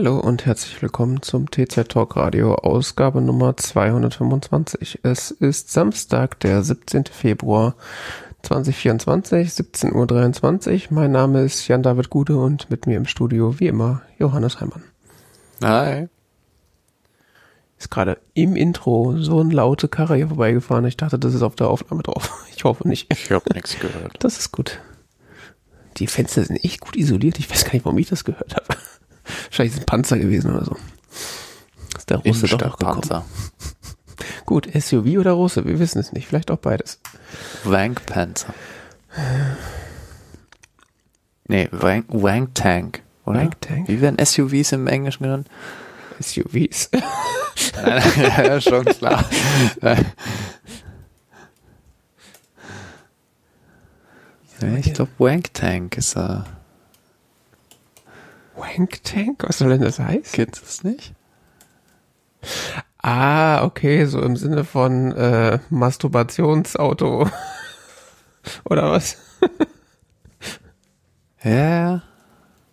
Hallo und herzlich willkommen zum TZ Talk Radio Ausgabe Nummer 225. Es ist Samstag, der 17. Februar 2024, 17.23 Uhr. Mein Name ist Jan-David Gude und mit mir im Studio wie immer Johannes Heimann. Hi. Ist gerade im Intro so eine laute Karre hier vorbeigefahren. Ich dachte, das ist auf der Aufnahme drauf. Ich hoffe nicht. Ich habe nichts gehört. Das ist gut. Die Fenster sind echt gut isoliert. Ich weiß gar nicht, warum ich das gehört habe. Wahrscheinlich ist es ein Panzer gewesen oder so. Ist der Russe doch noch. Panzer. Gut, SUV oder Russe? Wir wissen es nicht. Vielleicht auch beides. Wank Panzer. Nee, Wank, Wank Tank, oder? Wank Tank? Wie werden SUVs im Englischen genannt? SUVs. ja, schon klar. Ich glaube, Wank Tank ist er. Wank Tank? Was soll denn das heißen? Kennst du es nicht? Ah, okay, so im Sinne von äh, Masturbationsauto. Oder was? Ja,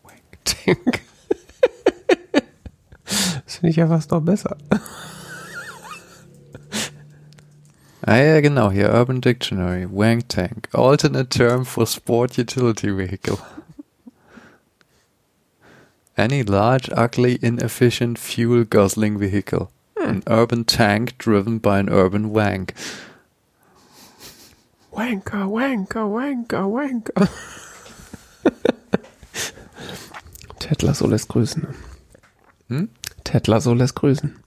Wank Tank. das finde ich ja fast noch besser. Ah ja, genau, hier Urban Dictionary, Wank Tank, alternate term for sport utility vehicle. Any large, ugly, inefficient, fuel guzzling vehicle. An urban tank driven by an urban wank. Wanker, wanker, wanker, wanker. Ted Lasso lässt grüßen. Hm? Ted Lasso lässt grüßen.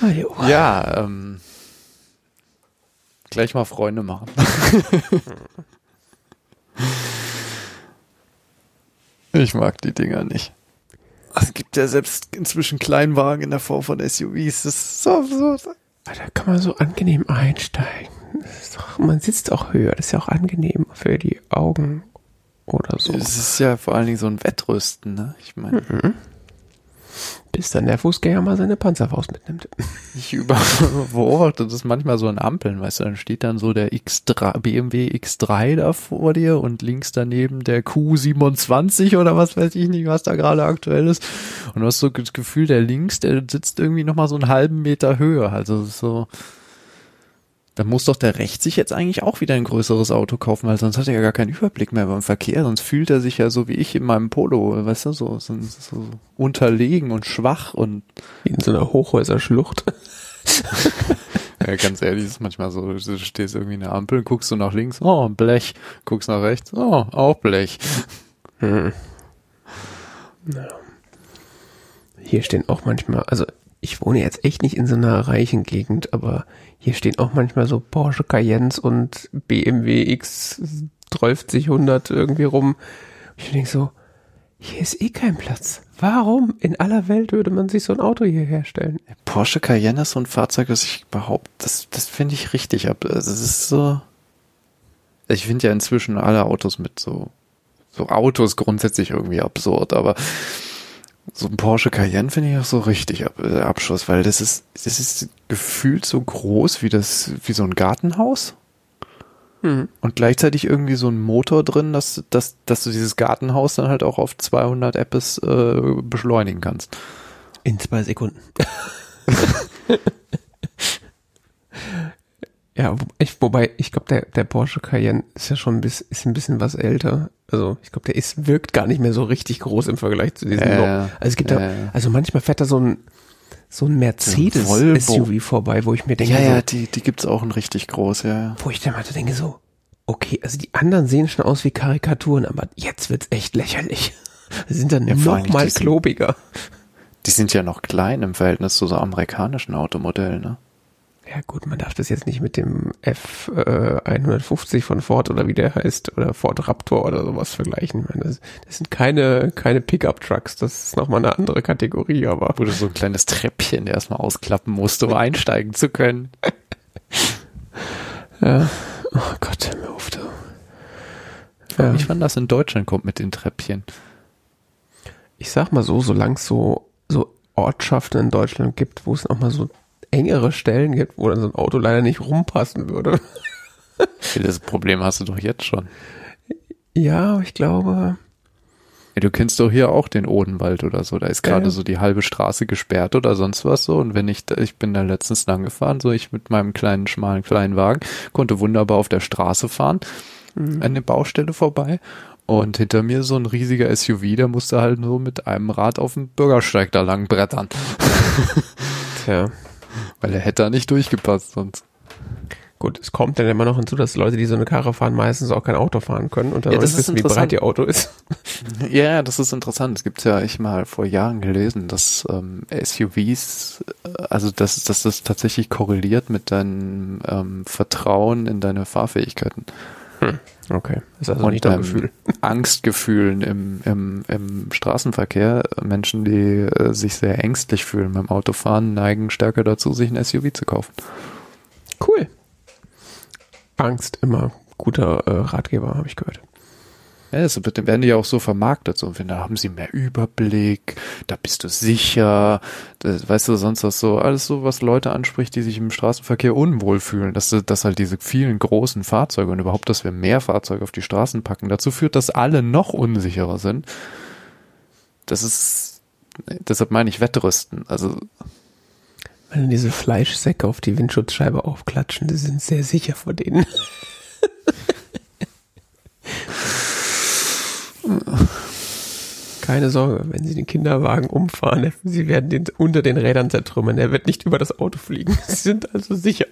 Ah, jo. Ja, ähm, gleich mal Freunde machen. ich mag die Dinger nicht. Es gibt ja selbst inzwischen Kleinwagen in der Form von SUVs. Das ist so. Ah, Da kann man so angenehm einsteigen. Doch, man sitzt auch höher. Das ist ja auch angenehm für die Augen oder so. Es ist ja vor allen Dingen so ein Wettrüsten, ne? Ich meine, Bis dann der Fußgänger mal seine Panzerfaust mitnimmt. ich über beobachte das manchmal so an Ampeln, weißt du, dann steht dann so der X3, BMW X3 da vor dir und links daneben der Q27 oder was weiß ich nicht, was da gerade aktuell ist. Und du hast so das Gefühl, der links, der sitzt irgendwie nochmal so einen halben Meter höher. Also so, da muss doch der rechts sich jetzt eigentlich auch wieder ein größeres Auto kaufen, weil sonst hat er ja gar keinen Überblick mehr beim Verkehr. Sonst fühlt er sich ja so wie ich in meinem Polo, weißt du, so, so, so unterlegen und schwach und In so einer Hochhäuserschlucht. Ja, ganz ehrlich, ist manchmal so, du stehst irgendwie in der Ampel, guckst du nach links, oh, Blech, guckst nach rechts, oh, auch Blech. Hm. Ja. Hier stehen auch manchmal, also ich wohne jetzt echt nicht in so einer reichen Gegend, aber hier stehen auch manchmal so Porsche Cayennes und BMW X 1200 irgendwie rum. Ich denke so, hier ist eh kein Platz. Warum in aller Welt würde man sich so ein Auto hier herstellen? Porsche Cayenne ist so ein Fahrzeug, das ich überhaupt, das, das finde ich richtig. Also es ist so, ich finde ja inzwischen alle Autos mit so, so Autos grundsätzlich irgendwie absurd, aber so ein Porsche Cayenne finde ich auch so richtig ab, äh, Abschuss, weil das ist, das ist gefühlt so groß wie das, wie so ein Gartenhaus. Hm. Und gleichzeitig irgendwie so ein Motor drin, dass, dass, dass du dieses Gartenhaus dann halt auch auf 200 Apps äh, beschleunigen kannst. In zwei Sekunden. ja, ich, wobei, ich glaube, der, der Porsche Cayenne ist ja schon ein bisschen, ist ein bisschen was älter. Also, ich glaube, der ist, wirkt gar nicht mehr so richtig groß im Vergleich zu diesem ja. Also, es gibt Ja, da, also manchmal fährt da so ein, so ein Mercedes Volvo. SUV vorbei, wo ich mir denke, Ja, ja, so, die, die gibt's auch in richtig groß, ja, ja. wo ich dann mal so denke, so, okay, also die anderen sehen schon aus wie Karikaturen, aber jetzt wird's echt lächerlich. Sie sind dann Ja, noch mal die sind- klobiger. Die sind ja noch klein im Verhältnis zu so amerikanischen Automodellen, ne? Ja gut, man darf das jetzt nicht mit dem F äh, 150 von Ford oder wie der heißt oder Ford Raptor oder sowas vergleichen. Das, das sind keine keine Pickup Trucks, das ist nochmal eine andere Kategorie, aber Wo du so ein kleines Treppchen erstmal ausklappen musst, um einsteigen zu können. ja. Oh Gott, hör mir auf, du. Ja. Ich fand das in Deutschland kommt mit den Treppchen. Ich sag mal so, solange es so so Ortschaften in Deutschland gibt, wo es noch mal so engere Stellen gibt, wo dann so ein Auto leider nicht rumpassen würde. Das Problem hast du doch jetzt schon. Ja, ich glaube, Ja, du kennst doch hier auch den Odenwald oder so. Da ist gerade Ja. so die halbe Straße gesperrt oder sonst was so. Und wenn ich, da- ich bin da letztens lang gefahren, so ich mit meinem kleinen, schmalen, kleinen Wagen, konnte wunderbar auf der Straße fahren, an der Baustelle vorbei. Und hinter mir so ein riesiger SUV, der musste halt so mit einem Rad auf dem Bürgersteig da lang brettern. Tja. Weil er hätte da nicht durchgepasst sonst. Gut, es kommt dann immer noch hinzu, dass Leute, die so eine Karre fahren, meistens auch kein Auto fahren können und dann Ja, das wissen, wie breit ihr Auto ist. Ja, das ist interessant. Es gibt ja, ich mal vor Jahren gelesen, dass ähm, SUVs, äh, also dass, dass das tatsächlich korreliert mit deinem ähm, Vertrauen in deine Fahrfähigkeiten Okay, ist also und nicht dein deinem Gefühl. Angstgefühlen im, im, im Straßenverkehr. Menschen, die äh, sich sehr ängstlich fühlen beim Autofahren, neigen stärker dazu, sich ein SUV zu kaufen. Cool. Angst immer guter äh, Ratgeber, habe ich gehört. Ja, wird- werden die ja auch so vermarktet. So, da haben sie mehr Überblick, da bist du sicher, das, weißt du, sonst was so, alles so, was Leute anspricht, die sich im Straßenverkehr unwohl fühlen, dass, dass halt diese vielen großen Fahrzeuge und überhaupt, dass wir mehr Fahrzeuge auf die Straßen packen, dazu führt, dass alle noch unsicherer sind. Das ist, deshalb meine ich Wettrüsten. Also, Wenn diese Fleischsäcke auf die Windschutzscheibe aufklatschen, die sind sehr sicher vor denen. Keine Sorge, wenn Sie den Kinderwagen umfahren, Sie werden den unter den Rädern zertrümmern. Er wird nicht über das Auto fliegen. Sie sind also sicher.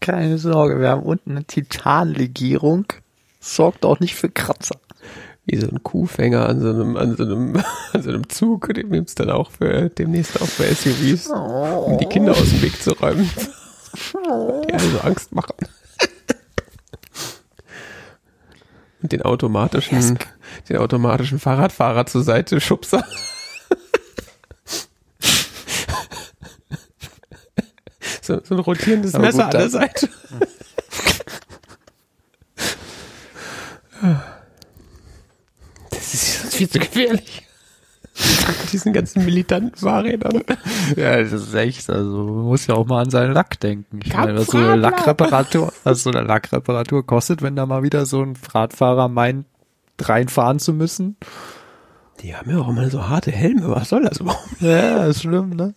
keine Sorge, wir haben unten eine Titanlegierung. Sorgt auch nicht für Kratzer. Wie so ein Kuhfänger an so einem, an so einem, an so einem Zug, den nimmt's dann auch für, demnächst auch für SUVs, um die Kinder aus dem Weg zu räumen. Die also Angst machen. Und den automatischen, den automatischen Fahrradfahrer zur Seite schubser. So, so ein rotierendes Aber Messer gut, an der Seite. Das ist viel zu gefährlich. Mit diesen ganzen militanten Fahrrädern. Ja, das ist echt, also man muss ja auch mal an seinen Lack denken. Ich meine, was so eine. Lackreparatur, was so eine Lackreparatur kostet, wenn da mal wieder so ein Radfahrer meint, reinfahren zu müssen. Die haben ja auch immer so harte Helme. Was soll das überhaupt? Ja, ist schlimm, ne?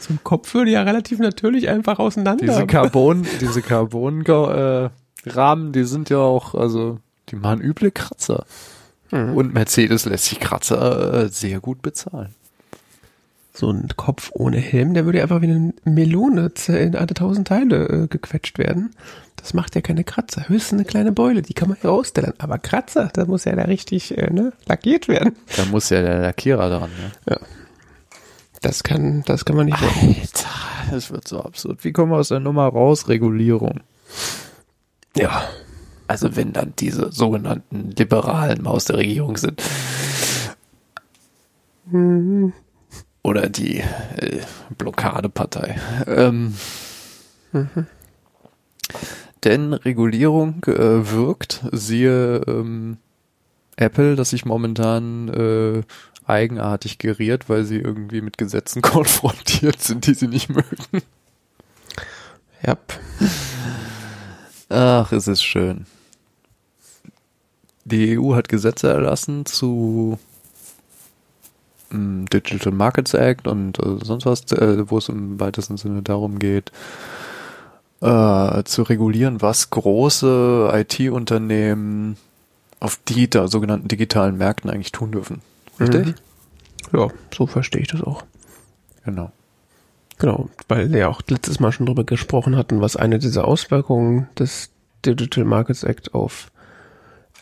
Zum Kopf würde ja relativ natürlich einfach auseinander. Diese Carbon, diese Carbon äh, Rahmen, die sind ja auch, also die machen üble Kratzer. Mhm. Und Mercedes lässt sich Kratzer äh, sehr gut bezahlen. so ein Kopf ohne Helm, der würde einfach wie eine Melone in alle tausend Teile äh, gequetscht werden. Das macht ja keine Kratzer. Höchstens eine kleine Beule, die kann man ja ausstellen. Aber Kratzer, da muss ja da richtig äh, ne, lackiert werden. Da muss ja der Lackierer dran, ne? Das kann, das kann man nicht machen. Alter, das wird so absurd. Wie kommen wir aus der Nummer raus? Regulierung. Ja. Also wenn dann diese sogenannten Liberalen aus der Regierung sind. Oder die äh, Blockadepartei. Ähm, Denn Regulierung äh, wirkt, siehe ähm, Apple, das sich momentan äh, eigenartig geriert, weil sie irgendwie mit Gesetzen konfrontiert sind, die sie nicht mögen. Ja. Ach, es ist schön. Die EU hat Gesetze erlassen zu mm, Digital Markets Act und äh, sonst was, äh, wo es im weitesten Sinne darum geht, äh, zu regulieren, was große IT-Unternehmen auf digital, sogenannten digitalen Märkten eigentlich tun dürfen. Richtig? Mhm. Ja, so verstehe ich das auch. Genau. Genau, weil wir ja auch letztes Mal schon drüber gesprochen hatten, was eine dieser Auswirkungen des Digital Markets Act auf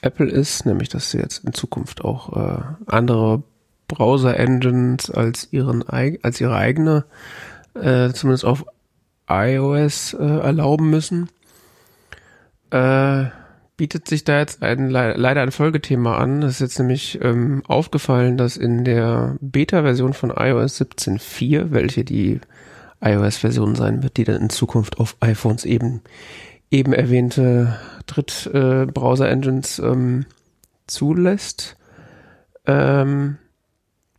Apple ist, nämlich dass sie jetzt in Zukunft auch äh, andere Browser-Engines als als ihre eigene, äh, zumindest auf iOS äh, erlauben müssen. Äh, bietet sich da jetzt ein, le leider ein Folgethema an. Es ist jetzt nämlich ähm, aufgefallen, dass in der Beta-Version von iOS 17.4, welche die iOS-Version sein wird, die dann in Zukunft auf iPhones eben eben erwähnte Dritt-Browser-Engines ähm, zulässt, ähm,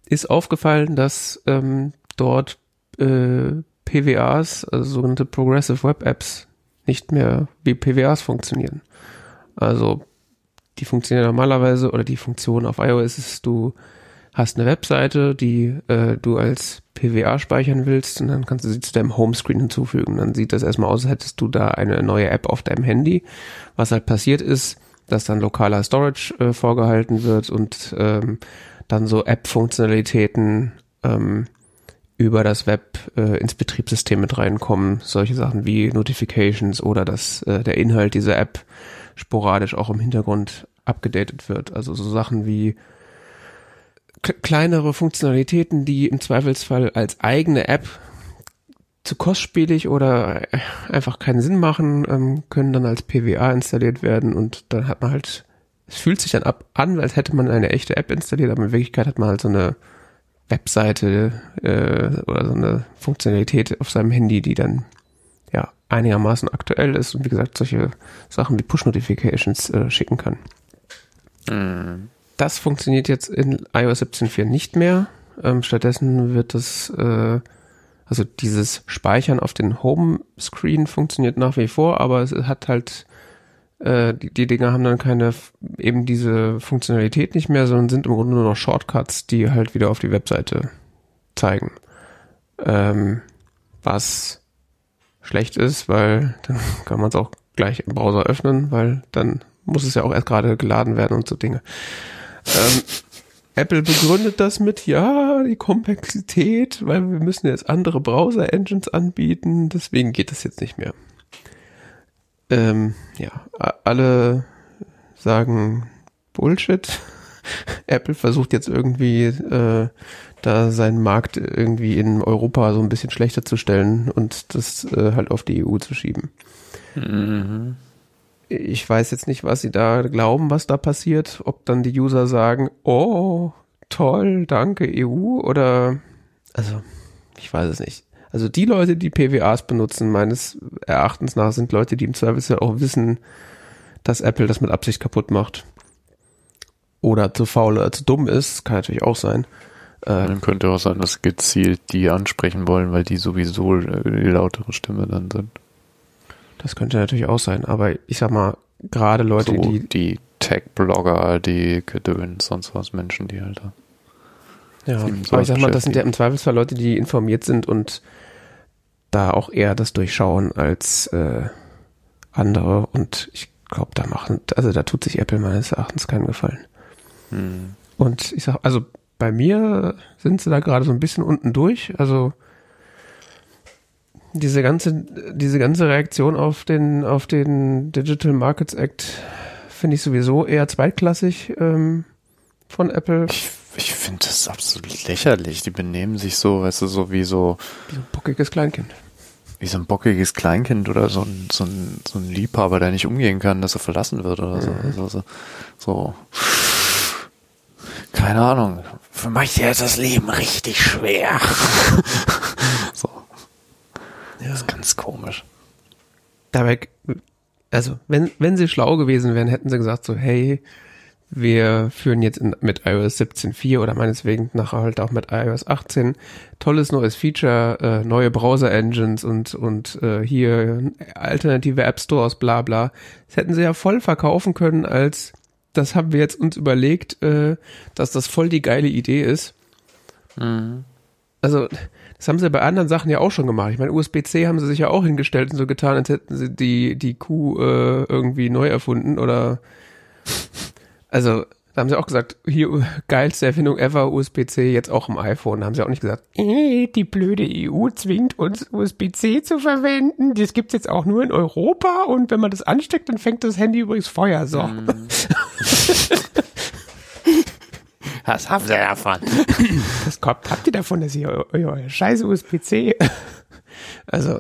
ist aufgefallen, dass ähm, dort äh, PWAs, also sogenannte Progressive Web Apps, nicht mehr wie PWAs funktionieren. Also die funktionieren normalerweise oder die Funktion auf iOS ist, du hast eine Webseite, die äh, du als PWA speichern willst und dann kannst du sie zu deinem Homescreen hinzufügen. Dann sieht das erstmal aus, als hättest du da eine neue App auf deinem Handy. Was halt passiert ist, dass dann lokaler Storage äh, vorgehalten wird und ähm, dann so App-Funktionalitäten ähm, über das Web äh, ins Betriebssystem mit reinkommen. Solche Sachen wie Notifications oder dass äh, der Inhalt dieser App sporadisch auch im Hintergrund abgedatet wird. Also so Sachen wie kleinere Funktionalitäten, die im Zweifelsfall als eigene App zu kostspielig oder äh, einfach keinen Sinn machen, ähm, können dann als PWA installiert werden und dann hat man halt, es fühlt sich dann ab an, als hätte man eine echte App installiert, aber in Wirklichkeit hat man halt so eine Webseite äh, oder so eine Funktionalität auf seinem Handy, die dann ja einigermaßen aktuell ist und wie gesagt solche Sachen wie Push-Notifications äh, schicken kann. Mhm. Das funktioniert jetzt in iOS 17.4 nicht mehr. Ähm, stattdessen wird das, äh, also dieses Speichern auf den Home-Screen funktioniert nach wie vor, aber es hat halt, äh, die, die Dinger haben dann keine, eben diese Funktionalität nicht mehr, sondern sind im Grunde nur noch Shortcuts, die halt wieder auf die Webseite zeigen. Ähm, was schlecht ist, weil dann kann man es auch gleich im Browser öffnen, weil dann muss es ja auch erst gerade geladen werden und so Dinge. Ähm, Apple begründet das mit, ja, die Komplexität, weil wir müssen jetzt andere Browser-Engines anbieten, deswegen geht das jetzt nicht mehr. Ähm, ja, alle sagen Bullshit. Apple versucht jetzt irgendwie äh, da seinen Markt irgendwie in Europa so ein bisschen schlechter zu stellen und das äh, halt auf die EU zu schieben. Mhm ich weiß jetzt nicht, was sie da glauben, was da passiert. Ob dann die User sagen, oh, toll, danke EU oder, also, ich weiß es nicht. Also die Leute, die PWAs benutzen, meines Erachtens nach, sind Leute, die im Zweifelsfall auch wissen, dass Apple das mit Absicht kaputt macht. Oder zu faul oder zu dumm ist, kann natürlich auch sein. Äh, dann könnte auch sein, dass gezielt die ansprechen wollen, weil die sowieso äh, die lautere Stimme dann sind. Das könnte natürlich auch sein, aber ich sag mal, gerade Leute, so die. Die Tech-Blogger, die Gedöns, sonst was Menschen, die halt da. Ja, aber ich sag mal, das sind ja im Zweifelsfall Leute, die informiert sind und da auch eher das durchschauen als äh, andere und ich glaube, da machen, also da tut sich Apple meines Erachtens keinen Gefallen. Hm. Und ich sag, also bei mir sind sie da gerade so ein bisschen unten durch, also diese ganze, diese ganze Reaktion auf den, auf den Digital Markets Act finde ich sowieso eher zweitklassig ähm, von Apple. Ich, ich finde das absolut lächerlich. Die benehmen sich so, weißt du, so wie so. Wie so ein bockiges Kleinkind. Wie so ein bockiges Kleinkind oder so ein, so ein, so ein Liebhaber, der nicht umgehen kann, dass er verlassen wird oder so. Mhm. Also, so, so. Keine Ahnung. Für manche ist das Leben richtig schwer. Ja. Das ist ganz komisch. Dabei, also, wenn, wenn sie schlau gewesen wären, hätten sie gesagt so, hey, wir führen jetzt in, mit iOS 17.4 oder meineswegen nachher halt auch mit iOS 18 tolles neues Feature, äh, neue Browser-Engines und, und äh, hier alternative App Stores, bla bla. Das hätten sie ja voll verkaufen können als, das haben wir jetzt uns überlegt, äh, dass das voll die geile Idee ist. Mhm. Also, das haben sie bei anderen Sachen ja auch schon gemacht. Ich meine, USB-C haben sie sich ja auch hingestellt und so getan, als hätten sie die, die Kuh äh, irgendwie neu erfunden oder also da haben sie auch gesagt, hier geilste Erfindung ever, USB-C, jetzt auch im iPhone. Da haben sie auch nicht gesagt, äh, die blöde EU zwingt uns USB-C zu verwenden. Das gibt's jetzt auch nur in Europa und wenn man das ansteckt, dann fängt das Handy übrigens Feuer. So. Mm. Was habt ihr davon? Was kommt, habt ihr davon, dass ihr euer, euer scheiß USB-C? Also,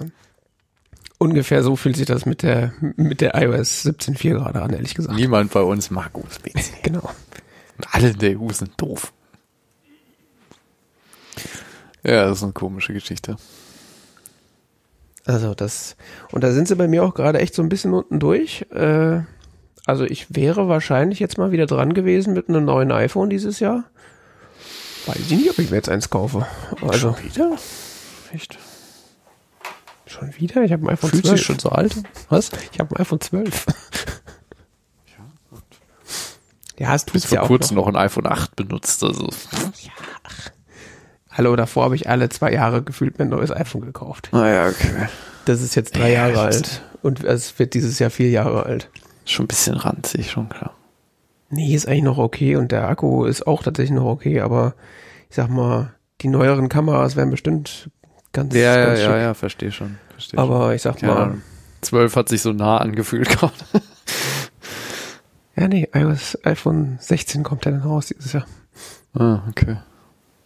ungefähr so fühlt sich das mit der, mit der iOS 17.4 gerade an, ehrlich gesagt. Niemand bei uns mag USB-C. genau. Und alle in der EU sind doof. Ja, das ist eine komische Geschichte. Also das, und da sind sie bei mir auch gerade echt so ein bisschen unten durch. Äh, also ich wäre wahrscheinlich jetzt mal wieder dran gewesen mit einem neuen iPhone dieses Jahr. Weiß ich nicht, ob ich mir jetzt eins kaufe. Also schon wieder? Echt? Schon wieder? Ich habe ein iPhone Fühlt 12. sich schon so alt? Was? Ich habe ein iPhone 12. ja, gut. Ja, es Du hast tut's vor ja auch kurzem noch. noch ein iPhone 8 benutzt. Also. Hallo, davor habe ich alle zwei Jahre gefühlt mir ein neues iPhone gekauft. Naja, Ah okay. Das ist jetzt drei Ja, Jahre alt. Und es wird dieses Jahr vier Jahre alt. Schon ein bisschen ranzig, schon klar. Nee, ist eigentlich noch okay und der Akku ist auch tatsächlich noch okay, aber ich sag mal, die neueren Kameras wären bestimmt ganz, Ja, ja, ganz ja, schick. ja, verstehe schon. Versteh schon. Aber ich sag Ja, mal, 12 hat sich so nah angefühlt gerade. ja, nee, iOS iPhone 16 kommt ja dann raus dieses Jahr. ah, okay.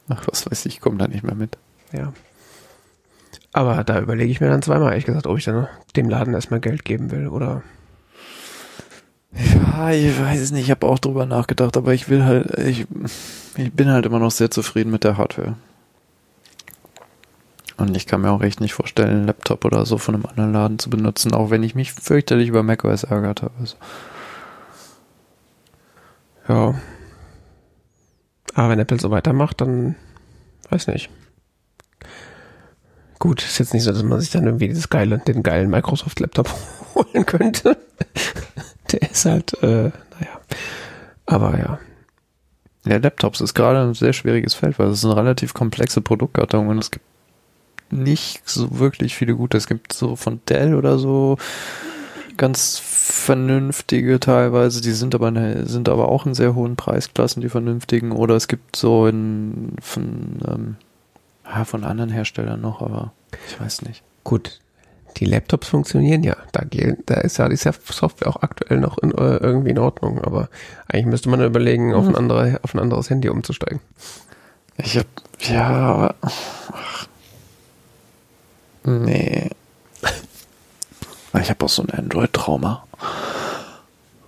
Ach, was weiß ich, komme da nicht mehr mit. Ja. Aber da überlege ich mir dann zweimal, ehrlich gesagt, ob ich dann dem Laden erstmal Geld geben will oder. Ja, ich weiß es nicht, ich habe auch drüber nachgedacht, aber ich will halt, ich, ich bin halt immer noch sehr zufrieden mit der Hardware. Und ich kann mir auch echt nicht vorstellen, einen Laptop oder so von einem anderen Laden zu benutzen, auch wenn ich mich fürchterlich über macOS ärgert habe. Also, Ja. Aber wenn Apple so weitermacht, dann weiß nicht. Gut, ist jetzt nicht so, dass man sich dann irgendwie dieses geile, den geilen Microsoft-Laptop holen könnte. Der ist halt, äh, naja. Aber ja. Ja, Laptops ist gerade ein sehr schwieriges Feld, weil es ist eine relativ komplexe Produktgattung und es gibt nicht so wirklich viele gute. Es gibt so von Dell oder so ganz vernünftige teilweise, die sind aber eine, sind aber auch in sehr hohen Preisklassen, die vernünftigen. Oder es gibt so in von ähm, ja, von anderen Herstellern noch, aber ich weiß nicht. Gut, die Laptops funktionieren ja. Da, da ist ja die Software auch aktuell noch in, äh, irgendwie in Ordnung. Aber eigentlich müsste man überlegen, auf, ein andere, auf ein anderes Handy umzusteigen. Ich hab ja, aber ach, nee. Ich habe auch so ein Android-Trauma.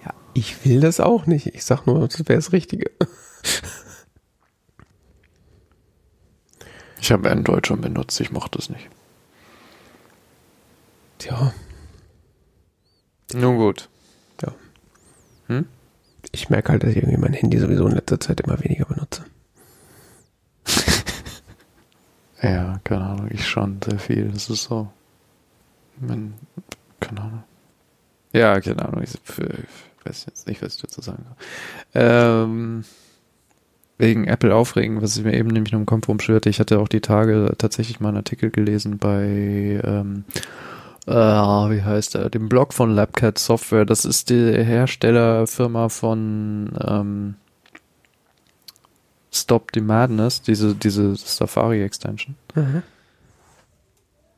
Ja, ich will das auch nicht. Ich sag nur, das wäre das Richtige. Ich habe Android schon benutzt, ich mochte es nicht. Tja, Nun gut. ich merke halt, dass ich irgendwie mein Handy sowieso in letzter Zeit immer weniger benutze. Ja, keine Ahnung, ich schon sehr viel. Das ist so. Man, keine Ahnung. Ja, keine Ahnung, ich, ich weiß jetzt nicht, was ich dazu sagen soll. Ähm, wegen Apple aufregen, was ich mir eben nämlich noch im Kopf rumschwirrte. Ich hatte auch die Tage tatsächlich mal einen Artikel gelesen bei, ähm, äh, wie heißt er, dem Blog von Labcat Software. Das ist die Herstellerfirma von ähm, Stop the Madness, diese, diese Safari-Extension.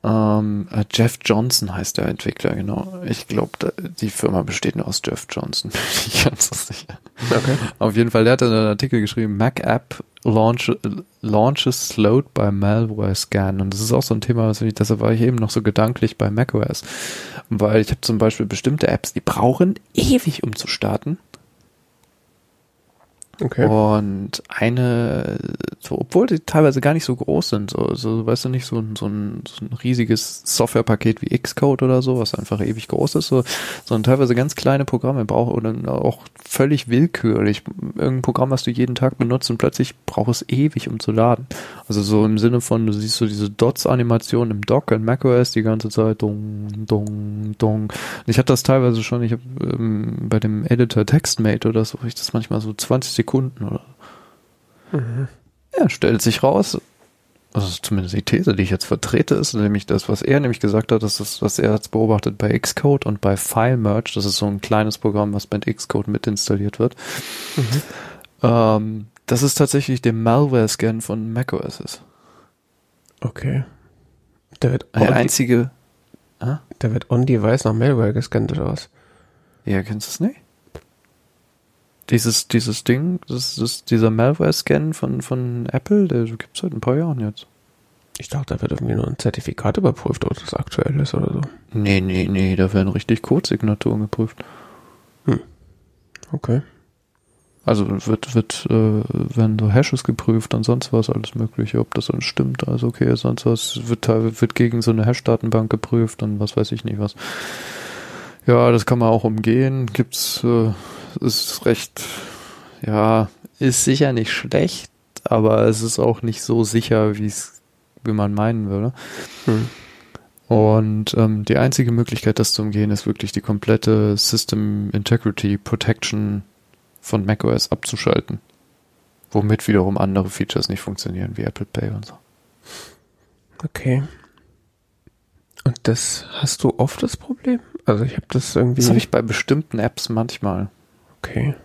Ähm, äh, Jeff Johnson heißt der Entwickler, genau. Ich glaube, die Firma besteht nur aus Jeff Johnson. Bin ich ganz sicher. Okay. Auf jeden Fall, der hat einen Artikel geschrieben, Mac App launch, launches slowed by malware scan. Und das ist auch so ein Thema, was ich, deshalb war ich eben noch so gedanklich bei macOS. Weil ich habe zum Beispiel bestimmte Apps, die brauchen ewig, um zu starten. Okay. Und eine, so, obwohl die teilweise gar nicht so groß sind, so, so weißt du nicht, so ein, so ein, so ein riesiges Softwarepaket wie Xcode oder so, was einfach ewig groß ist, so, sondern teilweise ganz kleine Programme brauchen oder auch völlig willkürlich. Irgendein Programm, was du jeden Tag benutzt und plötzlich braucht es ewig, um zu laden. Also so im Sinne von, du siehst so diese Dots-Animation im Dock in macOS die ganze Zeit, dong, dong, dong. Und ich hatte das teilweise schon, ich habe ähm, bei dem Editor TextMate oder so, ich das manchmal so 20 Sekunden oder Mhm. ja, stellt sich raus, also zumindest die These, die ich jetzt vertrete, ist nämlich das, was er nämlich gesagt hat, das ist, was er jetzt beobachtet bei Xcode und bei File Merge, das ist so ein kleines Programm, was mit Xcode mit installiert wird. Ähm, das ist tatsächlich der Malware-Scan von macOS ist. Okay. Der wird on, einzige, der wird on-device nach Malware gescannt oder was? ja, kennst du es nicht? Dieses, dieses Ding, das ist dieser Malware-Scan von, von Apple, der gibt's seit ein paar Jahren jetzt. Ich dachte, da wird irgendwie nur ein Zertifikat überprüft, ob das aktuell ist oder so. Nee, nee, nee, da werden richtig Codesignaturen geprüft. Okay. Also wird, wird, äh, werden so Hashes geprüft und sonst was, alles mögliche, ob das dann stimmt, also okay, sonst was, wird, wird gegen so eine Hash-Datenbank geprüft und was weiß ich nicht was. Ja, das kann man auch umgehen, gibt's, äh, ist recht, ja, ist sicher nicht schlecht, aber es ist auch nicht so sicher, wie es, wie man meinen würde. Hm. Und ähm, die einzige Möglichkeit, das zu umgehen, ist wirklich die komplette System Integrity Protection von macOS abzuschalten. Womit wiederum andere Features nicht funktionieren, wie Apple Pay und so. Okay. Und das hast du oft das Problem? Also ich habe das irgendwie. Das habe ich bei bestimmten Apps manchmal. Okay.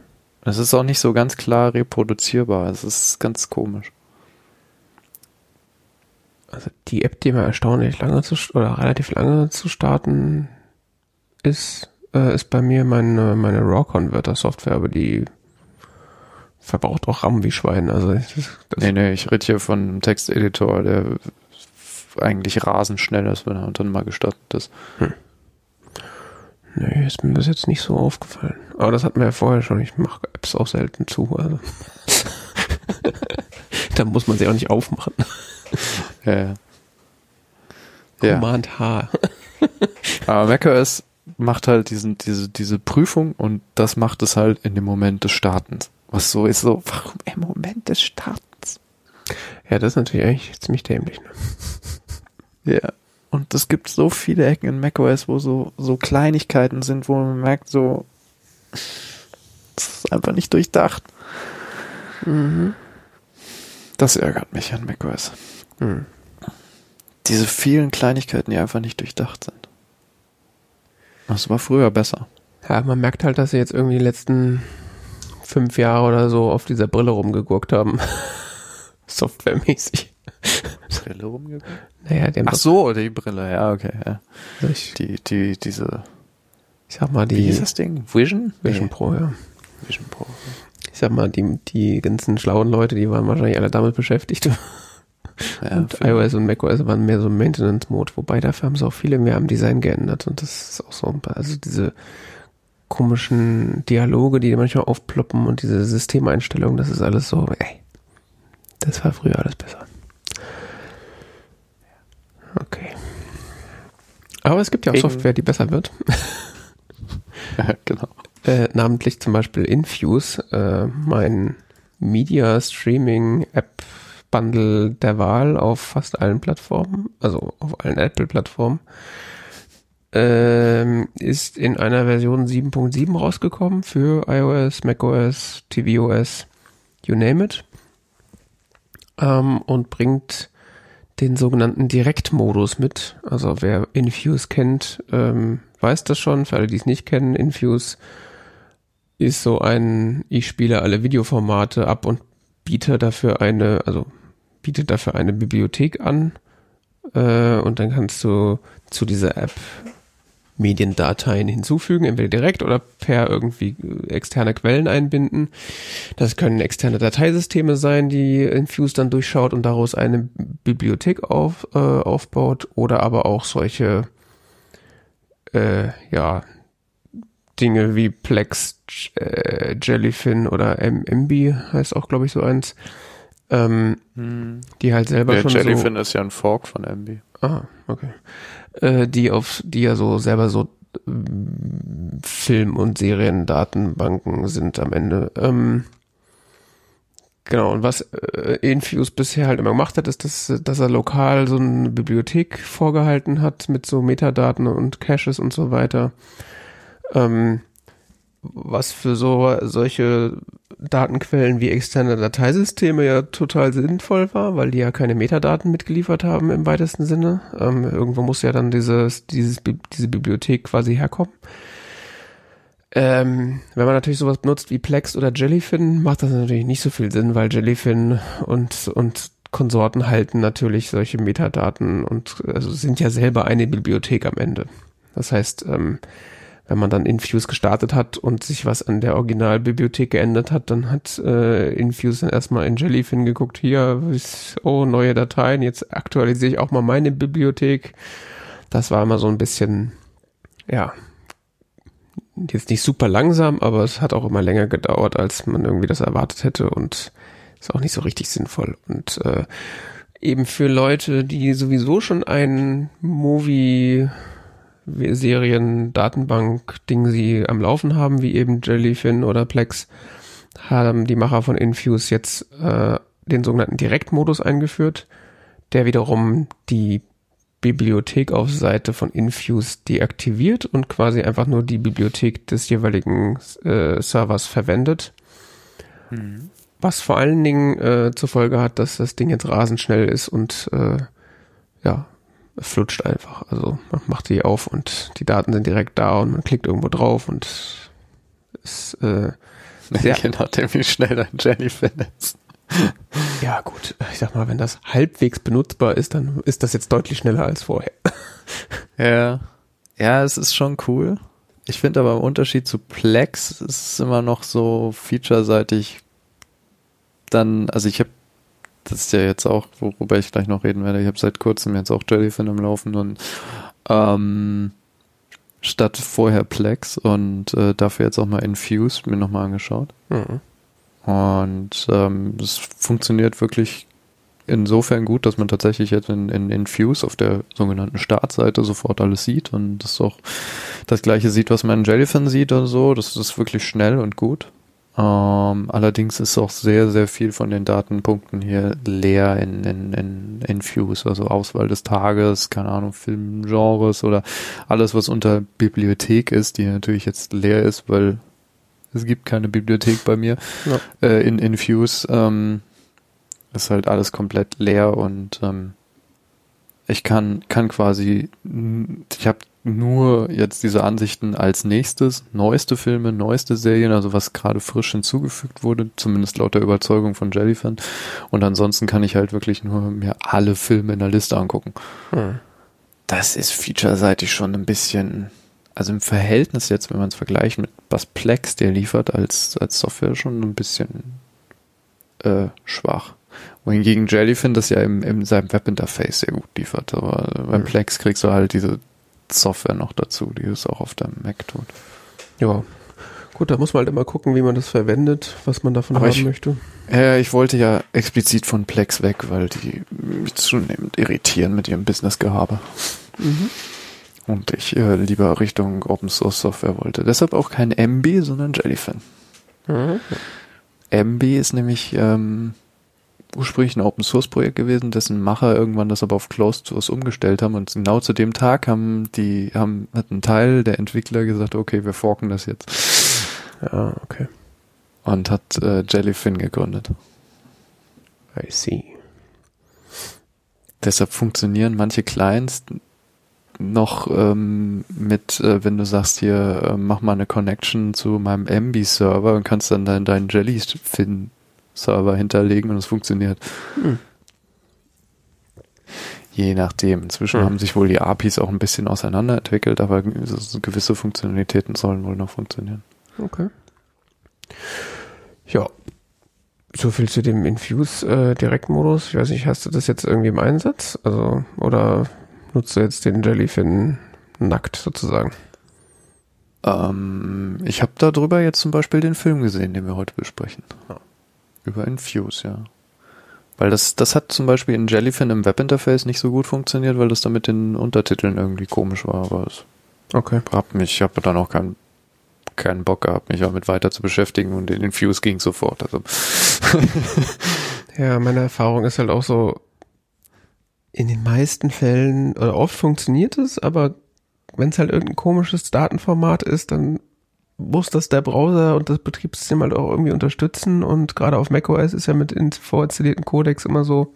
Es ist auch nicht so ganz klar reproduzierbar. Es ist ganz komisch. Also die App, die mir erstaunlich lange zu oder relativ lange zu starten ist, äh, ist bei mir meine, meine RAW-Converter-Software, aber die verbraucht auch RAM wie Schwein. Also das, das nee, nee, ich rede hier von einem Texteditor, der eigentlich rasend schnell ist, wenn er dann mal gestartet ist. Hm. Nee, ist mir bis jetzt nicht so aufgefallen. Aber das hatten wir ja vorher schon. Ich mache Apps auch selten zu. Also. da muss man sie auch nicht aufmachen. Ja. Command H. Aber macOS macht halt diesen, diese, diese Prüfung und das macht es halt in dem Moment des Startens. Was so ist so, warum im Moment des Startens? Ja, das ist natürlich eigentlich ziemlich dämlich. Ne? Ja. Und es gibt so viele Ecken in macOS, wo so, so Kleinigkeiten sind, wo man merkt, so, das ist einfach nicht durchdacht. Mhm. Das ärgert mich an macOS. Mhm. Diese vielen Kleinigkeiten, die einfach nicht durchdacht sind. Das war früher besser. Ja, man merkt halt, dass sie jetzt irgendwie die letzten fünf Jahre oder so auf dieser Brille rumgegurkt haben. Softwaremäßig. Brille rumgeguckt? Naja, die Ach so, die Brille, ja, okay. Ja. Ich, die, die, diese. Ich sag mal, die. Wie ist das Ding? Vision? Vision nee. Pro, ja. Vision Pro. Ich sag mal, die, die ganzen schlauen Leute, die waren wahrscheinlich alle damit beschäftigt. Ja, und iOS und macOS waren mehr so Maintenance-Mode, wobei dafür haben sie auch viele mehr am Design geändert und das ist auch so, also diese komischen Dialoge, die manchmal aufploppen und diese Systemeinstellungen, das ist alles so, ey, das war früher alles besser. Okay. Aber es gibt ja auch Eben. Software, die besser wird. ja, genau. Äh, namentlich zum Beispiel Infuse, äh, mein Media Streaming App Bundle der Wahl auf fast allen Plattformen, also auf allen Apple-Plattformen, ähm, ist in einer Version 7.7 rausgekommen für iOS, macOS, tvOS, you name it, ähm, und bringt den sogenannten Direktmodus mit. Also wer Infuse kennt, ähm, weiß das schon. Für alle, die es nicht kennen, Infuse ist so ein, ich spiele alle Videoformate ab und biete dafür eine, also bietet dafür eine Bibliothek an äh, und dann kannst du zu dieser App Mediendateien hinzufügen, entweder direkt oder per irgendwie externe Quellen einbinden. Das können externe Dateisysteme sein, die Infuse dann durchschaut und daraus eine Bibliothek auf, äh, aufbaut oder aber auch solche äh, ja Dinge wie Plex, äh, Jellyfin oder MB heißt auch glaube ich so eins, ähm, hm. die halt selber Der schon Jellyfin so, ist ja ein Fork von MB. Ah, okay. Äh, die auf, die ja so selber so äh, Film- und Seriendatenbanken sind am Ende. Ähm, genau, und was äh, Infuse bisher halt immer gemacht hat, ist, dass, dass er lokal so eine Bibliothek vorgehalten hat mit so Metadaten und Caches und so weiter. Ähm, was für so solche Datenquellen wie externe Dateisysteme ja total sinnvoll war, weil die ja keine Metadaten mitgeliefert haben im weitesten Sinne. Ähm, irgendwo muss ja dann dieses, dieses, diese Bibliothek quasi herkommen. Ähm, wenn man natürlich sowas benutzt wie Plex oder Jellyfin, macht das natürlich nicht so viel Sinn, weil Jellyfin und, und Konsorten halten natürlich solche Metadaten und also sind ja selber eine Bibliothek am Ende. Das heißt, ähm, wenn man dann Infuse gestartet hat und sich was an der Originalbibliothek geändert hat, dann hat äh, Infuse dann erstmal in Jellyfin geguckt, hier, oh, neue Dateien, jetzt aktualisiere ich auch mal meine Bibliothek. Das war immer so ein bisschen, ja, jetzt nicht super langsam, aber es hat auch immer länger gedauert, als man irgendwie das erwartet hätte und ist auch nicht so richtig sinnvoll. Und äh, eben für Leute, die sowieso schon ein Movie Serien-Datenbank-Ding sie am Laufen haben, wie eben Jellyfin oder Plex, haben die Macher von Infuse jetzt äh, den sogenannten Direktmodus eingeführt, der wiederum die Bibliothek auf Seite von Infuse deaktiviert und quasi einfach nur die Bibliothek des jeweiligen äh, Servers verwendet. Mhm. Was vor allen Dingen äh, zur Folge hat, dass das Ding jetzt rasend schnell ist und äh, ja, es flutscht einfach. Also man macht die auf und die Daten sind direkt da und man klickt irgendwo drauf und es äh, sehr, Je nachdem, wie schnell dein Jellyfin ist. Ja, gut. Ich sag mal, wenn das halbwegs benutzbar ist, dann ist das jetzt deutlich schneller als vorher. Ja. Ja, es ist schon cool. Ich finde aber im Unterschied zu Plex ist es immer noch so featureseitig dann, also ich habe das ist ja jetzt auch, worüber ich gleich noch reden werde, ich habe seit kurzem jetzt auch Jellyfin im Laufen und ähm, statt vorher Plex und äh, dafür jetzt auch mal Infuse mir nochmal angeschaut. Mhm. Und ähm, es funktioniert wirklich insofern gut, dass man tatsächlich jetzt in, in Infuse auf der sogenannten Startseite sofort alles sieht und das auch das gleiche sieht, was man in Jellyfin sieht und so. Das ist wirklich schnell und gut. Ähm, allerdings ist auch sehr, sehr viel von den Datenpunkten hier leer in, in, in Infuse, also Auswahl des Tages, keine Ahnung, Filmgenres oder alles, was unter Bibliothek ist, die natürlich jetzt leer ist, weil es gibt keine Bibliothek bei mir ja. äh, in Infuse. Ähm, ist halt alles komplett leer und ähm, ich kann, kann quasi, ich habe nur jetzt diese Ansichten als nächstes, neueste Filme, neueste Serien, also was gerade frisch hinzugefügt wurde, zumindest laut der Überzeugung von Jellyfan. Und ansonsten kann ich halt wirklich nur mir alle Filme in der Liste angucken. Hm. Das ist featureseitig schon ein bisschen, also im Verhältnis jetzt, wenn man es vergleicht mit was Plex der liefert als, als Software, schon ein bisschen äh, schwach. Wohingegen Jellyfin das ja im, in seinem Webinterface sehr gut liefert. Aber beim hm. Plex kriegst du halt diese Software noch dazu, die es auch auf deinem Mac tut. Ja. Gut, da muss man halt immer gucken, wie man das verwendet, was man davon Aber haben ich, möchte. Ja, ich wollte ja explizit von Plex weg, weil die mich zunehmend irritieren mit ihrem Business-Gehabe. Mhm. Und ich äh, lieber Richtung Open Source Software wollte. Deshalb auch kein MB, sondern Jellyfin. Mhm. MB ist nämlich ähm, ursprünglich ein Open Source Projekt gewesen, dessen Macher irgendwann das aber auf Closed Source umgestellt haben und genau zu dem Tag haben die, haben, hat ein Teil der Entwickler gesagt, okay, wir forken das jetzt. Ja, okay. Und hat äh, Jellyfin gegründet. I see. Deshalb funktionieren manche Clients noch ähm, mit, äh, wenn du sagst hier, äh, mach mal eine Connection zu meinem MB-Server und kannst dann deinen dein Jellyfin Server hinterlegen und es funktioniert. Hm. Je nachdem. Inzwischen hm. haben sich wohl die APIs auch ein bisschen auseinanderentwickelt, aber gewisse Funktionalitäten sollen wohl noch funktionieren. Okay. Ja. So viel zu dem Infuse äh, Direktmodus. Ich weiß nicht, hast du das jetzt irgendwie im Einsatz? Also, oder nutzt du jetzt den Jellyfin nackt sozusagen? Ähm, ich habe darüber jetzt zum Beispiel den Film gesehen, den wir heute besprechen. Ja. Über Infuse, ja. Weil das, das hat zum Beispiel in Jellyfin im Webinterface nicht so gut funktioniert, weil das da mit den Untertiteln irgendwie komisch war, aber es okay. hab mich, ich habe dann auch keinen keinen Bock gehabt, mich damit weiter zu beschäftigen und in Infuse ging sofort. Also. ja, meine Erfahrung ist halt auch so, in den meisten Fällen oder oft funktioniert es, aber wenn es halt irgendein komisches Datenformat ist, dann muss das der Browser und das Betriebssystem halt auch irgendwie unterstützen. Und gerade auf macOS ist ja mit vorinstallierten Codecs immer so,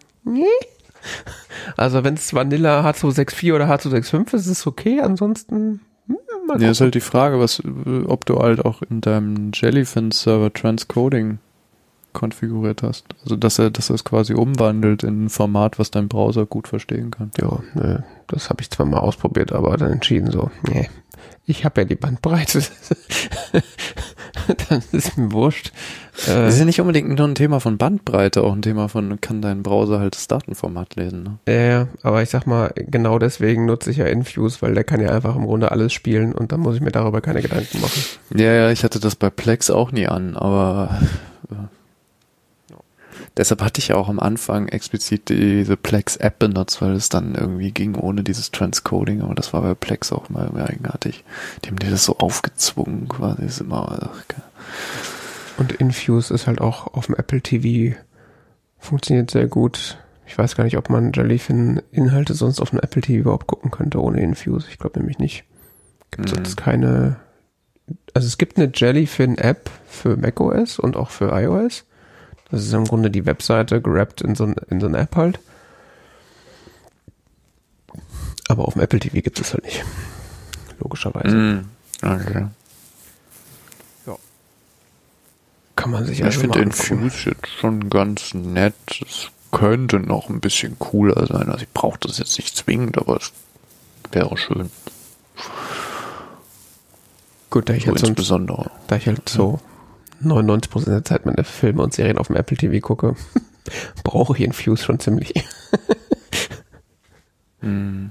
also wenn es Vanilla H264 oder H265 ist, ist es okay, ansonsten hm, ja, ist halt die Frage, was, ob du halt auch in deinem Jellyfin-Server Transcoding konfiguriert hast. Also dass er, dass er es quasi umwandelt in ein Format, was dein Browser gut verstehen kann. Ja, ne, das habe ich zwar mal ausprobiert, aber dann entschieden so, nee, ich habe ja die Bandbreite. dann ist mir wurscht. Das ist ja nicht unbedingt nur ein Thema von Bandbreite, auch ein Thema von, kann dein Browser halt das Datenformat lesen. Ne? Ja, ja, aber ich sag mal, genau deswegen nutze ich ja Infuse, weil der kann ja einfach im Grunde alles spielen und dann muss ich mir darüber keine Gedanken machen. Ja, ja, ich hatte das bei Plex auch nie an, aber Deshalb hatte ich auch am Anfang explizit diese Plex-App benutzt, weil es dann irgendwie ging ohne dieses Transcoding, aber das war bei Plex auch mal eigenartig. Die haben dir das so aufgezwungen quasi. ist immer, ach, Und Infuse ist halt auch auf dem Apple TV funktioniert sehr gut. Ich weiß gar nicht, ob man Jellyfin-Inhalte sonst auf dem Apple TV überhaupt gucken könnte ohne Infuse. Ich glaube nämlich nicht. Gibt es mhm. keine also es gibt eine Jellyfin-App für macOS und auch für iOS. Das ist im Grunde die Webseite gerappt in so, ein, in so eine App halt. Aber auf dem Apple TV gibt es halt nicht. Logischerweise. Mm, okay. Kann man sich Ich also finde mal angucken. Infuse jetzt schon ganz nett. Es könnte noch ein bisschen cooler sein. Also ich brauche das jetzt nicht zwingend, aber es wäre schön. Gut, da ich, So halt insbesondere. da ich halt so 99% der Zeit meine Filme und Serien auf dem Apple TV gucke, brauche ich Infuse schon ziemlich. Hm.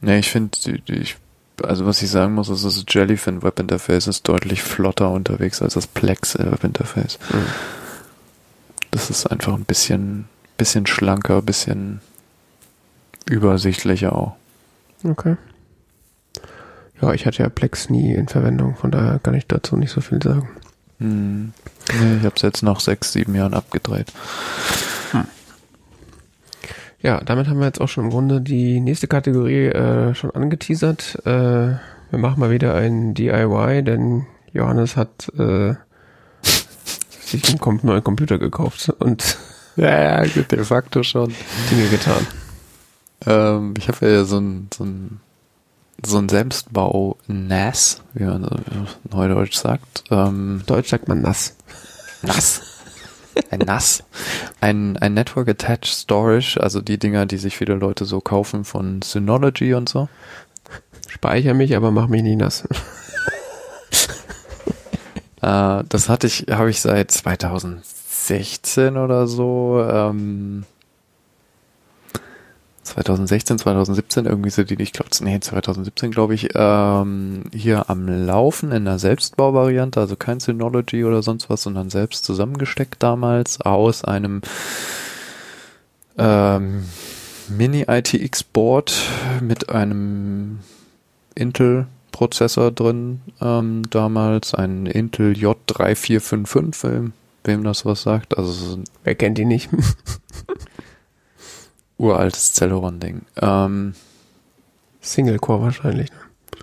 Nee, ich finde, ich, also was ich sagen muss, ist, das Jellyfin Web Interface ist deutlich flotter unterwegs als das Plex äh, Web Interface. Mhm. Das ist einfach ein bisschen, bisschen schlanker, bisschen übersichtlicher auch. Okay. Ja, ich hatte ja Plex nie in Verwendung, von daher kann ich dazu nicht so viel sagen. Hm. Nee, ich habe es jetzt nach sechs, sieben Jahren abgedreht. Ja, damit haben wir jetzt auch schon im Grunde die nächste Kategorie äh, schon angeteasert. Äh, wir machen mal wieder ein DIY, denn Johannes hat äh, sich einen neuen Computer gekauft und Ja, ja, de facto schon. Dinge getan. Ähm, ich habe ja so ein, so ein, so ein Selbstbau NAS, wie man neudeutsch sagt. Ähm, Deutsch sagt man nass. NAS. Ein NAS. Ein, ein Network Attached Storage, also die Dinger, die sich viele Leute so kaufen von Synology und so. Speicher mich, aber mach mich nicht nass. Äh, das hatte ich, habe ich seit 2016 oder so. Ähm, 2016, 2017 irgendwie so die, ich glaube, nee, 2017 glaube ich, ähm, hier am Laufen in der Selbstbauvariante, also kein Synology oder sonst was, sondern selbst zusammengesteckt damals aus einem ähm, Mini-ITX-Board mit einem Intel-Prozessor drin, ähm, damals ein Intel J3455, wem, das was sagt, also Wer kennt die nicht? uraltes Celeron-Ding. Ähm, Single-Core wahrscheinlich. ne?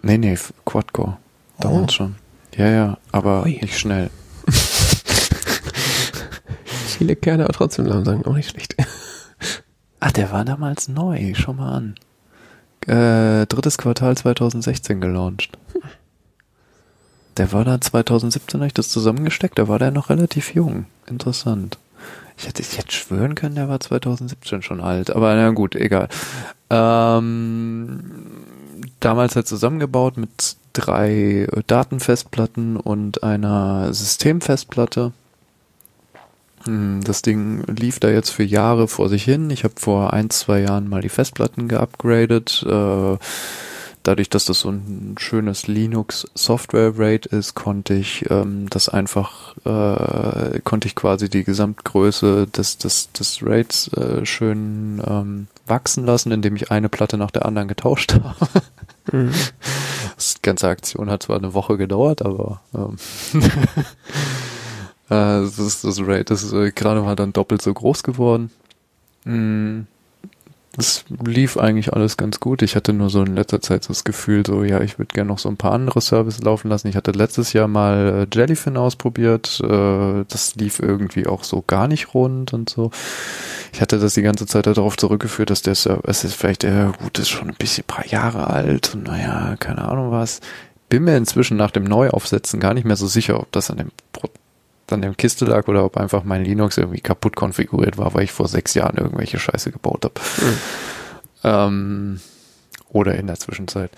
nee, nee, Quad-Core. Damals Oh. schon. Ja, ja, aber Ui. nicht schnell. Viele Kerne, aber trotzdem langsam, auch nicht schlecht. Ach, der war damals neu, schau mal an. Äh, drittes Quartal 2016 gelauncht. Der war da 2017, habe ich das zusammengesteckt, da war der noch relativ jung. Interessant. Ich hätte ich hätte schwören können, der war 2017 schon alt, aber na gut, egal. Ähm, damals halt zusammengebaut mit drei Datenfestplatten und einer Systemfestplatte. Hm, Das Ding lief da jetzt für Jahre vor sich hin. Ich habe vor ein, zwei Jahren mal die Festplatten geupgradet. Äh, dadurch, dass das so ein schönes Linux-Software-Rate ist, konnte ich ähm, das einfach, äh, konnte ich quasi die Gesamtgröße des, des, des Rates äh, schön ähm, wachsen lassen, indem ich eine Platte nach der anderen getauscht habe. Mhm. Das ganze Aktion hat zwar eine Woche gedauert, aber ähm, äh, das, das Rate ist äh, gerade mal dann doppelt so groß geworden. Mm, Das lief eigentlich alles ganz gut. Ich hatte nur so in letzter Zeit so das Gefühl, so ja, ich würde gerne noch so ein paar andere Services laufen lassen. Ich hatte letztes Jahr mal äh, Jellyfin ausprobiert. Äh, das lief irgendwie auch so gar nicht rund und so. Ich hatte das die ganze Zeit darauf zurückgeführt, dass der Service ist vielleicht, äh, gut, ist schon ein bisschen paar Jahre alt und naja, keine Ahnung was. Bin mir inzwischen nach dem Neuaufsetzen gar nicht mehr so sicher, ob das an dem An dem Kiste lag oder ob einfach mein Linux irgendwie kaputt konfiguriert war, weil ich vor sechs Jahren irgendwelche Scheiße gebaut habe. Ähm, oder in der Zwischenzeit.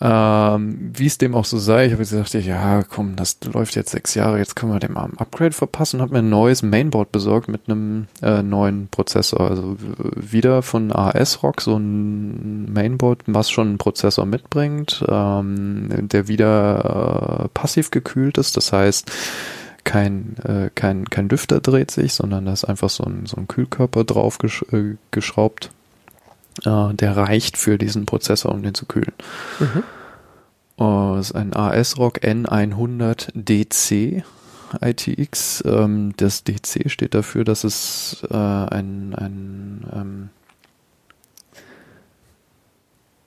Ähm, wie es dem auch so sei, ich habe gesagt, ja, komm, das läuft jetzt sechs Jahre, jetzt können wir dem ein Upgrade verpassen, habe mir ein neues Mainboard besorgt mit einem äh, neuen Prozessor. Also wieder von ASRock, so ein Mainboard, was schon einen Prozessor mitbringt, ähm, der wieder äh, passiv gekühlt ist. Das heißt, kein, äh, kein, kein Lüfter dreht sich, sondern da ist einfach so ein, so ein Kühlkörper drauf gesch äh, geschraubt. Äh, der reicht für diesen Prozessor, um den zu kühlen. Mhm. Oh, das ist ein ASRock N100 DC ITX. Ähm, das DC steht dafür, dass es äh, ein, ein ähm,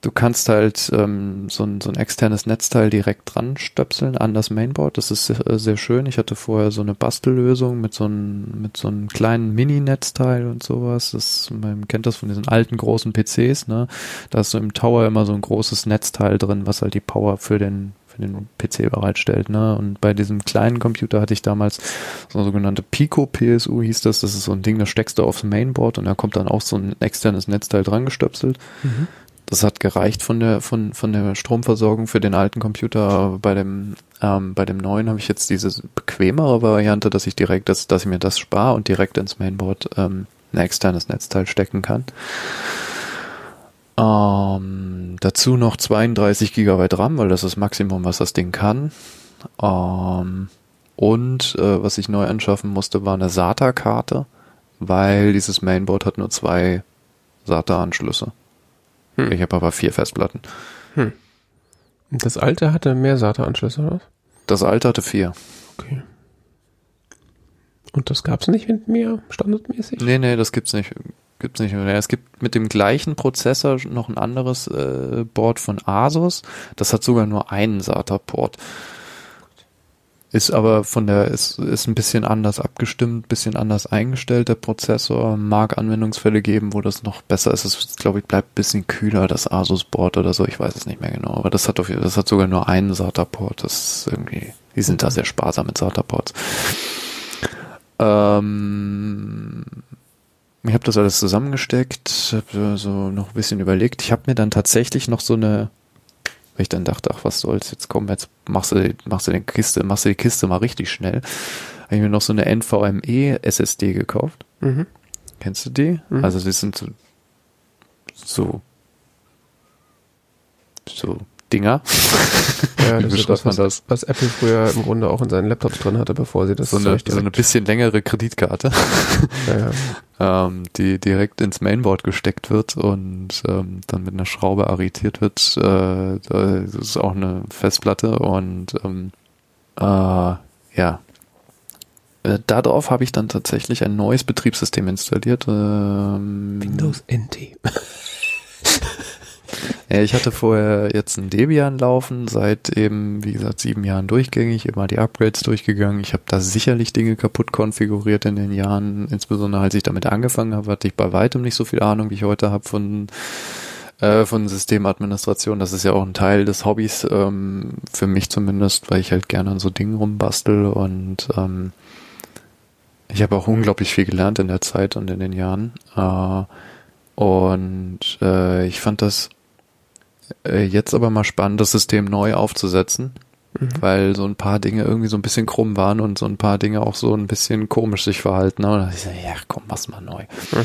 du kannst halt ähm, so, ein, so ein externes Netzteil direkt dran stöpseln an das Mainboard. Das ist sehr, äh, sehr schön. Ich hatte vorher so eine Bastellösung mit so einem, mit so einem kleinen Mini-Netzteil und sowas. Das, man kennt das von diesen alten großen PCs, ne? Da ist so im Tower immer so ein großes Netzteil drin, was halt die Power für den den PC bereitstellt. Ne? Und bei diesem kleinen Computer hatte ich damals so eine sogenannte Pico PSU hieß das. Das ist so ein Ding, das steckst du aufs Mainboard und da kommt dann auch so ein externes Netzteil dran gestöpselt. Mhm. Das hat gereicht von der von von der Stromversorgung für den alten Computer. Bei dem ähm, bei dem neuen habe ich jetzt diese bequemere Variante, dass ich direkt, dass dass ich mir das spare und direkt ins Mainboard ähm, ein externes Netzteil stecken kann. Ähm, dazu noch 32 GB RAM, weil das ist das Maximum, was das Ding kann. Ähm, und äh, was ich neu anschaffen musste, war eine SATA-Karte, weil dieses Mainboard hat nur zwei SATA-Anschlüsse. Hm. Ich habe aber vier Festplatten. Hm. Das alte hatte mehr SATA-Anschlüsse, oder was? Das alte hatte vier. Okay. Und das gab's nicht mit mir standardmäßig? Nee, nee, das gibt's nicht. Gibt's nicht mehr. Es gibt mit dem gleichen Prozessor noch ein anderes äh, Board von Asus. Das hat sogar nur einen SATA-Port. Ist aber von der, ist, ist ein bisschen anders abgestimmt, bisschen anders eingestellt, der Prozessor. Mag Anwendungsfälle geben, wo das noch besser ist. Es, glaube ich, bleibt ein bisschen kühler, das Asus-Board oder so. Ich weiß es nicht mehr genau. Aber das hat auf, das hat sogar nur einen SATA-Port. Das ist irgendwie, die sind da sehr sparsam mit SATA-Ports. Ähm, ich habe das alles zusammengesteckt, habe so noch ein bisschen überlegt. Ich habe mir dann tatsächlich noch so eine, weil ich dann dachte, ach was soll's, jetzt komm, jetzt machst du, machst du die Kiste, machst du die Kiste mal richtig schnell. Habe ich mir noch so eine NVMe SSD gekauft. Mhm. Kennst du die? Mhm. Also die sind so, so, so Dinger. Ja, das ist das, was, das, was Apple früher im Grunde auch in seinen Laptops drin hatte, bevor sie das so eine, so eine bisschen längere Kreditkarte, ja, ja. ähm, die direkt ins Mainboard gesteckt wird und ähm, dann mit einer Schraube arretiert wird. Äh, das ist auch eine Festplatte und ähm, äh, ja. Äh, darauf habe ich dann tatsächlich ein neues Betriebssystem installiert. Ähm, Windows NT. Ja, ich hatte vorher jetzt ein Debian laufen, seit eben, wie gesagt, sieben Jahren durchgängig, immer die Upgrades durchgegangen. Ich habe da sicherlich Dinge kaputt konfiguriert in den Jahren, insbesondere als ich damit angefangen habe, hatte ich bei weitem nicht so viel Ahnung, wie ich heute habe von äh, von Systemadministration. Das ist ja auch ein Teil des Hobbys, ähm, für mich zumindest, weil ich halt gerne an so Dingen rumbastel und ähm, ich habe auch unglaublich viel gelernt in der Zeit und in den Jahren. Äh, und äh, ich fand das äh, jetzt aber mal spannend, das System neu aufzusetzen, mhm. weil so ein paar Dinge irgendwie so ein bisschen krumm waren und so ein paar Dinge auch so ein bisschen komisch sich verhalten. Und dann ich so, ja, komm, mach's mal neu. Mhm.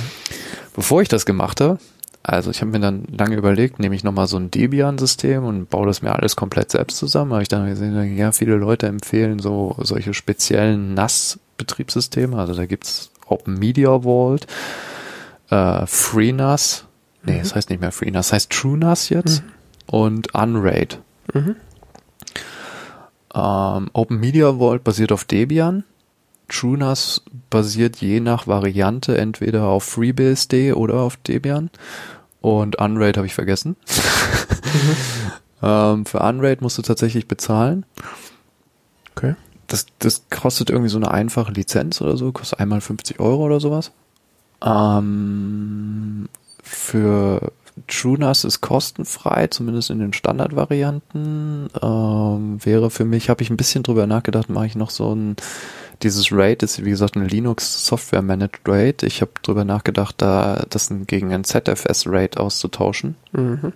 Bevor ich das gemacht habe, also ich habe mir dann lange überlegt, nehme ich nochmal so ein Debian-System und baue das mir alles komplett selbst zusammen. Habe ich dann gesehen, ja, viele Leute empfehlen so solche speziellen NAS-Betriebssysteme. Also da gibt's Open Media Vault, äh, FreeNAS, nee, mhm. das heißt nicht mehr FreeNAS, das heißt TrueNAS jetzt. Mhm und Unraid. Mhm. Ähm, Open Media Vault basiert auf Debian. TrueNAS basiert je nach Variante entweder auf FreeBSD oder auf Debian. Und Unraid habe ich vergessen. mhm. ähm, für Unraid musst du tatsächlich bezahlen. Okay. Das, das kostet irgendwie so eine einfache Lizenz oder so, kostet einmal 50 Euro oder sowas. Ähm, für TrueNAS ist kostenfrei, zumindest in den Standardvarianten. Ähm, wäre für mich, habe ich ein bisschen drüber nachgedacht, mache ich noch so ein, dieses RAID ist wie gesagt eine Linux Software Managed RAID. Ich habe drüber nachgedacht, da das gegen ein ZFS RAID auszutauschen. Mhm.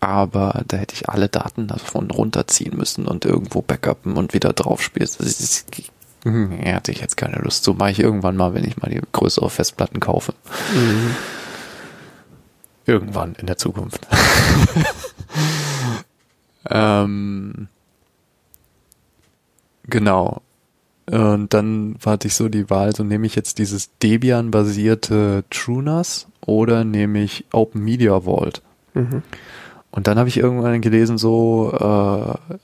Aber da hätte ich alle Daten davon runterziehen müssen und irgendwo backuppen und wieder draufspielen. Hm, hatte ich jetzt keine Lust zu. Mache ich irgendwann mal, wenn ich mal die größere Festplatten kaufe. Mhm. Irgendwann in der Zukunft. ähm, genau. Und dann hatte ich so die Wahl, so nehme ich jetzt dieses Debian-basierte TrueNAS oder nehme ich Open Media Vault. Mhm. Und dann habe ich irgendwann gelesen, so äh,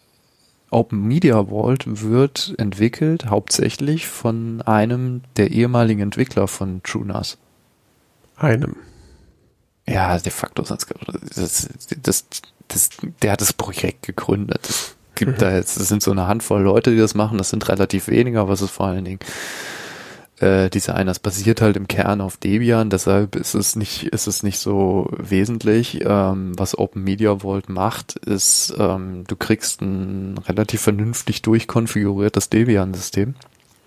Open Media Vault wird entwickelt hauptsächlich von einem der ehemaligen Entwickler von TrueNAS. Einem. Ja, de facto sonst das, das, das, der hat das Projekt gegründet. Es gibt mhm. da jetzt, es sind so eine Handvoll Leute, die das machen, das sind relativ wenige, aber es ist vor allen Dingen äh, diese eine, das basiert halt im Kern auf Debian, deshalb ist es nicht, ist es nicht so wesentlich. Ähm, was Open Media Vault macht, ist, ähm, du kriegst ein relativ vernünftig durchkonfiguriertes Debian-System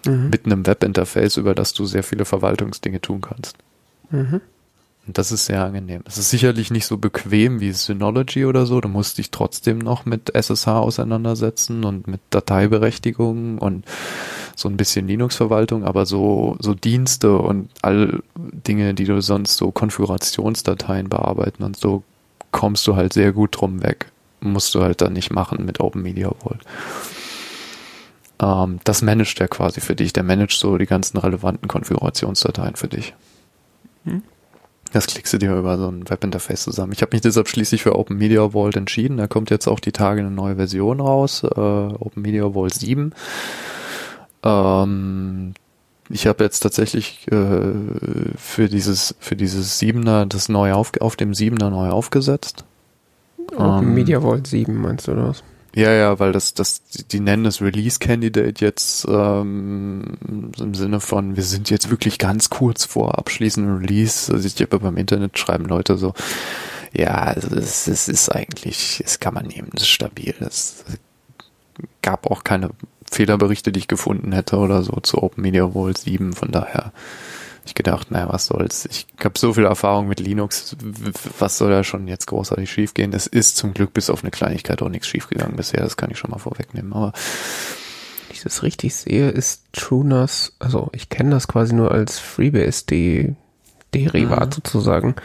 mhm. mit einem Webinterface, über das du sehr viele Verwaltungsdinge tun kannst. Mhm. Und das ist sehr angenehm. Es ist sicherlich nicht so bequem wie Synology oder so. Du musst dich trotzdem noch mit SSH auseinandersetzen und mit Dateiberechtigungen und so ein bisschen Linux-Verwaltung, aber so, so Dienste und all Dinge, die du sonst so Konfigurationsdateien bearbeiten und so, kommst du halt sehr gut drum weg. Musst du halt dann nicht machen mit Open Media Vault. Ähm, das managt der quasi für dich. Der managt so die ganzen relevanten Konfigurationsdateien für dich. Hm. Das klickst du dir über so ein Webinterface zusammen. Ich habe mich deshalb schließlich für Open Media Vault entschieden. Da kommt jetzt auch die Tage eine neue Version raus, äh, Open Media Vault 7. Ähm, ich habe jetzt tatsächlich äh, für dieses für dieses Siebener das neu auf auf dem Siebener neu aufgesetzt. Open ähm, Media Vault 7 meinst du das? Ja, ja, weil das, das, die nennen das Release Candidate jetzt ähm, im Sinne von, wir sind jetzt wirklich ganz kurz vor abschließendem Release. Also ich habe beim Internet schreiben Leute so, ja, also es, es ist eigentlich, es kann man nehmen, das ist stabil. Es gab auch keine Fehlerberichte, die ich gefunden hätte oder so zu Open Media Vault 7. Von daher ich gedacht, naja, was soll's. Ich habe so viel Erfahrung mit Linux, was soll da schon jetzt großartig schiefgehen? Es ist zum Glück bis auf eine Kleinigkeit auch nichts schiefgegangen bisher, das kann ich schon mal vorwegnehmen. Aber wenn ich das richtig sehe, ist TrueNAS, also ich kenne das quasi nur als FreeBSD Derivat mhm. sozusagen.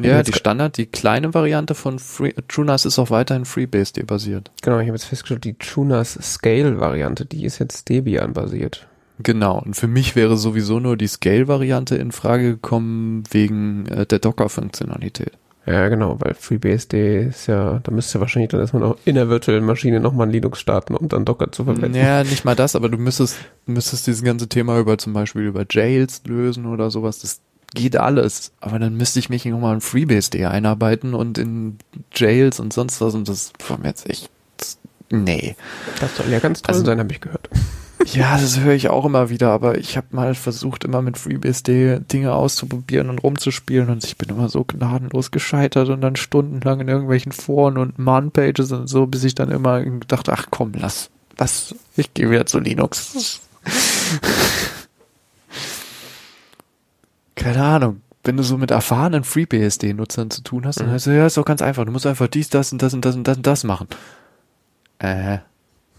Ja, die Standard, die kleine Variante von Free, TrueNAS ist auch weiterhin FreeBSD basiert. Genau, ich habe jetzt festgestellt, die TrueNAS Scale Variante, die ist jetzt Debian basiert. Genau, und für mich wäre sowieso nur die Scale-Variante in Frage gekommen wegen äh, der Docker-Funktionalität. Ja, genau, weil FreeBSD ist ja, da müsste wahrscheinlich dann erstmal noch in der virtuellen Maschine nochmal ein Linux starten, um dann Docker zu verwenden. Ja, nicht mal das, aber du müsstest, müsstest dieses ganze Thema über zum Beispiel über Jails lösen oder sowas. Das geht alles. Aber dann müsste ich mich nochmal in FreeBSD einarbeiten und in Jails und sonst was und das war mir jetzt echt, nee. Das soll ja ganz toll also, sein, habe ich gehört. Ja, das höre ich auch immer wieder, aber ich habe mal versucht, immer mit FreeBSD Dinge auszuprobieren und rumzuspielen und ich bin immer so gnadenlos gescheitert und dann stundenlang in irgendwelchen Foren und Man-Pages und so, bis ich dann immer dachte, ach komm, lass, lass, ich gehe wieder zu Linux. Keine Ahnung. Wenn du so mit erfahrenen FreeBSD-Nutzern zu tun hast, dann mhm. heißt ja, ist doch ganz einfach. Du musst einfach dies, das und das und das und das und das machen. Äh,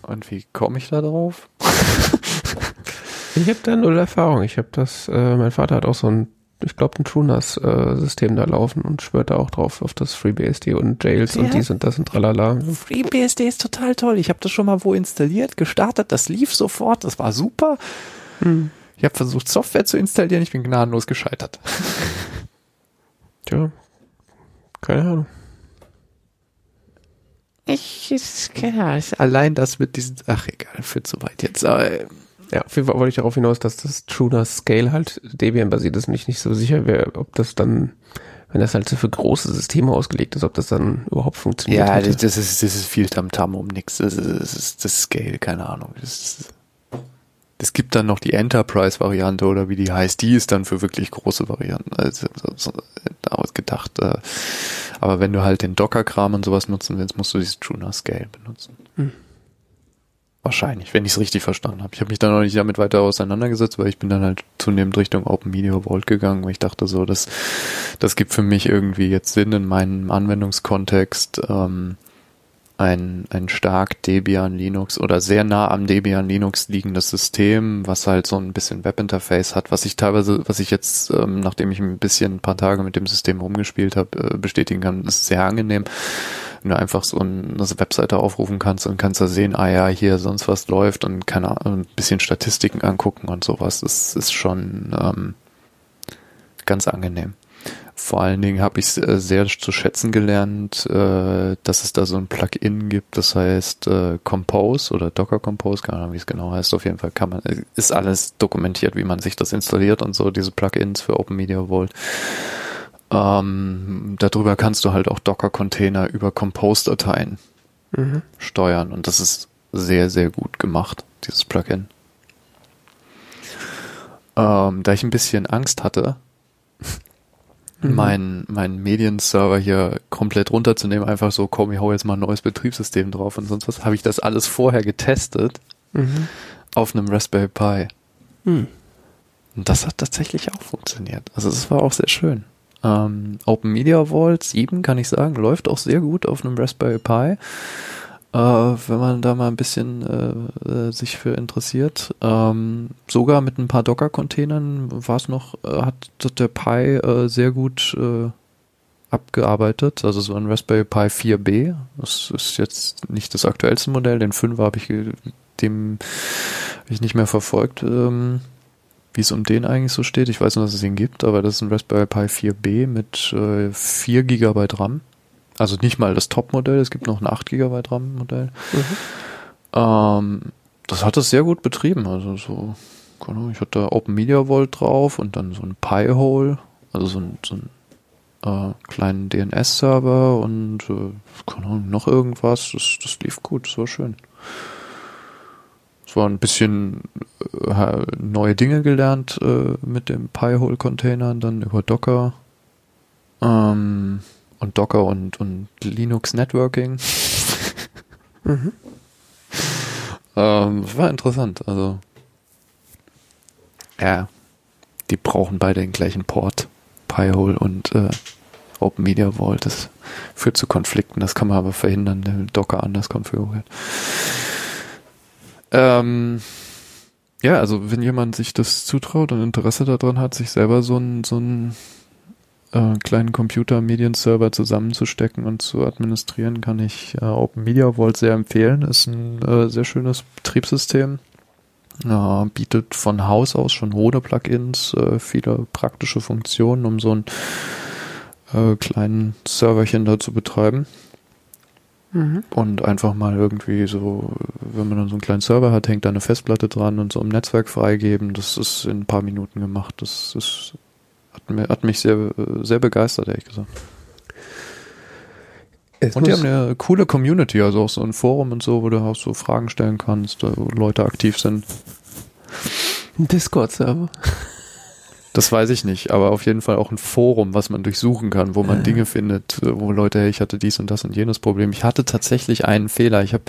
und wie komme ich da drauf? ich habe da null Erfahrung. Ich habe das, äh, mein Vater hat auch so ein, ich glaube, ein TrueNAS-System äh, da laufen und schwört da auch drauf auf das FreeBSD und Jails ja. und dies und das und tralala. FreeBSD ist total toll. Ich habe das schon mal wo installiert, gestartet, das lief sofort, das war super. Hm. Ich habe versucht, Software zu installieren, ich bin gnadenlos gescheitert. Tja, keine Ahnung. Ich, ist, ja, allein das mit diesen, ach egal, führt zu weit jetzt. Aber, ja, auf jeden Fall wollte ich darauf hinaus, dass das TrueNAS Scale halt Debian basiert ist und ich nicht so sicher wäre, ob das dann, wenn das halt so für große Systeme ausgelegt ist, ob das dann überhaupt funktioniert. Ja, hätte. das ist, das ist viel Tamtam um nichts. Das ist, das ist das Scale, keine Ahnung. Das ist, es gibt dann noch die Enterprise-Variante oder wie die heißt, die ist dann für wirklich große Varianten also, so, ausgedacht. Äh, aber wenn du halt den Docker-Kram und sowas nutzen willst, musst du dieses Juno Scale benutzen. Hm. Wahrscheinlich, wenn ich es richtig verstanden habe. Ich habe mich dann noch nicht damit weiter auseinandergesetzt, weil ich bin dann halt zunehmend Richtung Open Media Vault gegangen, weil ich dachte so, das, das gibt für mich irgendwie jetzt Sinn in meinem Anwendungskontext. Ähm, ein, ein stark Debian Linux oder sehr nah am Debian Linux liegendes System, was halt so ein bisschen Webinterface hat, was ich teilweise, was ich jetzt, ähm, nachdem ich ein bisschen ein paar Tage mit dem System rumgespielt habe, äh, bestätigen kann, ist sehr angenehm. Wenn du einfach so ein, eine Webseite aufrufen kannst und kannst da sehen, ah ja, hier sonst was läuft und Ahnung, ein bisschen Statistiken angucken und sowas, das ist schon ähm, ganz angenehm. Vor allen Dingen habe ich äh, sehr zu schätzen gelernt, äh, dass es da so ein Plugin gibt, das heißt äh, Compose oder Docker Compose, keine Ahnung, wie es genau heißt. Auf jeden Fall kann man, ist alles dokumentiert, wie man sich das installiert und so, diese Plugins für Open Media Vault. Ähm, darüber kannst du halt auch Docker-Container über Compose-Dateien Mhm. steuern und das ist sehr, sehr gut gemacht, dieses Plugin. Ähm, da ich ein bisschen Angst hatte, Mhm. meinen mein Medienserver hier komplett runterzunehmen, einfach so, komm, ich hau jetzt mal ein neues Betriebssystem drauf und sonst was, habe ich das alles vorher getestet Mhm. auf einem Raspberry Pi. Mhm. Und das hat tatsächlich auch funktioniert. Also es war auch sehr schön. Ähm, Open Media Vault 7 kann ich sagen, läuft auch sehr gut auf einem Raspberry Pi. Äh, wenn man da mal ein bisschen äh, äh, sich für interessiert. Ähm, sogar mit ein paar Docker-Containern war es noch, äh, hat der Pi äh, sehr gut äh, abgearbeitet. Also so ein Raspberry Pi 4B. Das ist jetzt nicht das aktuellste Modell. Den 5 habe ich dem hab ich nicht mehr verfolgt. Ähm, wie es um den eigentlich so steht. Ich weiß nur, dass es ihn gibt, aber das ist ein Raspberry Pi 4B mit äh, 4 GB RAM. Also nicht mal das Top-Modell, es gibt noch ein 8 GB RAM-Modell. Mhm. Ähm, das hat es sehr gut betrieben. Also so, ich hatte Open Media Vault drauf und dann so ein Pi-Hole, also so ein, so ein äh, kleinen DNS-Server und äh, noch irgendwas. Das, das lief gut, das war schön. Es war ein bisschen äh, neue Dinge gelernt äh, mit dem Pi-Hole-Containern, dann über Docker. Ähm, und Docker und, und Linux Networking. Mhm. Ähm, war interessant. Also, ja, die brauchen beide den gleichen Port. Pi-Hole und äh, Open Media Vault. Das führt zu Konflikten. Das kann man aber verhindern, wenn Docker anders konfiguriert. Ähm, ja, also wenn jemand sich das zutraut und Interesse daran hat, sich selber so einen so einen äh, kleinen Computer-Medienserver zusammenzustecken und zu administrieren, kann ich äh, Open Media Vault sehr empfehlen. Ist ein äh, sehr schönes Betriebssystem. Ja, bietet von Haus aus schon ohne Plugins äh, viele praktische Funktionen, um so einen äh, kleinen Serverchen da zu betreiben. Mhm. Und einfach mal irgendwie so, wenn man dann so einen kleinen Server hat, hängt da eine Festplatte dran und so im Netzwerk freigeben. Das ist in ein paar Minuten gemacht. Das ist, hat, hat mich sehr, sehr begeistert, ehrlich gesagt. Es Und die haben eine coole Community, also auch so ein Forum und so, wo du auch so Fragen stellen kannst, wo Leute aktiv sind. Ein Discord-Server. Das weiß ich nicht, aber auf jeden Fall auch ein Forum, was man durchsuchen kann, wo man. Dinge findet, wo Leute, hey, ich hatte dies und das und jenes Problem. Ich hatte tatsächlich einen Fehler. Ich habe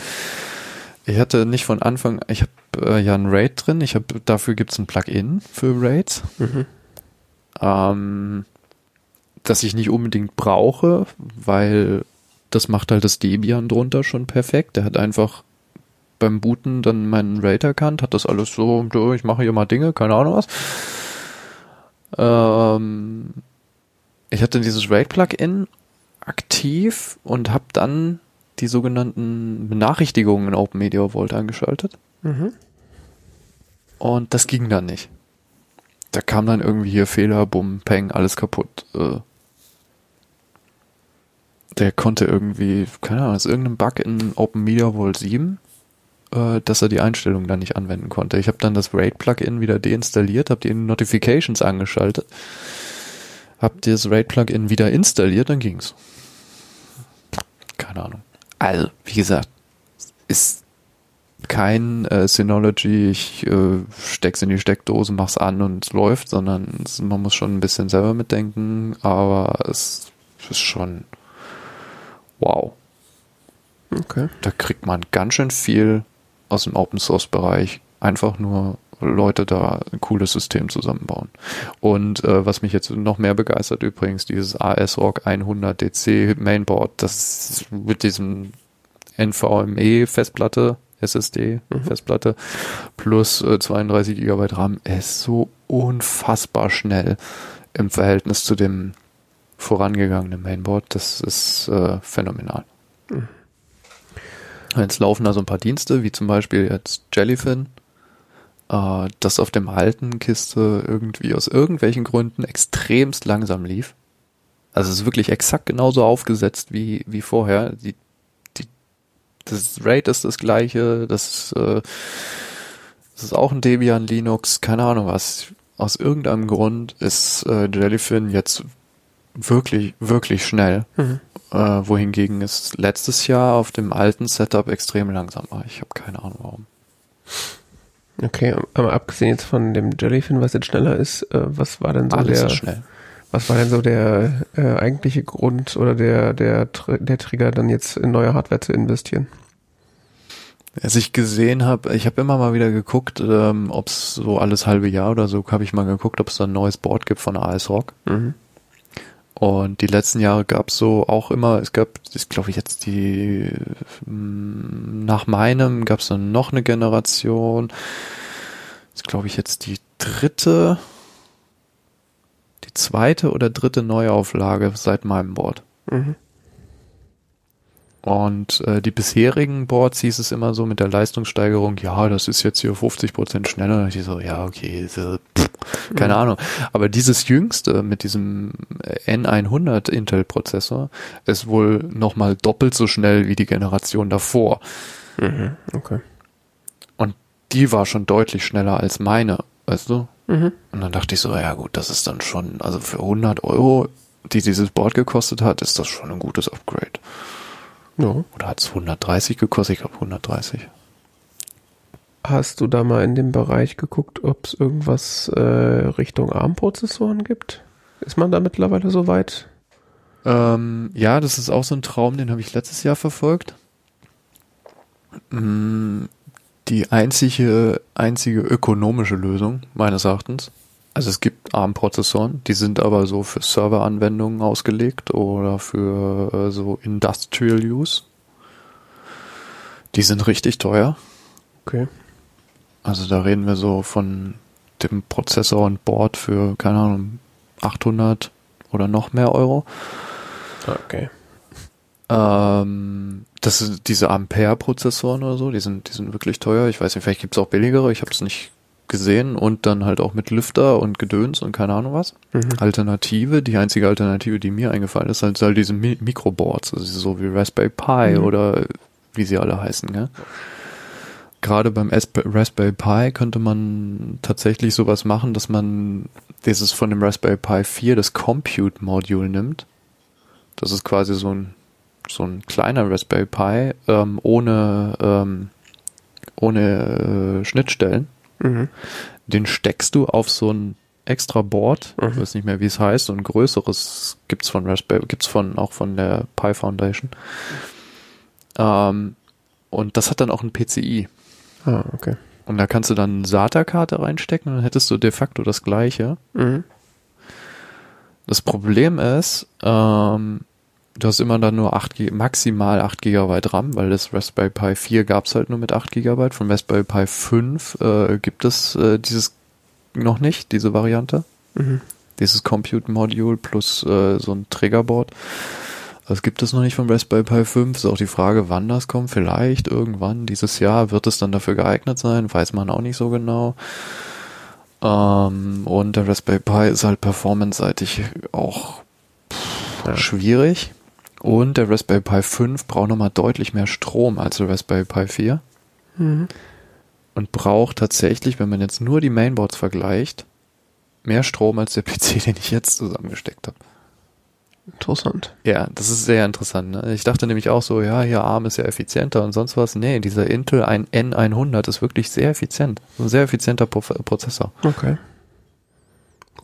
ich hatte nicht von Anfang, ich habe äh, ja ein Raid drin, ich habe dafür gibt's ein Plugin für Raids, Mhm. Ähm, das ich nicht unbedingt brauche, weil das macht halt das Debian drunter schon perfekt. Der hat einfach beim Booten dann meinen Raid erkannt, hat das alles so, ich mache hier mal Dinge, keine Ahnung was. Ähm, ich hatte dieses Raid-Plugin aktiv und habe dann die sogenannten Benachrichtigungen in Open Media Vault angeschaltet. Mhm. Und das ging dann nicht. Da kam dann irgendwie hier Fehler, bumm, peng, alles kaputt. Äh, der konnte irgendwie, keine Ahnung, ist irgendein Bug in Open Media Vault 7, äh, dass er die Einstellungen dann nicht anwenden konnte. Ich habe dann das RAID-Plugin wieder deinstalliert, habe die Notifications angeschaltet, habe das RAID-Plugin wieder installiert, dann ging's. Keine Ahnung. Also, wie gesagt, ist kein äh, Synology, ich äh, steck's in die Steckdose, mach's an und es läuft, sondern es, man muss schon ein bisschen selber mitdenken, aber es ist schon wow. Okay. Da kriegt man ganz schön viel aus dem Open Source Bereich. Einfach nur Leute da ein cooles System zusammenbauen. Und äh, was mich jetzt noch mehr begeistert übrigens, dieses ASRock 100 DC Mainboard, das mit diesem NVMe Festplatte, SSD Mhm. Festplatte plus äh, 32 GB RAM ist so unfassbar schnell im Verhältnis zu dem vorangegangenen Mainboard. Das ist äh, phänomenal. Mhm. Jetzt laufen da so ein paar Dienste, wie zum Beispiel jetzt Jellyfin, äh, das auf dem alten Kiste irgendwie aus irgendwelchen Gründen extremst langsam lief. Also es ist wirklich exakt genauso aufgesetzt wie, wie vorher. Die, das RAID ist das gleiche, das, äh, das ist auch ein Debian Linux, keine Ahnung was. Aus irgendeinem Grund ist äh, Jellyfin jetzt wirklich, wirklich schnell. Mhm. Äh, wohingegen es letztes Jahr auf dem alten Setup extrem langsam war. Ich habe keine Ahnung warum. Okay, aber abgesehen jetzt von dem Jellyfin, was jetzt schneller ist, äh, was war denn so Alles der, ist schnell. Was war denn so der äh, eigentliche Grund oder der, der, der Trigger dann jetzt in neue Hardware zu investieren? Als ich gesehen habe, ich habe immer mal wieder geguckt, ähm, ob es so alles halbe Jahr oder so, habe ich mal geguckt, ob es da ein neues Board gibt von AS Rock. Mhm. Und die letzten Jahre gab es so auch immer, es gab, ich glaube jetzt die, nach meinem gab es dann noch eine Generation, das glaube ich jetzt die dritte, die zweite oder dritte Neuauflage seit meinem Board. Mhm. Und äh, die bisherigen Boards hieß es immer so mit der Leistungssteigerung, ja, das ist jetzt hier 50 Prozent schneller. Und ich so, ja, okay, so, pff, keine Mhm. Ahnung. Aber dieses jüngste mit diesem N100 Intel-Prozessor ist wohl nochmal doppelt so schnell wie die Generation davor. Mhm. Okay. Und die war schon deutlich schneller als meine, weißt du? Mhm. Und dann dachte ich so, ja gut, das ist dann schon, also für 100 Euro, die dieses Board gekostet hat, ist das schon ein gutes Upgrade. Ja. Oder hat es 130 gekostet? Ich glaube 130. Hast du da mal in dem Bereich geguckt, ob es irgendwas äh, Richtung ARM-Prozessoren gibt? Ist man da mittlerweile so weit? Ähm, ja, das ist auch so ein Traum, den habe ich letztes Jahr verfolgt. Mm, Die einzige, einzige ökonomische Lösung, meines Erachtens. Also es gibt ARM-Prozessoren, die sind aber so für Serveranwendungen ausgelegt oder für äh, so Industrial Use. Die sind richtig teuer. Okay. Also da reden wir so von dem Prozessor und Board für, keine Ahnung, 800 oder noch mehr Euro. Okay. Ähm, das sind diese Ampere-Prozessoren oder so, die sind, die sind wirklich teuer. Ich weiß nicht, vielleicht gibt's auch billigere, ich habe es nicht gesehen und dann halt auch mit Lüfter und Gedöns und keine Ahnung was. Mhm. Alternative, die einzige Alternative, die mir eingefallen ist, halt, halt diese Mi Mikroboards, also so wie Raspberry Pi Mhm. oder wie sie alle heißen, gell? Gerade beim Asp- Raspberry Pi könnte man tatsächlich sowas machen, dass man dieses von dem Raspberry Pi 4 das Compute Module nimmt. Das ist quasi so ein so ein kleiner Raspberry Pi ähm, ohne ähm, ohne äh, Schnittstellen. Mhm. Den steckst du auf so ein extra Board, ich Mhm. weiß nicht mehr, wie es heißt, so ein größeres gibt's von Raspberry, gibt's von auch von der Pi Foundation. Ähm, und das hat dann auch ein PCI. Ah, okay. Und da kannst du dann eine SATA-Karte reinstecken und dann hättest du de facto das gleiche. Mhm. Das Problem ist, ähm, du hast immer dann nur 8, G- maximal 8 GB RAM, weil das Raspberry Pi 4 gab's halt nur mit 8 GB. Von Raspberry Pi 5 äh, gibt es äh, dieses noch nicht, diese Variante. Mhm. Dieses Compute Module plus äh, so ein Triggerboard. Das gibt es noch nicht vom Raspberry Pi 5. Ist auch die Frage, wann das kommt. Vielleicht irgendwann dieses Jahr wird es dann dafür geeignet sein. Weiß man auch nicht so genau. Ähm, und der Raspberry Pi ist halt performance-seitig auch pff, Ja. schwierig. Und der Raspberry Pi 5 braucht nochmal deutlich mehr Strom als der Raspberry Pi 4 Mhm. und braucht tatsächlich, wenn man jetzt nur die Mainboards vergleicht, mehr Strom als der PC, den ich jetzt zusammengesteckt habe. Interessant. Ja, das ist sehr interessant. Ne? Ich dachte nämlich auch so, ja, hier ARM ist ja effizienter und sonst was. Nee, dieser Intel ein N100 ist wirklich sehr effizient. Ein sehr effizienter Pro Prozessor. Okay.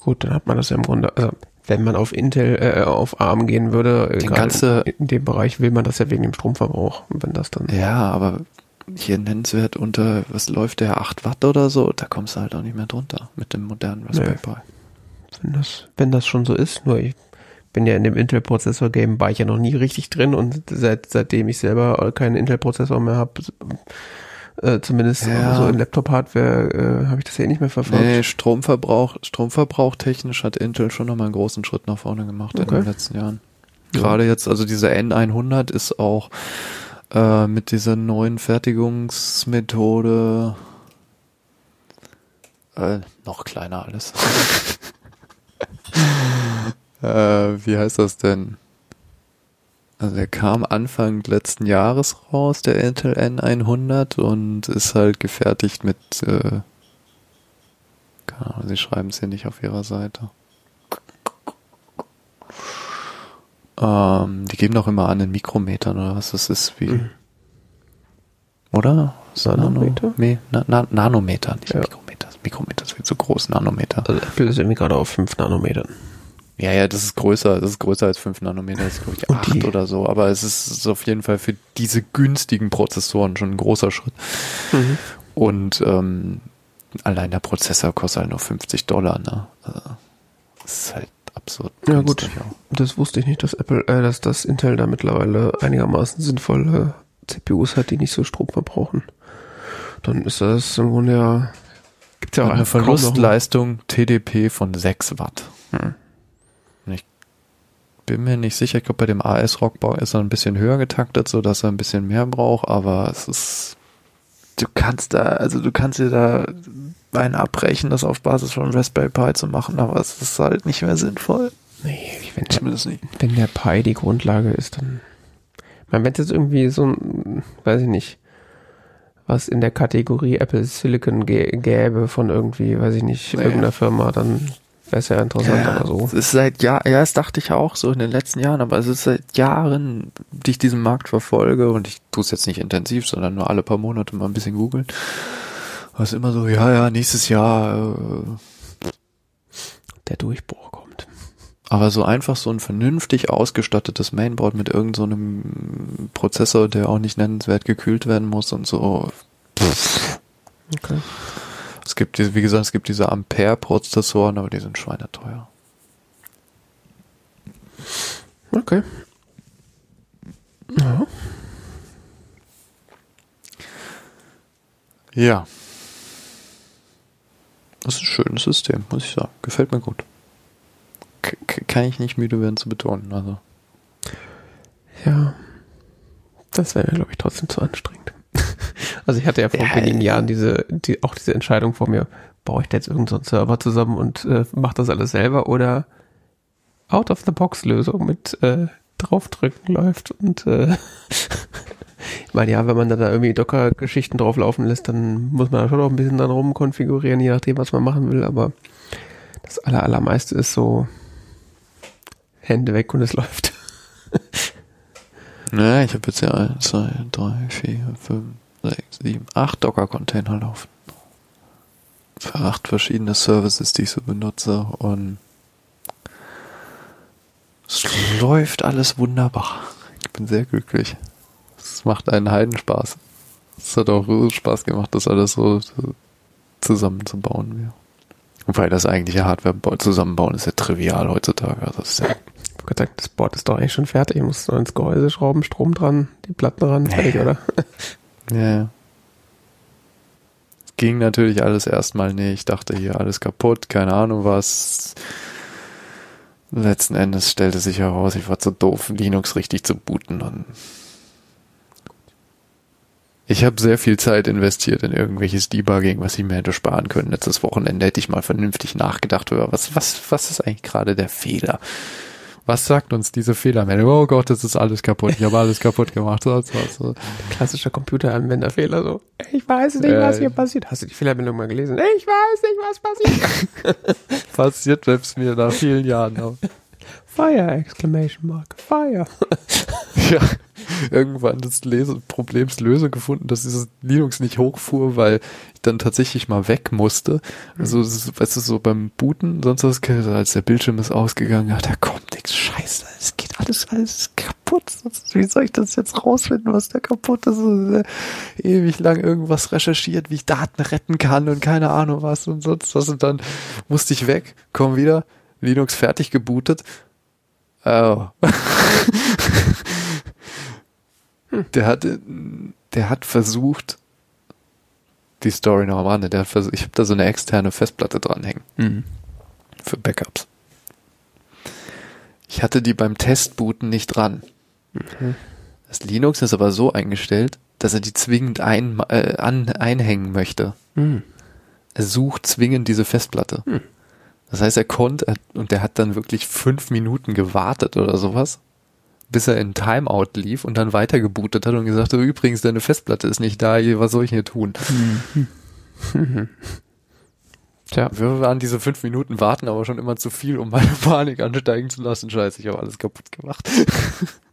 Gut, dann hat man das ja im Grunde, also wenn man auf Intel, äh, auf ARM gehen würde, Den in, in dem Bereich will man das ja wegen dem Stromverbrauch, wenn das dann. Ja, aber hier nennenswert unter, was läuft der, 8 Watt oder so, da kommst du halt auch nicht mehr drunter mit dem modernen Raspberry Nee. Pi. Wenn das, wenn das schon so ist, nur ich bin ja in dem Intel-Prozessor-Game war ich ja noch nie richtig drin und seit, seitdem ich selber keinen Intel-Prozessor mehr habe, äh, zumindest Ja. so in Laptop-Hardware, äh, habe ich das ja eh nicht mehr verfolgt. Nee, Stromverbrauch, Stromverbrauch technisch hat Intel schon nochmal einen großen Schritt nach vorne gemacht in Okay. den letzten Jahren. Ja. Gerade jetzt, also dieser N100 ist auch äh, mit dieser neuen Fertigungsmethode äh, noch kleiner alles. äh, wie heißt das denn? Also der kam Anfang letzten Jahres raus, der Intel N100 und ist halt gefertigt mit äh, keine Ahnung, sie schreiben es hier nicht auf ihrer Seite. Ähm, die geben doch immer an den Mikrometern oder was das ist, wie. Oder? Ist das Nanometer? Nano, nee, na, na, Nanometer, nicht Ja. Mikrometer. Mikrometer ist viel zu groß, Nanometer. Also Apple ist irgendwie gerade auf 5 Nanometern. Ja, ja, das ist größer, das ist größer als 5 Nanometer, das ist glaube ich Und 8 die- oder so, aber es ist, auf jeden Fall für diese günstigen Prozessoren schon ein großer Schritt. Und ähm, allein der Prozessor kostet halt nur 50 Dollar, ne? Also, das ist halt absurd. Ja, gut. auch. Das wusste ich nicht, dass Apple, äh, dass das Intel da mittlerweile einigermaßen sinnvolle CPUs hat, die nicht so Strom verbrauchen. Dann ist das im Grunde ja, gibt's ja Hat eine Verlustleistung TDP von 6 Watt. Hm. Ich bin mir nicht sicher, ich glaube bei dem AS-Rockbau ist er ein bisschen höher getaktet, so dass er ein bisschen mehr braucht, aber es ist, du kannst da, also du kannst dir da einen abbrechen, das auf Basis von Raspberry Pi zu machen, aber es ist halt nicht mehr sinnvoll. Nee, wenn, Zumindest nicht. wenn der Pi die Grundlage ist, dann. Man wenn es jetzt irgendwie so ein, weiß ich nicht, was in der Kategorie Apple Silicon gä- gäbe von irgendwie, weiß ich nicht, Ja. irgendeiner Firma, dann wäre es ja interessant, aber so. Es ist seit Jahren, ja, das dachte ich auch so in den letzten Jahren, aber es ist seit Jahren, die ich diesen Markt verfolge und ich tue es jetzt nicht intensiv, sondern nur alle paar Monate mal ein bisschen googeln. Ist immer so, ja, ja, nächstes Jahr, äh, Der Durchbruch kommt. aber so einfach so ein vernünftig ausgestattetes Mainboard mit irgendeinem so einem Prozessor, der auch nicht nennenswert gekühlt werden muss und so. Okay. Es gibt diese, wie gesagt, es gibt diese Ampere-Prozessoren, aber die sind schweineteuer. Okay. Ja. Ja. Das ist ein schönes System, muss ich sagen. Gefällt mir gut. K k- kann ich nicht müde werden zu betonen. Also. Ja. Das wäre, glaube ich, trotzdem zu anstrengend. Also ich hatte ja vor Ja, wenigen Jahren diese, die, auch diese Entscheidung vor mir, baue ich da jetzt irgendeinen so Server zusammen und äh, mache das alles selber oder Out-of-the-Box-Lösung mit äh, draufdrücken läuft und äh, ich meine, ja, wenn man da, da irgendwie Docker-Geschichten drauflaufen lässt, dann muss man da schon auch ein bisschen dran rumkonfigurieren, je nachdem, was man machen will, aber das aller, allermeiste ist so Hände weg und es läuft. Ne, ich habe jetzt ja 1, 2, 3, 4, 5, 6, 7, 8 Docker-Container laufen. Für acht verschiedene Services, die ich so benutze und es läuft alles wunderbar. Ich bin sehr glücklich. Es macht einen Heidenspaß. Es hat auch so Spaß gemacht, das alles so zusammenzubauen. Ja. Wobei das eigentliche Hardware zusammenbauen ist ja trivial heutzutage. Also das ist ja Ich hab gesagt, das Board ist doch eigentlich schon fertig. Ich muss nur ins Gehäuse schrauben, Strom dran, die Platten ran, fertig, oder? Ja. ja. Es ging natürlich alles erstmal nicht. Ich dachte hier alles kaputt, keine Ahnung was. Letzten Endes stellte sich heraus, ich war zu doof, Linux richtig zu booten und ich habe sehr viel Zeit investiert in irgendwelches Debugging, was ich mir hätte sparen können. Letztes Wochenende hätte ich mal vernünftig nachgedacht über was, was, was ist eigentlich gerade der Fehler? Was sagt uns diese Fehlermeldung? Oh Gott, das ist alles kaputt. Ich habe alles kaputt gemacht. So, so, so. Klassischer Computeranwenderfehler, so. Ich weiß nicht, Äh. was hier passiert. Hast du die Fehlermeldung mal gelesen? Ich weiß nicht, was passiert. Passiert selbst mir nach vielen Jahren noch. Fire, Exclamation Mark. Fire. Ja, irgendwann des Lese Problems Lösung gefunden, dass dieses Linux nicht hochfuhr, weil ich dann tatsächlich mal weg musste. Also, das ist, weißt du, so beim Booten, sonst was, als der Bildschirm ist ausgegangen, ach, da kommt nichts, scheiße, es geht alles, alles ist kaputt. Wie soll ich das jetzt rausfinden, was da kaputt ist? Und, äh, ewig lang irgendwas recherchiert, wie ich Daten retten kann und keine Ahnung was und sonst was. Und dann musste ich weg, komm wieder, Linux fertig gebootet. Oh. Der hat, der hat versucht, die Story noch am Rande, der hat versucht, ich habe da so eine externe Festplatte dranhängen für Backups. Ich hatte die beim Testbooten nicht dran. Das Linux ist aber so eingestellt, dass er die zwingend ein, äh, an, einhängen möchte. Hm. Er sucht zwingend diese Festplatte. Hm. Das heißt, er konnte, und der hat dann wirklich fünf Minuten gewartet oder sowas, bis er in Timeout lief und dann weiter gebootet hat und gesagt hat, übrigens, deine Festplatte ist nicht da, was soll ich hier tun? Tja. Wir waren diese fünf Minuten warten aber schon immer zu viel, um meine Panik ansteigen zu lassen. Scheiße, ich habe alles kaputt gemacht.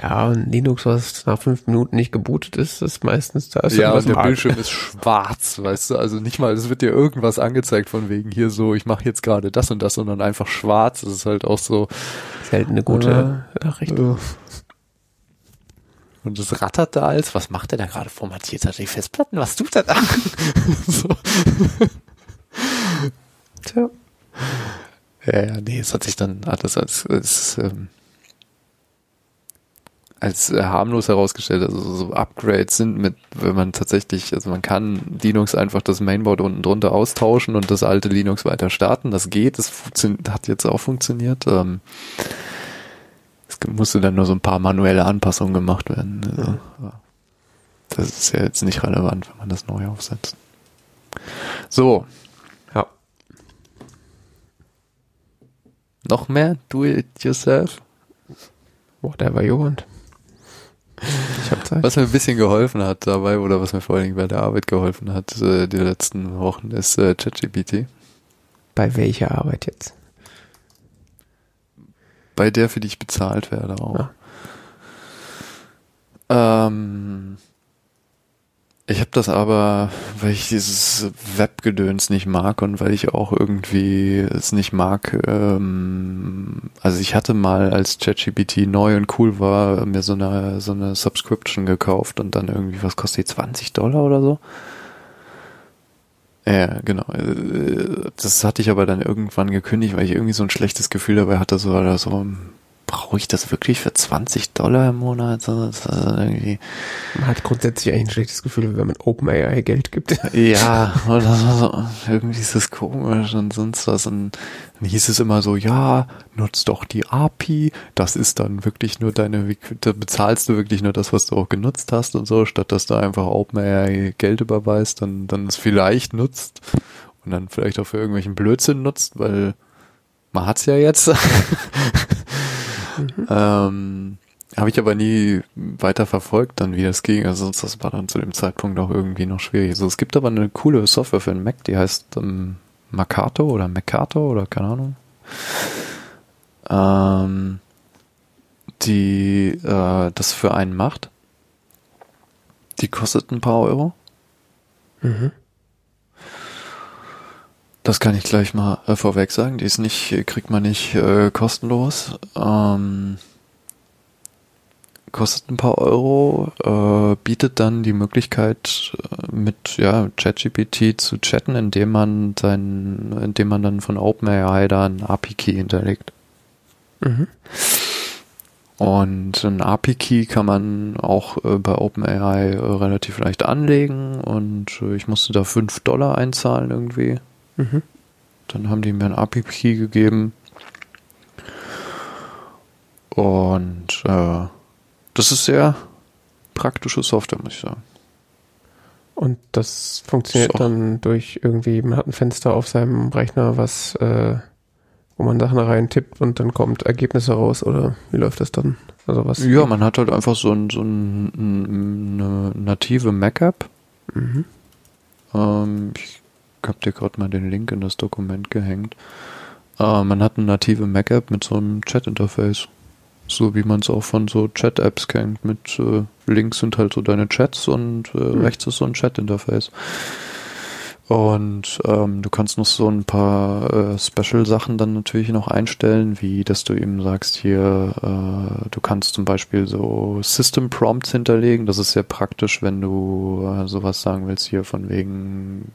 Ja, und Linux, was nach fünf Minuten nicht gebootet ist, ist meistens da. Ist ja, und der. Bildschirm ist schwarz, weißt du, also nicht mal, es wird dir irgendwas angezeigt von wegen hier so, ich mache jetzt gerade das und das, sondern einfach schwarz. Das ist halt auch so. Selten eine gute Nachricht. äh, Und es rattert da als, was macht der da gerade? Formatiert er die Festplatten? Was tut er da? so. Tja. Ja, ja, nee, es hat sich dann alles als, als, ähm, als äh, harmlos herausgestellt. Also so Upgrades sind mit, wenn man tatsächlich, also man kann Linux einfach das Mainboard unten drunter austauschen und das alte Linux weiter starten. Das geht, das hat jetzt auch funktioniert. Ähm, es musste dann nur so ein paar manuelle Anpassungen gemacht werden. Also, aber das ist ja jetzt nicht relevant, wenn man das neu aufsetzt. So, Ja. noch mehr Do it yourself. Whatever you want. Ich hab Zeit. Was mir ein bisschen geholfen hat dabei, oder was mir vor allen Dingen bei der Arbeit geholfen hat, äh, die letzten Wochen, ist äh, ChatGPT. Bei welcher Arbeit jetzt? Bei der, für die ich bezahlt werde auch. Ja. Ähm, ich habe das aber, weil ich dieses Webgedöns nicht mag und weil ich auch irgendwie es nicht mag. Ähm, also ich hatte mal, als ChatGPT neu und cool war, mir so eine so eine Subscription gekauft und dann irgendwie, was kostet die, 20 Dollar oder so? Ja, genau. Äh, Das hatte ich aber dann irgendwann gekündigt, weil ich irgendwie so ein schlechtes Gefühl dabei hatte, so, oder so brauche ich das wirklich für 20 Dollar im Monat? Das ist irgendwie, Man hat grundsätzlich eigentlich ein schlechtes Gefühl, wenn man OpenAI Geld gibt. ja, oder so, irgendwie ist das komisch und sonst was. Und dann hieß es immer so, ja, nutz doch die API, das ist dann wirklich nur deine, da bezahlst du wirklich nur das, was du auch genutzt hast und so, statt dass du einfach OpenAI Geld überweist, dann, dann es vielleicht nutzt und dann vielleicht auch für irgendwelchen Blödsinn nutzt, weil man hat's ja jetzt. ähm, habe ich aber nie weiter verfolgt, dann wie das ging. Also sonst das war dann zu dem Zeitpunkt auch irgendwie noch schwierig. Also es gibt aber eine coole Software für den Mac, die heißt ähm, Macato oder Macato oder keine Ahnung. Ähm, die äh, das für einen macht. Die kostet ein paar Euro. Mhm. Das kann ich gleich mal äh, vorweg sagen. Die ist nicht, kriegt man nicht äh, kostenlos. Ähm, kostet ein paar Euro, äh, bietet dann die Möglichkeit, äh, mit ja, ChatGPT zu chatten, indem man sein, indem man dann von OpenAI da einen API-Key hinterlegt. Mhm. Und ein API-Key kann man auch äh, bei OpenAI äh, relativ leicht anlegen und äh, ich musste da 5 Dollar einzahlen irgendwie. Mhm. Dann haben die mir einen API-Key gegeben. Und äh, das ist sehr praktische Software, muss ich sagen. Und das funktioniert So. dann durch irgendwie, man hat ein Fenster auf seinem Rechner, was, äh, wo man Sachen rein tippt und dann kommt Ergebnisse raus oder wie läuft das dann? Also was? Ja, man hat halt einfach so, ein, so ein, eine native Mac-App. Mhm. Ähm, ich habe dir gerade mal den Link in das Dokument gehängt. Äh, man hat eine native Mac-App mit so einem Chat-Interface. So wie man es auch von so Chat-Apps kennt. Mit äh, links sind halt so deine Chats und äh, Hm. rechts ist so ein Chat-Interface. Und ähm, du kannst noch so ein paar äh, Special-Sachen dann natürlich noch einstellen, wie dass du eben sagst, hier, äh, du kannst zum Beispiel so System-Prompts hinterlegen. Das ist sehr praktisch, wenn du äh, sowas sagen willst, hier von wegen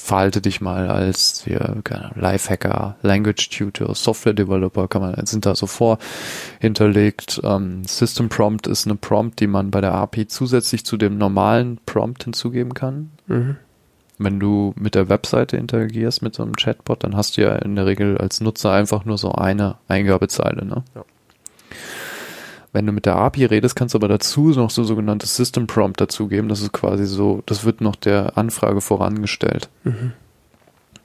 verhalte dich mal als hier, Lifehacker, Language Tutor, Software Developer, kann man, sind da so vor hinterlegt. Ähm, System Prompt ist eine Prompt, die man bei der API zusätzlich zu dem normalen Prompt hinzugeben kann. Mhm. Wenn du mit der Webseite interagierst, mit so einem Chatbot, dann hast du ja in der Regel als Nutzer einfach nur so eine Eingabezeile. Ne? Ja. Wenn du mit der API redest, kannst du aber dazu noch so sogenanntes System Prompt dazugeben. Das ist quasi so, das wird noch der Anfrage vorangestellt. Mhm.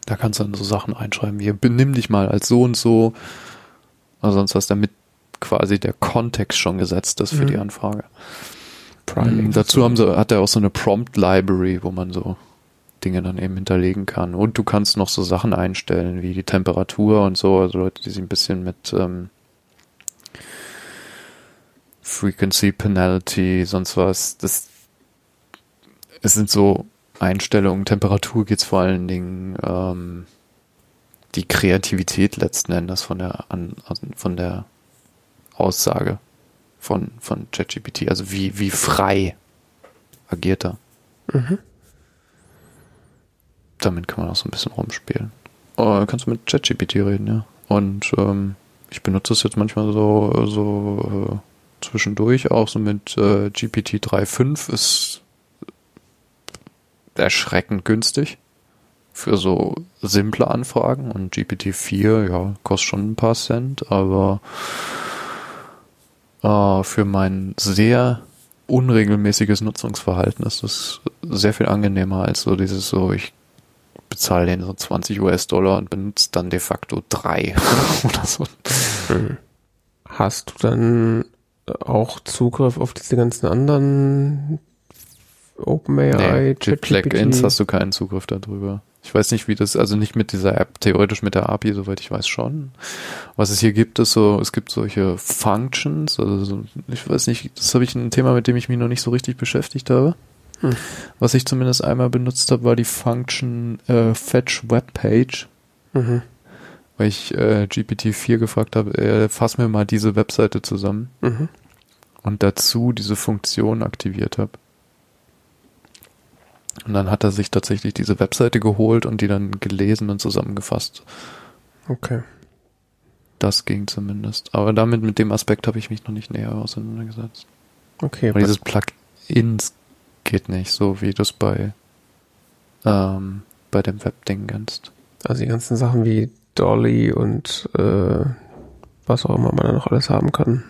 Da kannst du dann so Sachen einschreiben wie, benimm dich mal als so und so. Oder sonst was, damit quasi der Kontext schon gesetzt ist für Mhm. die Anfrage. Priming. Ähm, dazu haben sie, hat er auch so eine Prompt Library, wo man so Dinge dann eben hinterlegen kann. Und du kannst noch so Sachen einstellen, wie die Temperatur und so, also Leute, die sich ein bisschen mit ähm, Frequency Penalty, sonst was, das es sind so Einstellungen, Temperatur geht's vor allen Dingen ähm, die Kreativität letzten Endes von der an, von der Aussage von von ChatGPT, also wie wie frei agiert er. Mhm. Damit kann man auch so ein bisschen rumspielen. Oh, kannst du mit ChatGPT reden, ja. Und ähm, ich benutze es jetzt manchmal so so äh, zwischendurch auch so mit äh, GPT 3.5 ist erschreckend günstig für so simple Anfragen und GPT-4, ja, kostet schon ein paar Cent, aber äh, für mein sehr unregelmäßiges Nutzungsverhalten ist das sehr viel angenehmer als so dieses so, ich bezahle den so 20 US-Dollar und benutze dann de facto drei oder so. Hast du dann auch Zugriff auf diese ganzen anderen OpenAI, nee, mit Plugins hast du keinen Zugriff darüber. Ich weiß nicht, wie das, also nicht mit dieser App, theoretisch mit der API, soweit ich weiß schon. Was es hier gibt, ist so, es gibt solche Functions, also so, ich weiß nicht, das habe ich ein Thema, mit dem ich mich noch nicht so richtig beschäftigt habe. Hm. Was ich zumindest einmal benutzt habe, war die Function äh, Fetch Webpage. Mhm. Weil ich äh, GPT-4 gefragt habe, äh, fass mir mal diese Webseite zusammen. Mhm. Und dazu diese Funktion aktiviert habe. Und dann hat er sich tatsächlich diese Webseite geholt und die dann gelesen und zusammengefasst. Okay. Das ging zumindest. Aber damit, mit dem Aspekt habe ich mich noch nicht näher auseinandergesetzt. Okay. Aber dieses Plugins geht nicht, so wie du es bei, ähm, bei dem Webding kennst. Also die ganzen Sachen wie Dolly und äh, was auch immer man da noch alles haben kann.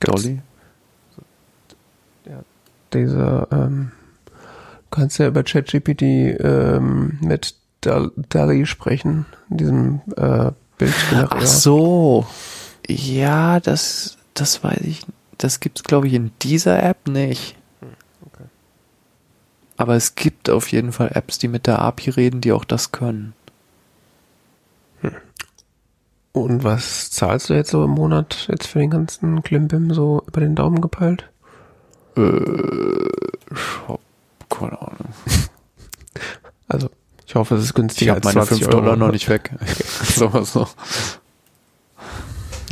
Dolly? Ja, dieser ähm, kannst ja über ChatGPT ähm, mit DALI sprechen, in diesem äh, Bildgenerator. Ach so. Ja, das, das weiß ich. Das gibt's, glaube ich, in dieser App nicht. Okay. Aber es gibt auf jeden Fall Apps, die mit der API reden, die auch das können. Und was zahlst du jetzt so im Monat jetzt für den ganzen Klimbim so über den Daumen gepeilt? Äh, Shop keine Ahnung. Also, ich hoffe, es ist günstiger ich als meine 5 Dollar noch nicht weg. so, so.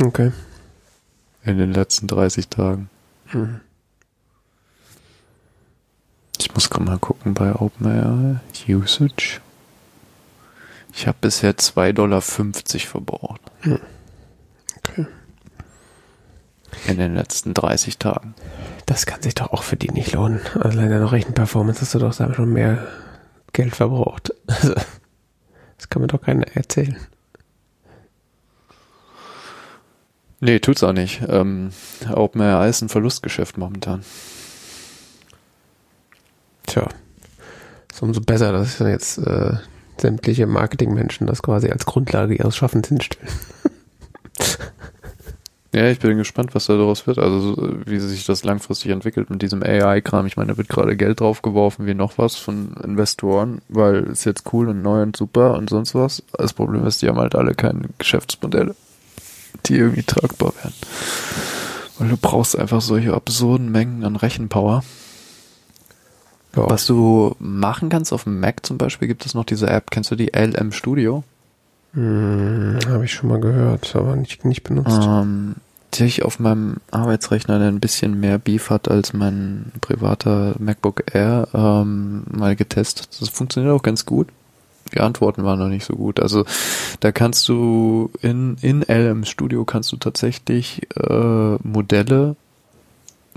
Okay. In den letzten 30 Tagen. Hm. Ich muss gerade mal gucken bei OpenAI. Usage. Ich habe bisher 2,50 Dollar verbraucht. Hm. Okay. In den letzten 30 Tagen. Das kann sich doch auch für die nicht lohnen. Also in deiner Rechenperformance hast du doch da schon mehr Geld verbraucht. Also, das kann mir doch keiner erzählen. Nee, tut's auch nicht. Ähm, OpenAI ist ein Verlustgeschäft momentan. Tja, ist umso besser, dass jetzt äh, sämtliche Marketingmenschen das quasi als Grundlage ihres Schaffens hinstellen. Ja, ich bin gespannt, was da daraus wird. Also wie sich das langfristig entwickelt mit diesem AI-Kram. Ich meine, da wird gerade Geld draufgeworfen wie noch was von Investoren, weil es jetzt cool und neu und super und sonst was. Das Problem ist, die haben halt alle keine Geschäftsmodelle, die irgendwie tragbar werden. Weil du brauchst einfach solche absurden Mengen an Rechenpower. Ja. Was du machen kannst auf dem Mac zum Beispiel, gibt es noch diese App, kennst du die LM Studio? Hm, Habe ich schon mal gehört, aber nicht, nicht benutzt. Ähm, die ich auf meinem Arbeitsrechner, der ein bisschen mehr Beef hat als mein privater MacBook Air, ähm, mal getestet. Das funktioniert auch ganz gut. Die Antworten waren noch nicht so gut. Also da kannst du in, in LM Studio kannst du tatsächlich äh, Modelle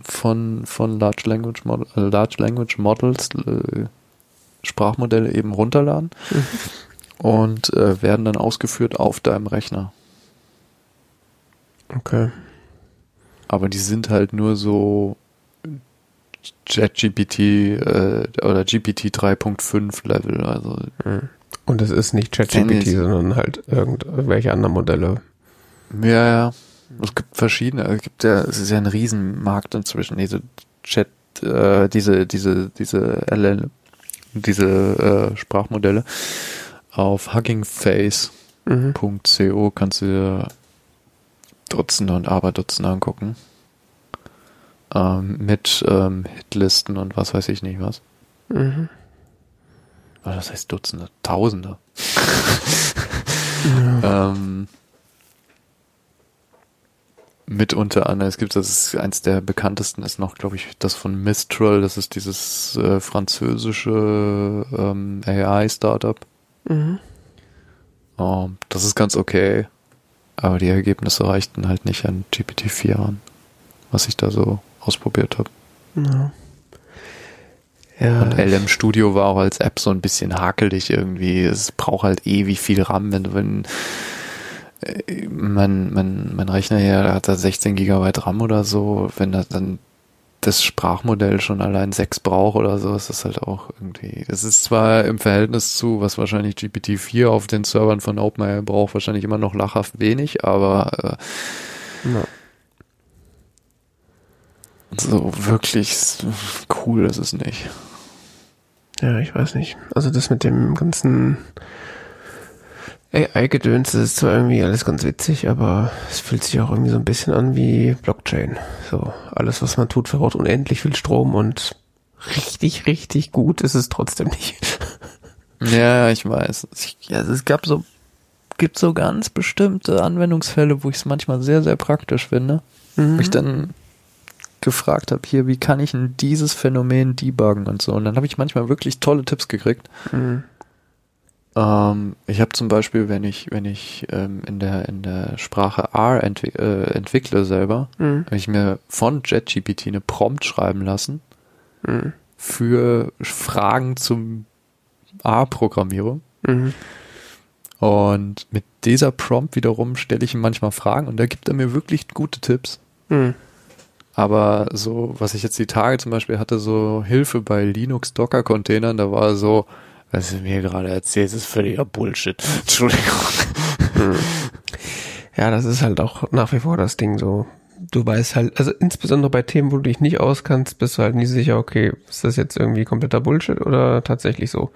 von, von Large Language, Mod äh, Large Language Models, äh, Sprachmodelle eben runterladen. Mhm und äh, werden dann ausgeführt auf deinem Rechner. Okay. Aber die sind halt nur so ChatGPT äh, oder GPT 3.5 Level, also. Hm. Und es ist nicht ChatGPT, sondern halt irgendwelche anderen Modelle. Ja, ja. Es gibt verschiedene, es gibt ja, es ist ja ein Riesenmarkt inzwischen, diese Chat, äh, diese, diese, diese LL, diese äh, Sprachmodelle. Auf huggingface.co kannst du dir Dutzende und Aberdutzende angucken. Ähm, mit ähm, Hitlisten und was weiß ich nicht was. Mhm. Das heißt Dutzende, Tausende. Ja. ähm, mit unter anderem, es gibt, das ist eins der bekanntesten, ist noch, glaube ich, das von Mistral, das ist dieses äh, französische ähm, AI-Startup. Mhm. Ähm, das ist ganz okay, aber die Ergebnisse reichten halt nicht an GPT-4 an, was ich da so ausprobiert habe. Ja. Ja, Und LM Studio war auch als App so ein bisschen hakelig irgendwie. Es braucht halt ewig viel RAM, wenn, wenn mein, mein, mein Rechner hier hat da 16 Gigabyte RAM oder so, wenn das dann das Sprachmodell schon allein 6 braucht oder so, ist das halt auch irgendwie. Das ist zwar im Verhältnis zu, was wahrscheinlich GPT-4 auf den Servern von OpenAI braucht, wahrscheinlich immer noch lachhaft wenig, aber äh, ja. so wirklich cool ist es nicht. Ja, ich weiß nicht. Also das mit dem ganzen AI-Gedöns, das ist zwar irgendwie alles ganz witzig, aber es fühlt sich auch irgendwie so ein bisschen an wie Blockchain. So, alles, was man tut, verbraucht unendlich viel Strom und richtig, richtig gut ist es trotzdem nicht. Ja, ich weiß. Ich, also es gab so, gibt so ganz bestimmte Anwendungsfälle, wo ich es manchmal sehr, sehr praktisch finde. Mhm. Wo ich dann gefragt habe, hier, wie kann ich denn dieses Phänomen debuggen und so. Und dann habe ich manchmal wirklich tolle Tipps gekriegt. Mhm. Ähm, ich habe zum Beispiel, wenn ich, wenn ich ähm, in der in der Sprache R entwi äh, entwickle selber, Mhm. habe ich mir von JetGPT eine Prompt schreiben lassen Mhm. für Fragen zum R-Programmierung. Mhm. Und mit dieser Prompt wiederum stelle ich ihm manchmal Fragen und da gibt er mir wirklich gute Tipps. Mhm. Aber so, was ich jetzt die Tage zum Beispiel hatte, so Hilfe bei Linux Docker Containern, da war so, was du mir gerade erzählst, ist völliger Bullshit. Entschuldigung. Ja, das ist halt auch nach wie vor das Ding so. Du weißt halt, also insbesondere bei Themen, wo du dich nicht auskannst, bist du halt nie sicher, okay, ist das jetzt irgendwie kompletter Bullshit oder tatsächlich so?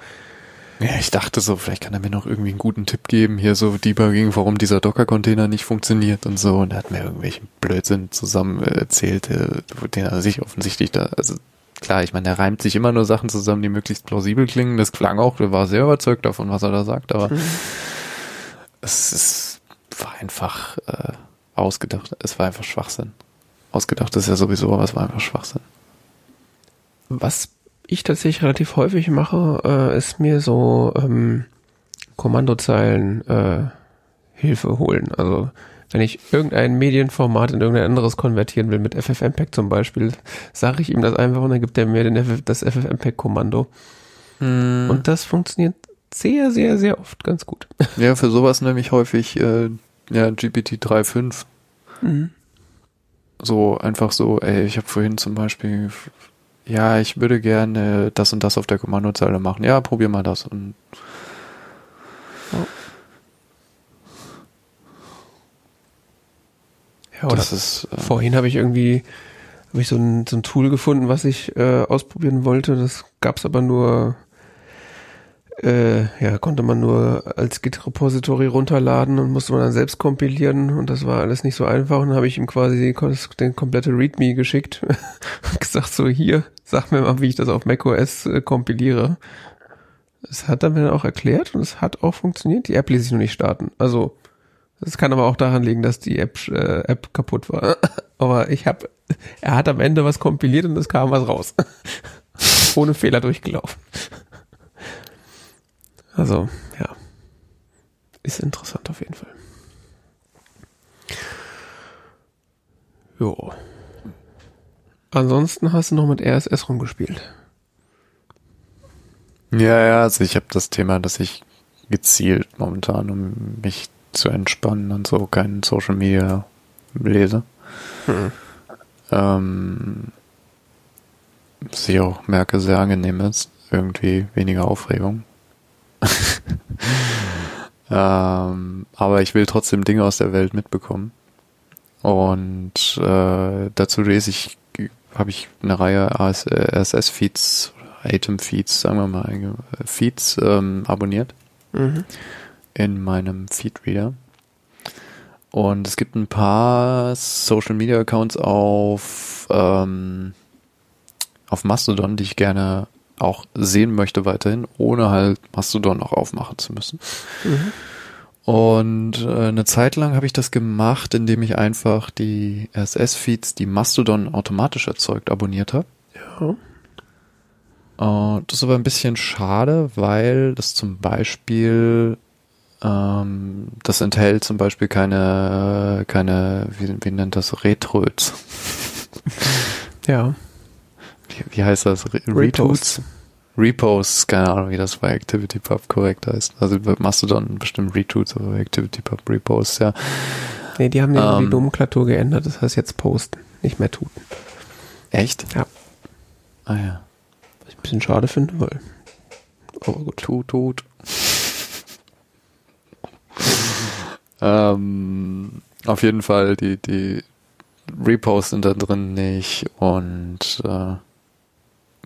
Ja, ich dachte so, vielleicht kann er mir noch irgendwie einen guten Tipp geben, hier so Debugging, warum dieser Docker-Container nicht funktioniert und so. Und er hat mir irgendwelchen Blödsinn zusammen äh, erzählt, äh, den er sich offensichtlich da, also klar, ich meine, er reimt sich immer nur Sachen zusammen, die möglichst plausibel klingen. Das klang auch, er war sehr überzeugt davon, was er da sagt, aber es ist, war einfach äh, ausgedacht. Es war einfach Schwachsinn. Ausgedacht ist ja sowieso, aber es war einfach Schwachsinn. Was ich tatsächlich relativ häufig mache, äh, ist mir so ähm, Kommandozeilen äh, Hilfe holen. Also wenn ich irgendein Medienformat in irgendein anderes konvertieren will, mit FFmpeg zum Beispiel, sage ich ihm das einfach und dann gibt er mir den FF, das FFmpeg-Kommando. Und das funktioniert sehr, sehr, sehr oft ganz gut. Ja, für sowas nämlich häufig äh, ja, GPT 3.5. So einfach so, ey, ich habe vorhin zum Beispiel, ja, ich würde gerne das und das auf der Kommandozeile machen. Ja, probier mal das. Und Ja, das ist äh, vorhin habe ich irgendwie habe ich so ein, so ein Tool gefunden, was ich äh, ausprobieren wollte. Das gab's aber nur, äh, ja, konnte man nur als Git-Repository runterladen und musste man dann selbst kompilieren und das war alles nicht so einfach. Und dann habe ich ihm quasi den komplette README geschickt und gesagt, so hier, sag mir mal, wie ich das auf macOS äh, kompiliere. Es hat er mir dann auch erklärt und es hat auch funktioniert. Die App ließ sich nur nicht starten. Also das kann aber auch daran liegen, dass die App, äh, App kaputt war. Aber ich habe, er hat am Ende was kompiliert und es kam was raus. Ohne Fehler durchgelaufen. Also, ja. Ist interessant auf jeden Fall. Jo. Ansonsten hast du noch mit RSS rumgespielt. ja, ja, also ich habe das Thema, dass ich gezielt momentan, um mich zu entspannen und so, kein Social Media lese. Hm. Ähm, was ich auch merke, sehr angenehm ist. Irgendwie weniger Aufregung. ähm, aber ich will trotzdem Dinge aus der Welt mitbekommen. Und äh, dazu lese ich, habe ich eine Reihe RSS-Feeds, Item-Feeds, sagen wir mal, Feeds ähm, abonniert Mhm. In meinem Feedreader. Und es gibt ein paar Social Media Accounts auf, ähm, auf Mastodon, die ich gerne auch sehen möchte weiterhin, ohne halt Mastodon auch aufmachen zu müssen. Mhm. Und äh, eine Zeit lang habe ich das gemacht, indem ich einfach die RSS-Feeds, die Mastodon automatisch erzeugt, abonniert habe. Ja. Äh, das ist aber ein bisschen schade, weil das zum Beispiel ähm, das enthält zum Beispiel keine, keine, wie, wie nennt das, Retröts. Ja. Wie, wie heißt das? Re Reposts. Reposts, keine Ahnung, wie das bei ActivityPub korrekt heißt. Also bei Mastodon bestimmt Retweets, bei ActivityPub Reposts, ja. Nee, die haben ja die Ähm. Nomenklatur geändert. Das heißt jetzt posten, nicht mehr tun. Echt? Ja. Ah ja. Was ich ein bisschen schade finde, weil. Aber gut. Tut, tut. ähm, auf jeden Fall, die, die Reposts sind da drin nicht und äh,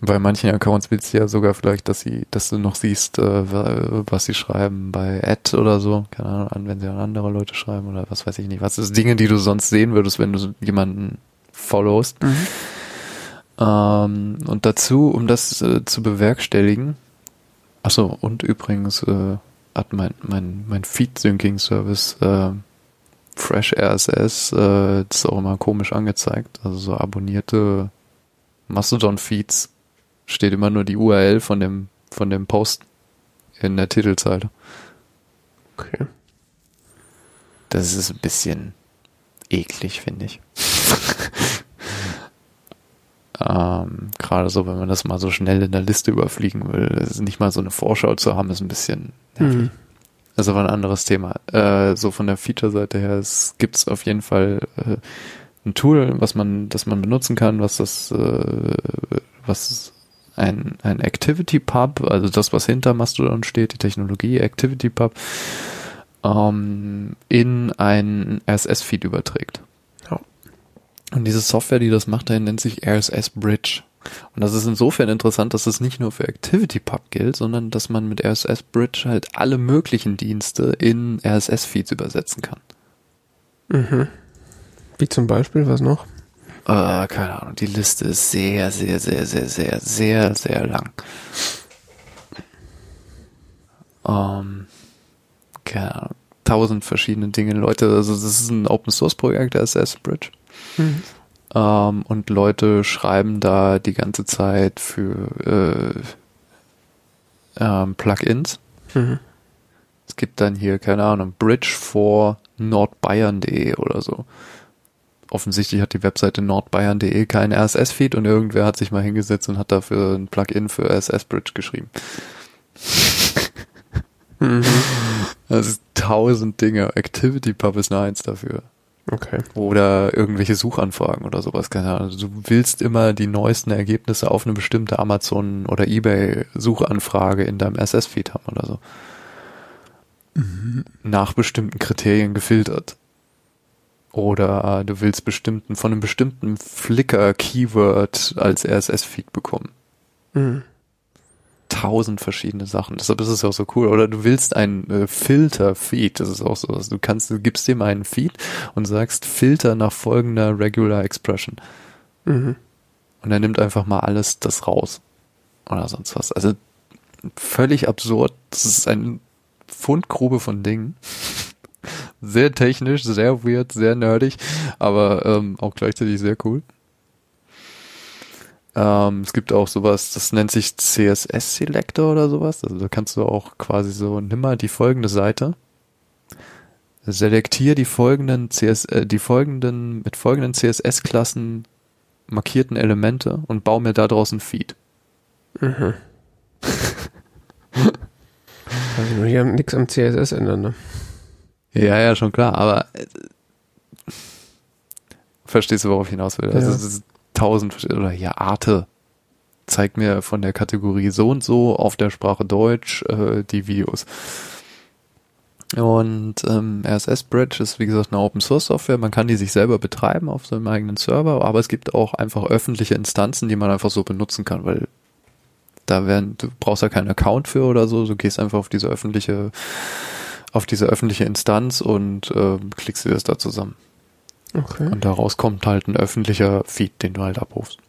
bei manchen Accounts willst du ja sogar vielleicht, dass sie, dass du noch siehst, äh, wa- was sie schreiben bei Ad oder so. Keine Ahnung, wenn sie an andere Leute schreiben oder was weiß ich nicht. Was ist Dinge, die du sonst sehen würdest, wenn du jemanden followst. Ähm, und dazu, um das äh, zu bewerkstelligen, achso, und übrigens äh, hat mein, mein, mein Feed-Syncing-Service äh, Fresh RSS äh, das ist auch immer komisch angezeigt. Also so abonnierte Mastodon-Feeds steht immer nur die URL von dem, von dem Post in der Titelzeile. Okay. Das ist ein bisschen eklig, finde ich. Ähm, Gerade so, wenn man das mal so schnell in der Liste überfliegen will. Nicht mal so eine Vorschau zu haben, ist ein bisschen nervig. Mhm. Das ist aber ein anderes Thema. Äh, so von der Feature-Seite her, es gibt auf jeden Fall äh, ein Tool, was man, das man benutzen kann, was das, äh, was ein, ein Activity Pub, also das, was hinter Mastodon steht, die Technologie Activity Pub, ähm, in ein RSS-Feed überträgt. Und diese Software, die das macht, dahin nennt sich RSS Bridge. Und das ist insofern interessant, dass es nicht nur für ActivityPub gilt, sondern dass man mit RSS Bridge halt alle möglichen Dienste in RSS-Feeds übersetzen kann. Mhm. Wie zum Beispiel, was noch? Äh, keine Ahnung, die Liste ist sehr, sehr, sehr, sehr, sehr, sehr, sehr lang. Ähm, keine Ahnung, tausend verschiedene Dinge. Leute, also das ist ein Open Source Projekt, RSS Bridge. Mhm. Ähm, und Leute schreiben da die ganze Zeit für äh, ähm, Plugins. Mhm. Es gibt dann hier, keine Ahnung, Bridge for nordbayern.de oder so. Offensichtlich hat die Webseite nordbayern.de keinen RSS-Feed und irgendwer hat sich mal hingesetzt und hat dafür ein Plugin für RSS Bridge geschrieben. Mhm. Das ist tausend Dinge. ActivityPub ist eine Eins dafür. Okay. Oder irgendwelche Suchanfragen oder sowas. Keine Ahnung. Also du willst immer die neuesten Ergebnisse auf eine bestimmte Amazon- oder Ebay-Suchanfrage in deinem RSS-Feed haben oder so. Nach bestimmten Kriterien gefiltert. Oder äh, du willst bestimmten, von einem bestimmten Flickr-Keyword als RSS-Feed bekommen. Mhm. Tausend verschiedene Sachen. Deshalb ist es auch so cool. Oder du willst ein äh, Filter-Feed. Das ist auch so. Du kannst, du gibst dem einen Feed und sagst Filter nach folgender Regular Expression. Mhm. Und er nimmt einfach mal alles das raus. Oder sonst was. Also völlig absurd. Das ist eine Fundgrube von Dingen. Sehr technisch, sehr weird, sehr nerdig, aber ähm, auch gleichzeitig sehr cool. Ähm, es gibt auch sowas, das nennt sich CSS Selector oder sowas. Also da kannst du auch quasi so, nimm mal die folgende Seite, selektier die folgenden CS, äh, die folgenden, mit folgenden CSS-Klassen markierten Elemente und bau mir daraus ein Feed. Mhm. Also nur hier nichts am CSS ändern, ne? Ja, ja, schon klar, aber äh, verstehst du, worauf ich hinaus will? Also Ja. ist tausend oder ja, Arte zeigt mir von der Kategorie so und so auf der Sprache Deutsch äh, die Videos. Und ähm, RSS Bridge ist wie gesagt eine Open Source Software. Man kann die sich selber betreiben auf seinem eigenen Server, aber es gibt auch einfach öffentliche Instanzen, die man einfach so benutzen kann, weil Da werden, du brauchst ja keinen Account für oder so, du gehst einfach auf diese öffentliche, auf diese öffentliche Instanz und äh, klickst dir das da zusammen. Okay. Und daraus kommt halt ein öffentlicher Feed, den du halt abrufst.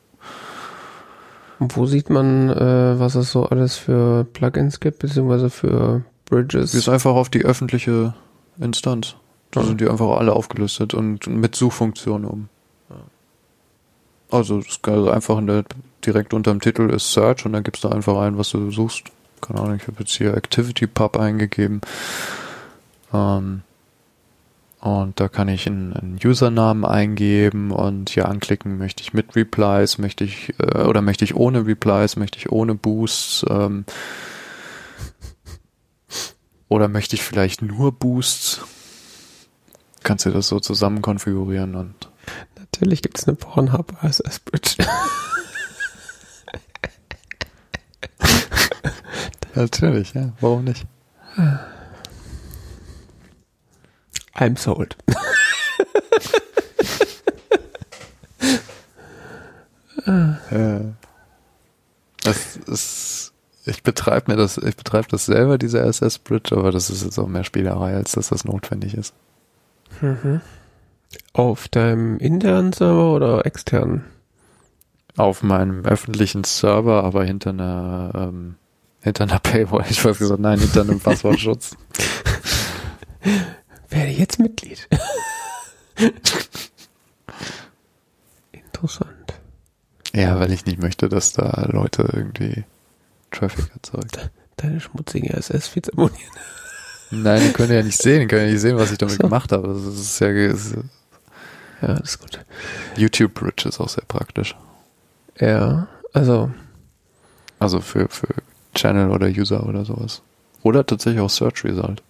Und wo sieht man, äh, was es so alles für Plugins gibt, beziehungsweise für Bridges? Gehst einfach auf die öffentliche Instanz. Da Ja. sind die einfach alle aufgelistet und mit Suchfunktion um. Also also einfach in der, direkt unter dem Titel ist Search und dann gibst du einfach ein, was du suchst. Keine Ahnung, ich habe jetzt hier ActivityPub eingegeben. Ähm, und da kann ich einen, einen Usernamen eingeben und hier anklicken, möchte ich mit Replies, möchte ich, äh, oder möchte ich ohne Replies, möchte ich ohne Boosts, ähm, oder möchte ich vielleicht nur Boosts? Kannst du das so zusammen konfigurieren und Natürlich gibt es eine Pornhub RSS Bridge. Natürlich, ja. Warum nicht? I'm sold. Ja. Das ist, ich betreibe mir das, ich betreibe das selber, diese SS Bridge, aber das ist jetzt auch mehr Spielerei, als dass das notwendig ist. Auf deinem internen Server oder externen? Auf meinem öffentlichen Server, aber hinter einer, ähm, hinter einer Paywall. Ich weiß gesagt, nein, hinter einem Passwortschutz. Werde jetzt Mitglied. Interessant. Ja, weil ich nicht möchte, dass da Leute irgendwie Traffic erzeugen. Deine schmutzigen RSS-Feeds abonnieren. Nein, die können ja nicht sehen, die können ja nicht sehen, was ich damit So. gemacht habe. Das ist ja, ist, Ja, das ist gut. YouTube Bridge ist auch sehr praktisch. Ja, also, Also für, für Channel oder User oder sowas. Oder tatsächlich auch Search Result.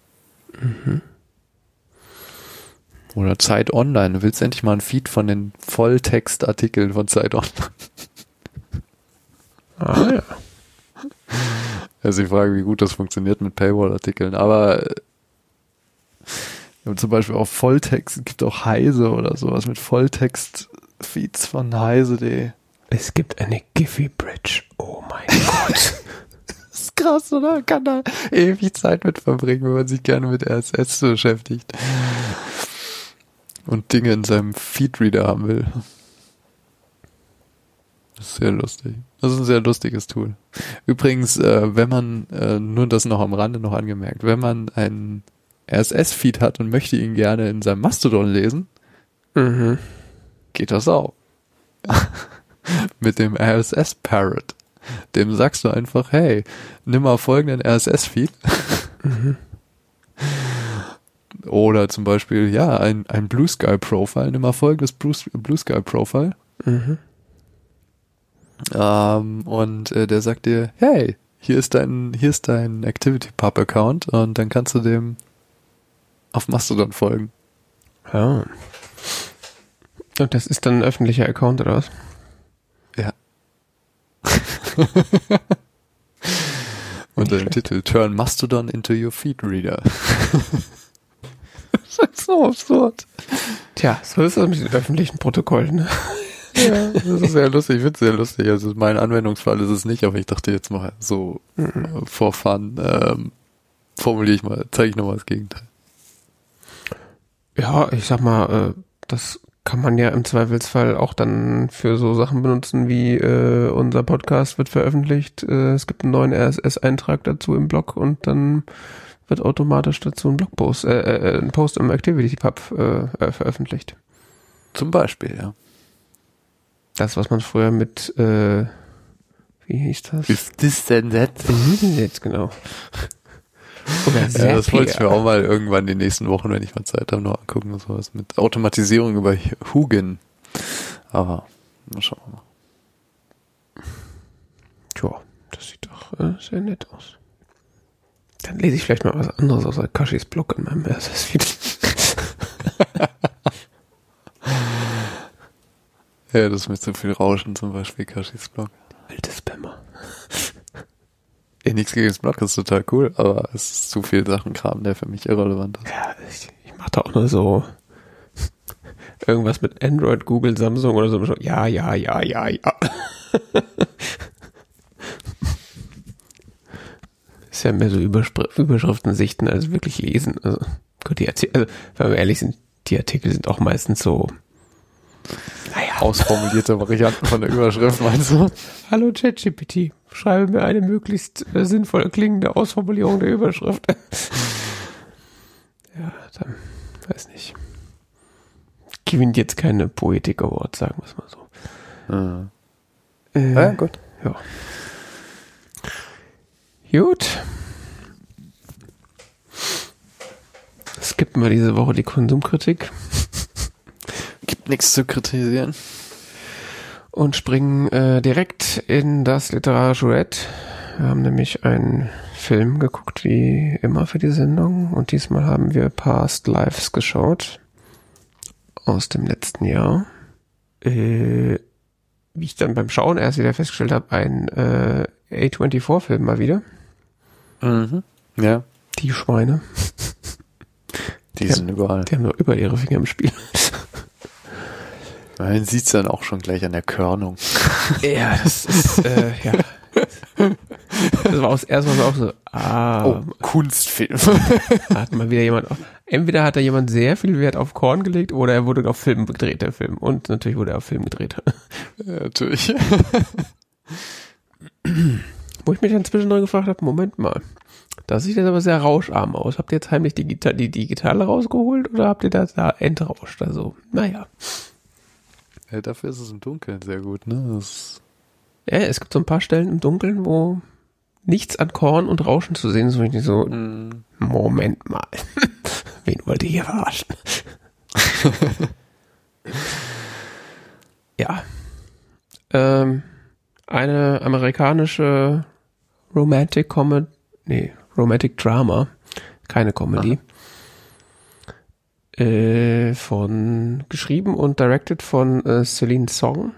Oder Zeit Online. Du willst endlich mal einen Feed von den Volltextartikeln von Zeit Online. ah ja. Also die Frage, wie gut das funktioniert mit Paywall-Artikeln. Aber äh, zum Beispiel auch Volltext, es gibt auch Heise oder sowas mit Volltext-Feeds von heise.de. Es gibt eine Giphy Bridge. Oh mein Gott. Das ist krass, oder? Kann da ewig Zeit mit verbringen, wenn man sich gerne mit RSS beschäftigt. Und Dinge in seinem Feedreader haben will. Das ist sehr lustig. Das ist ein sehr lustiges Tool. Übrigens, äh, wenn man, äh, nur das noch am Rande noch angemerkt, wenn man einen RSS-Feed hat und möchte ihn gerne in seinem Mastodon lesen, mhm. geht das auch. Mit dem RSS Parrot. Dem sagst du einfach, hey, nimm mal folgenden RSS-Feed. Oder zum Beispiel, ja, ein, ein Blue Sky Profile, nimm mal folgendes Blue, Blue Sky Profile. Mhm. Ähm, und äh, der sagt dir, hey, hier ist dein, hier ist dein ActivityPub Account und dann kannst du dem auf Mastodon folgen. Ja. Und das ist dann ein öffentlicher Account oder was? Ja. Unter dem. Titel Turn Mastodon into your feed reader. Das ist so absurd. Tja, so ist das mit den öffentlichen Protokollen. Ne? Ja, das ist sehr lustig, ich finde es sehr lustig. Also mein Anwendungsfall ist es nicht, aber ich dachte jetzt mal so äh, for fun, ähm, formuliere ich mal, zeige ich nochmal das Gegenteil. Ja, ich sag mal, äh, das kann man ja im Zweifelsfall auch dann für so Sachen benutzen wie äh, unser Podcast wird veröffentlicht, äh, es gibt einen neuen RSS-Eintrag dazu im Blog und dann wird automatisch dazu ein Blogpost, äh, äh, ein Post im ActivityPub äh, äh, veröffentlicht. Zum Beispiel, ja. Das, was man früher mit, äh, wie hieß das? Ist this then that? Jetzt genau. Oder Ja, das wollte ich mir auch mal irgendwann die nächsten Wochen, wenn ich mal Zeit habe, noch angucken, sowas mit Automatisierung über Hugin. Aber, mal schauen wir mal. Tja, das sieht doch äh, sehr nett aus. Dann lese ich vielleicht mal was anderes außer Kashis Blog in meinem RSS-Feed. Ja, das ist mir zu viel Rauschen, zum Beispiel Kashis Blog. Alte Spammer. Ja, nichts gegen das Blog, das ist total cool, aber es ist zu viel Sachenkram, der für mich irrelevant ist. Ja, ich, ich mache da auch nur so irgendwas mit Android, Google, Samsung oder so. Ja, ja, ja, ja, ja. Ist ja mehr so Überspr Überschriften sichten als wirklich lesen. Also, gut, die Artikel, also, wenn wir ehrlich sind, die Artikel sind auch meistens so, naja. Ausformulierte Varianten von der Überschrift, meinst du? Hallo ChatGPT, schreibe mir eine möglichst äh, sinnvoll klingende Ausformulierung der Überschrift. ja, dann, weiß nicht. Gewinnt jetzt keine Poetik Award, sagen wir es mal so. Mhm. Äh, Ja, gut. Ja. Gut. Skippen wir diese Woche die Konsumkritik Gibt nichts zu kritisieren. und springen äh, direkt in das literarische Red. Wir haben nämlich einen Film geguckt, wie immer für die Sendung. Und diesmal haben wir Past Lives geschaut. Aus dem letzten Jahr. Äh, wie ich dann beim Schauen erst wieder festgestellt habe, ein äh, A24-Film mal wieder. Mhm. Ja, Die Schweine. die Ja. sind überall. Die haben nur über ihre Finger im Spiel. Man sieht's dann auch schon gleich an der Körnung. Ja, das ist, äh, ja. Das war auch das erste Mal so auch so, ah, Oh, Kunstfilm. hat mal wieder jemand, auf, entweder hat da jemand sehr viel Wert auf Korn gelegt oder er wurde auf Film gedreht, der Film. Und natürlich wurde er auf Film gedreht. ja, natürlich. Wo ich mich dann zwischendurch gefragt habe, Moment mal, das sieht jetzt aber sehr rauscharm aus. Habt ihr jetzt heimlich die, Gita die Digitale rausgeholt oder habt ihr das da entrauscht? Also, naja. Ja, dafür ist es im Dunkeln sehr gut, ne? Das Ja, es gibt so ein paar Stellen im Dunkeln, wo nichts an Korn und Rauschen zu sehen ist, wo ich nicht so, mm, Moment mal. Wen wollt ihr hier verarschen? ja. Ähm, eine amerikanische Romantic Comedy, nee, Romantic Drama, keine Comedy. Äh, von, geschrieben und directed von äh, Celine Song.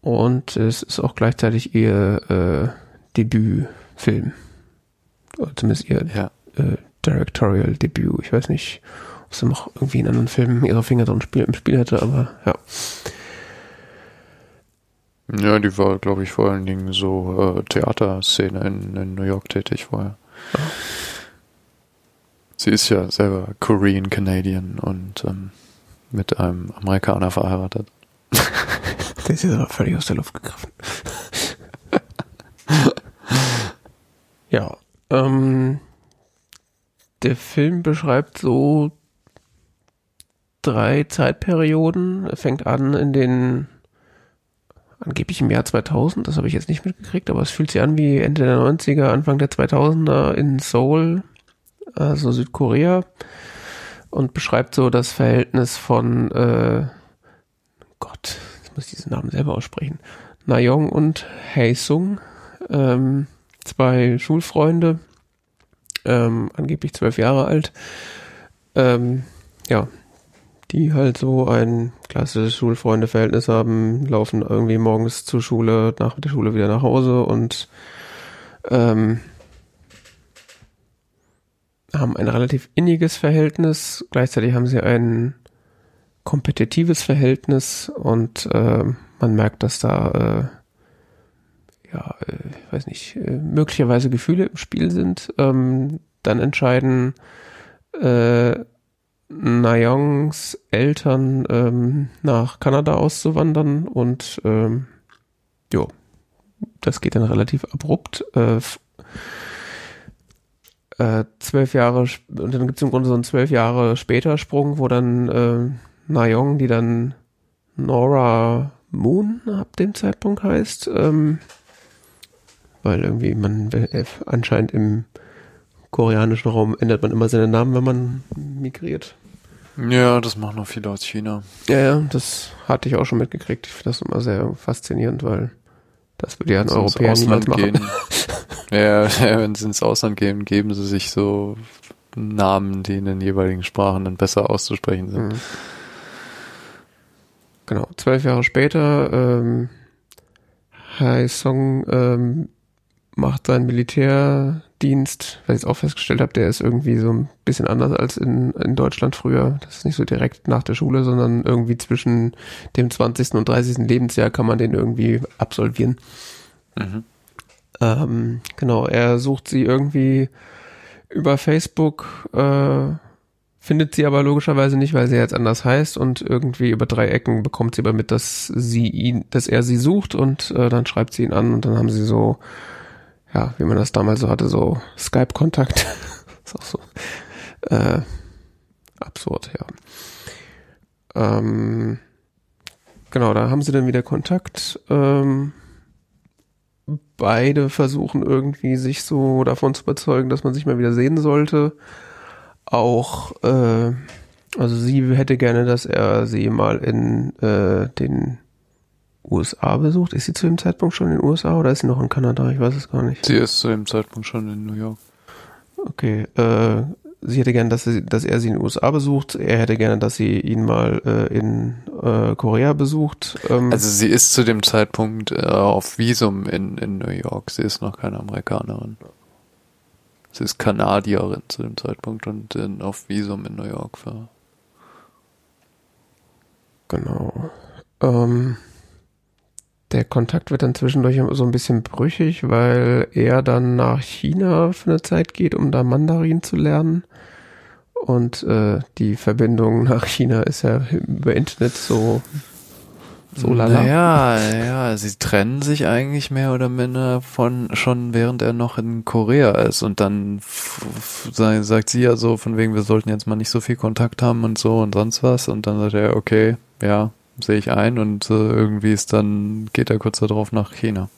Und es ist auch gleichzeitig ihr äh, Debütfilm. Oder zumindest ihr ja. äh, Directorial Debüt. Ich weiß nicht, ob sie noch irgendwie in anderen Filmen ihre Finger drin Spiel, im Spiel hatte, aber ja. Ja, die war, glaube ich, vor allen Dingen so äh, Theaterszene in, in New York tätig vorher. Sie ist ja selber Korean Canadian und ähm, mit einem Amerikaner verheiratet. Der ist aber völlig aus der Luft gegriffen. ja, ähm, der Film beschreibt so drei Zeitperioden. Er fängt an in den angeblich im Jahr 2000, das habe ich jetzt nicht mitgekriegt, aber es fühlt sich an wie Ende der 90er, Anfang der 2000er in Seoul, also Südkorea und beschreibt so das Verhältnis von äh, Gott, jetzt muss ich diesen Namen selber aussprechen. Nayong und Haesung, ähm, zwei Schulfreunde, ähm, angeblich zwölf Jahre alt, ähm, ja, die halt so ein klassisches Schulfreunde-Verhältnis haben, laufen irgendwie morgens zur Schule, nach der Schule wieder nach Hause und ähm, haben ein relativ inniges Verhältnis. Gleichzeitig haben sie ein kompetitives Verhältnis und äh, man merkt, dass da äh, ja, äh, ich weiß nicht, äh, möglicherweise Gefühle im Spiel sind. Ähm, dann entscheiden äh, Nayongs Eltern ähm, nach Kanada auszuwandern und ähm, jo, das geht dann relativ abrupt. Äh, äh, zwölf Jahre und dann gibt es im Grunde so einen zwölf Jahre später Sprung, wo dann äh, Nayong, die dann Nora Moon ab dem Zeitpunkt heißt, ähm, weil irgendwie man äh, anscheinend im koreanischen Raum ändert man immer seinen Namen, wenn man migriert. Ja, das machen auch viele aus China. Ja, ja, das hatte ich auch schon mitgekriegt. Ich finde das immer sehr faszinierend, weil das würde ja ein Europäer niemals Ausland machen. gehen. ja, ja, wenn sie ins Ausland gehen, geben sie sich so Namen, die in den jeweiligen Sprachen dann besser auszusprechen sind. Mhm. Genau, zwölf Jahre später, ähm, Hai Song ähm, macht seinen Militärdienst, weil ich jetzt auch festgestellt habe, der ist irgendwie so ein bisschen anders als in, in Deutschland früher. Das ist nicht so direkt nach der Schule, sondern irgendwie zwischen dem 20. und 30. Lebensjahr kann man den irgendwie absolvieren. Mhm. Ähm, genau, er sucht sie irgendwie über Facebook, äh, findet sie aber logischerweise nicht, weil sie jetzt anders heißt und irgendwie über drei Ecken bekommt sie aber mit, dass sie ihn, dass er sie sucht und äh, dann schreibt sie ihn an und dann haben sie so, ja, wie man das damals so hatte, so Skype-Kontakt. ist auch so äh, absurd, ja. Ähm, genau, da haben sie dann wieder Kontakt. Ähm, beide versuchen irgendwie sich so davon zu überzeugen, dass man sich mal wieder sehen sollte. Auch, äh, also sie hätte gerne, dass er sie mal in äh, den USA besucht. Ist sie zu dem Zeitpunkt schon in den USA oder ist sie noch in Kanada? Ich weiß es gar nicht. Sie ist zu dem Zeitpunkt schon in New York. Okay, äh, sie hätte gerne, dass, sie, dass er sie in den USA besucht. Er hätte gerne, dass sie ihn mal äh, in äh, Korea besucht. Ähm, also sie ist zu dem Zeitpunkt äh, auf Visum in, in New York. Sie ist noch keine Amerikanerin. Sie ist Kanadierin zu dem Zeitpunkt und äh, auf Visum in New York. Für. Genau. Ähm, der Kontakt wird dann zwischendurch so ein bisschen brüchig, weil er dann nach China für eine Zeit geht, um da Mandarin zu lernen. Und äh, die Verbindung nach China ist ja über Internet so so lala. Ja, ja, sie trennen sich eigentlich mehr oder minder von schon während er noch in Korea ist und dann sagt sie ja so von wegen wir sollten jetzt mal nicht so viel Kontakt haben und so und sonst was und dann sagt er okay, ja, sehe ich ein und äh, irgendwie ist dann, geht er kurz darauf nach China.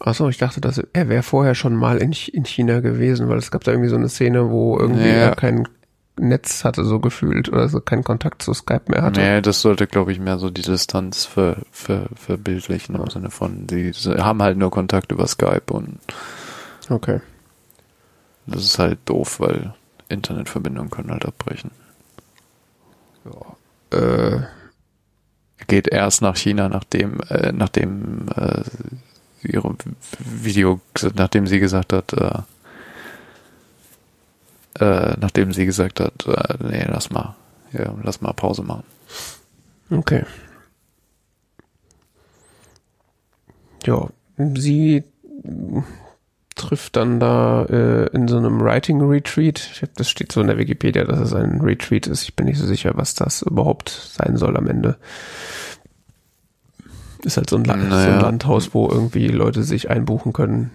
Achso, ich dachte, dass er wäre vorher schon mal in, in China gewesen, weil es gab da irgendwie so eine Szene, wo irgendwie ja. er kein Netz hatte, so gefühlt, oder so keinen Kontakt zu Skype mehr hatte. Nee, das sollte, glaube ich, mehr so die Distanz ver, ver, verbildlichen, im Sinne von, die haben halt nur Kontakt über Skype und Okay. Das ist halt doof, weil Internetverbindungen können halt abbrechen. Ja. Äh, geht erst nach China, nachdem, äh, nachdem äh, ihre Video, nachdem sie gesagt hat, äh, äh, nachdem sie gesagt hat, äh, nee, lass mal, ja, lass mal Pause machen. Okay. Ja, sie trifft dann da äh, in so einem Writing Retreat. Ich hab, das steht so in der Wikipedia, dass es ein Retreat ist. Ich bin nicht so sicher, was das überhaupt sein soll am Ende. Ist halt so ein, Land, naja. so ein Landhaus, wo irgendwie Leute sich einbuchen können.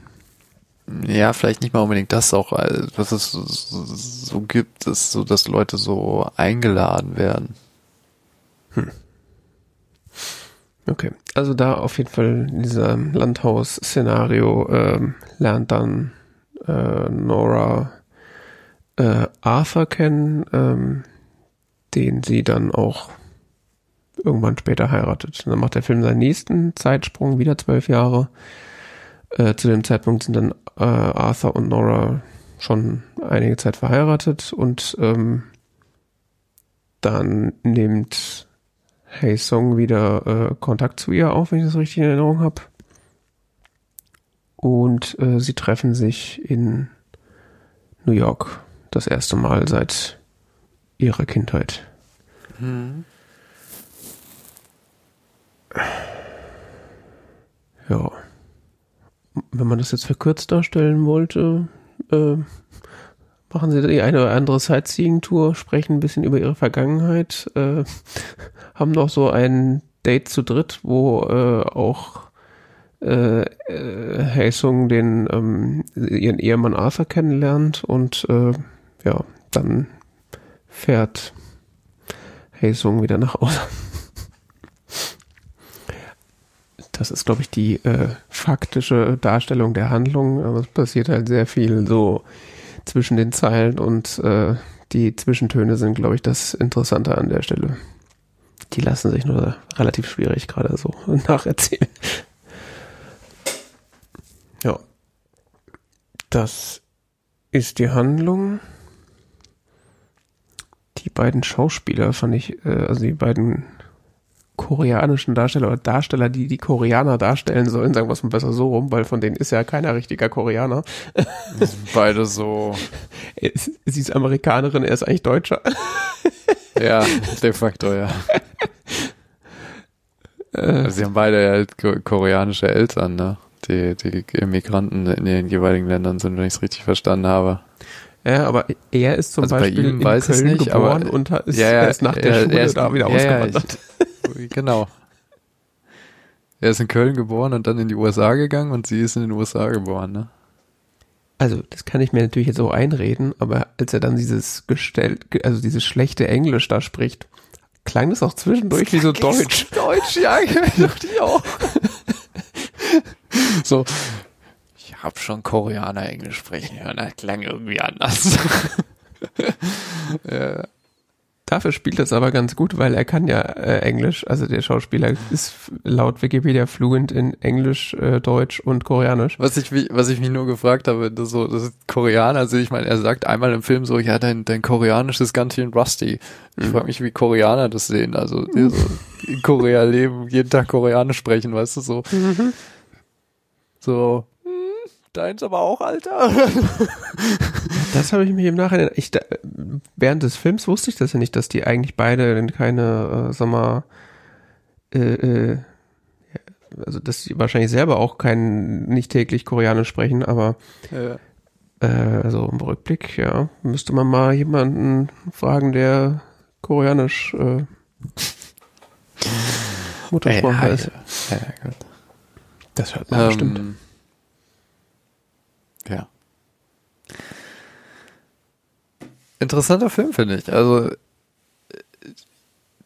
Ja, vielleicht nicht mal unbedingt das auch, was es so gibt, ist so, dass Leute so eingeladen werden. Hm. Okay, also da auf jeden Fall in diesem Landhaus-Szenario ähm, lernt dann äh, Nora äh, Arthur kennen, ähm, den sie dann auch irgendwann später heiratet. Und dann macht der Film seinen nächsten Zeitsprung, wieder zwölf Jahre. Äh, zu dem Zeitpunkt sind dann äh, Arthur und Nora schon einige Zeit verheiratet und ähm, dann nimmt Hey Song wieder äh, Kontakt zu ihr auf, wenn ich das richtig in Erinnerung habe. Und äh, sie treffen sich in New York das erste Mal seit ihrer Kindheit. Mhm. Ja. Wenn man das jetzt verkürzt darstellen wollte, äh, machen sie die eine oder andere Sightseeing-Tour, sprechen ein bisschen über ihre Vergangenheit, äh, haben noch so ein Date zu dritt, wo äh, auch äh, äh, Haesung den ähm, ihren Ehemann Arthur kennenlernt und äh, ja, dann fährt Haesung wieder nach Hause. Das ist, glaube ich, die äh, faktische Darstellung der Handlung, aber es passiert halt sehr viel so zwischen den Zeilen und äh, die Zwischentöne sind, glaube ich, das Interessante an der Stelle. Die lassen sich nur relativ schwierig gerade so nacherzählen. Ja. Das ist die Handlung. Die beiden Schauspieler fand ich, äh, also die beiden koreanischen Darsteller oder Darsteller, die die Koreaner darstellen sollen, sagen wir es mal besser so rum, weil von denen ist ja keiner richtiger Koreaner. Beide so. Sie ist Amerikanerin, er ist eigentlich Deutscher. Ja, de facto, ja. Äh. Also sie haben beide halt koreanische Eltern, ne? die, die Immigranten in den jeweiligen Ländern sind, wenn ich es richtig verstanden habe. Ja, aber er ist zum Also bei Beispiel ihm in weiß Köln nicht, geboren aber- und ist Ja, ja, erst nach der er- Schule er ist- da wieder ja, ausgewandert. Genau. Er ist in Köln geboren und dann in die USA gegangen und sie ist in den USA geboren, ne? Also, das kann ich mir natürlich jetzt so einreden, aber als er dann dieses gestellt, ge- also dieses schlechte Englisch da spricht, klang das auch zwischendurch wie so Deutsch. Deutsch, ja, dachte ich auch. so, ich hab schon Koreaner Englisch sprechen hören, das klang irgendwie anders. ja. Dafür spielt das aber ganz gut, weil er kann ja äh, Englisch. Also der Schauspieler ist laut Wikipedia fluent in Englisch, äh, Deutsch und Koreanisch. Was ich, mich- was ich mich nur gefragt habe, das, so, das ist Koreaner, also ich meine, er sagt einmal im Film so, ja, dein, dein Koreanisch ist ganz schön rusty. Ich frage mich, wie Koreaner das sehen, also die so in Korea leben, jeden Tag Koreanisch sprechen, weißt du, so. So, hm, deins aber auch, Alter. Das habe ich mir im Nachhinein, ich, während des Films wusste ich das ja nicht, dass die eigentlich beide keine, äh, sag mal, äh, äh, also dass sie wahrscheinlich selber auch kein, nicht täglich Koreanisch sprechen, aber ja. äh, also im Rückblick, ja, müsste man mal jemanden fragen, der Koreanisch äh, Muttersprache ist. ja, ja, gut. Das hört man bestimmt. Ja. Interessanter Film, finde ich. Also äh,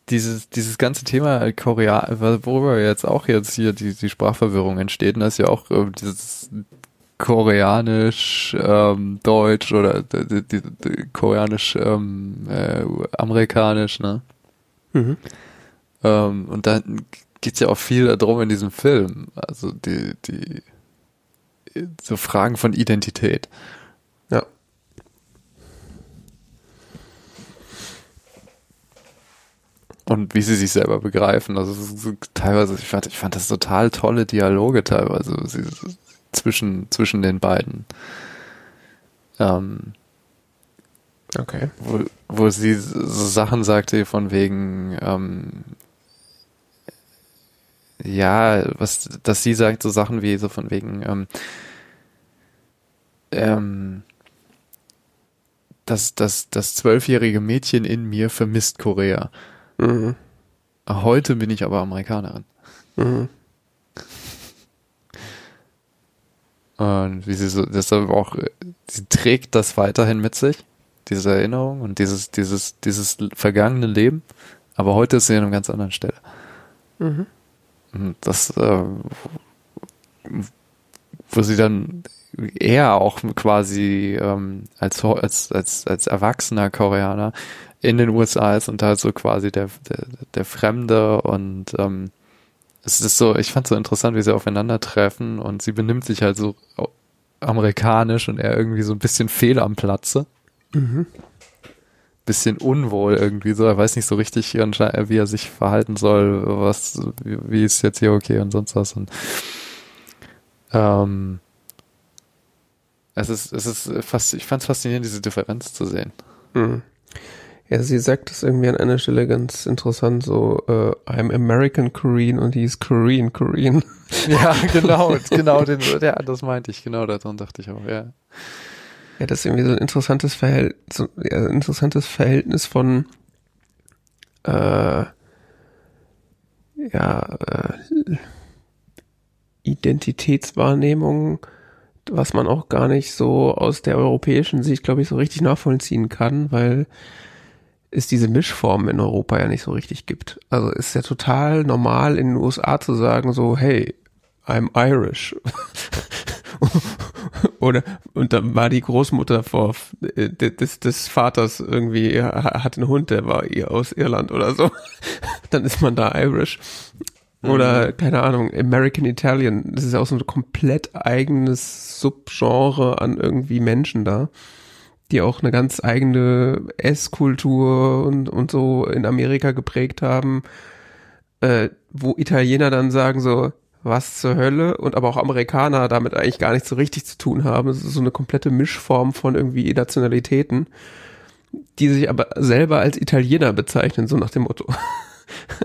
dieses, dieses ganze Thema Korea, worüber jetzt auch jetzt hier die, die Sprachverwirrung entsteht, und das ist ja auch äh, dieses Koreanisch, ähm, Deutsch oder die, die, die, Koreanisch, ähm, äh, Amerikanisch, ne? Mhm. Ähm, und dann geht's ja auch viel darum in diesem Film. Also die, die so Fragen von Identität. Ja. Und wie sie sich selber begreifen. Also so, teilweise, ich fand, ich fand das total tolle Dialoge teilweise sie, zwischen, zwischen den beiden. Ähm, Okay. wo, wo sie so Sachen sagte von wegen, ähm, ja, was, dass sie sagt so Sachen wie so von wegen, ähm, ähm, dass das, das zwölfjährige Mädchen in mir vermisst Korea. Mhm. Heute bin ich aber Amerikanerin. Mhm. Und wie sie so, deshalb auch, sie trägt das weiterhin mit sich, diese Erinnerung und dieses, dieses, dieses vergangene Leben. Aber heute ist sie an einer ganz anderen Stelle. Mhm. Und das, äh, wo sie dann eher auch quasi ähm, als, als, als, als erwachsener Koreaner in den USA ist und halt so quasi der, der, der Fremde und ähm, es ist so, ich fand so interessant, wie sie aufeinandertreffen und sie benimmt sich halt so amerikanisch und er irgendwie so ein bisschen fehl am Platze. Mhm. Bisschen unwohl irgendwie so, er weiß nicht so richtig, wie er sich verhalten soll, was, wie, wie ist jetzt hier okay und sonst was und ähm, es ist, es ist fast, ich fand es faszinierend, diese Differenz zu sehen. Mhm. Ja, sie sagt das irgendwie an einer Stelle ganz interessant, so äh, I'm American Korean und he's Korean Korean. Ja, genau, genau, den, ja, das meinte ich, genau, daran dachte ich auch, ja. Ja, das ist irgendwie so ein interessantes Verhältnis, so, ja, ein interessantes Verhältnis von äh, ja, äh, Identitätswahrnehmung, was man auch gar nicht so aus der europäischen Sicht, glaube ich, so richtig nachvollziehen kann, weil es diese Mischformen in Europa ja nicht so richtig gibt. Also ist ja total normal in den USA zu sagen so, hey, I'm Irish. Oder und dann war die Großmutter vor äh, des, des Vaters irgendwie hat einen Hund, der war ihr aus Irland oder so. Dann ist man da Irish. Oder keine Ahnung, American Italian. Das ist ja auch so ein komplett eigenes Subgenre an irgendwie Menschen da, die auch eine ganz eigene Esskultur und und so in Amerika geprägt haben, äh, wo Italiener dann sagen so was zur Hölle und aber auch Amerikaner damit eigentlich gar nichts so richtig zu tun haben. Es ist so eine komplette Mischform von irgendwie Nationalitäten, die sich aber selber als Italiener bezeichnen, so nach dem Motto.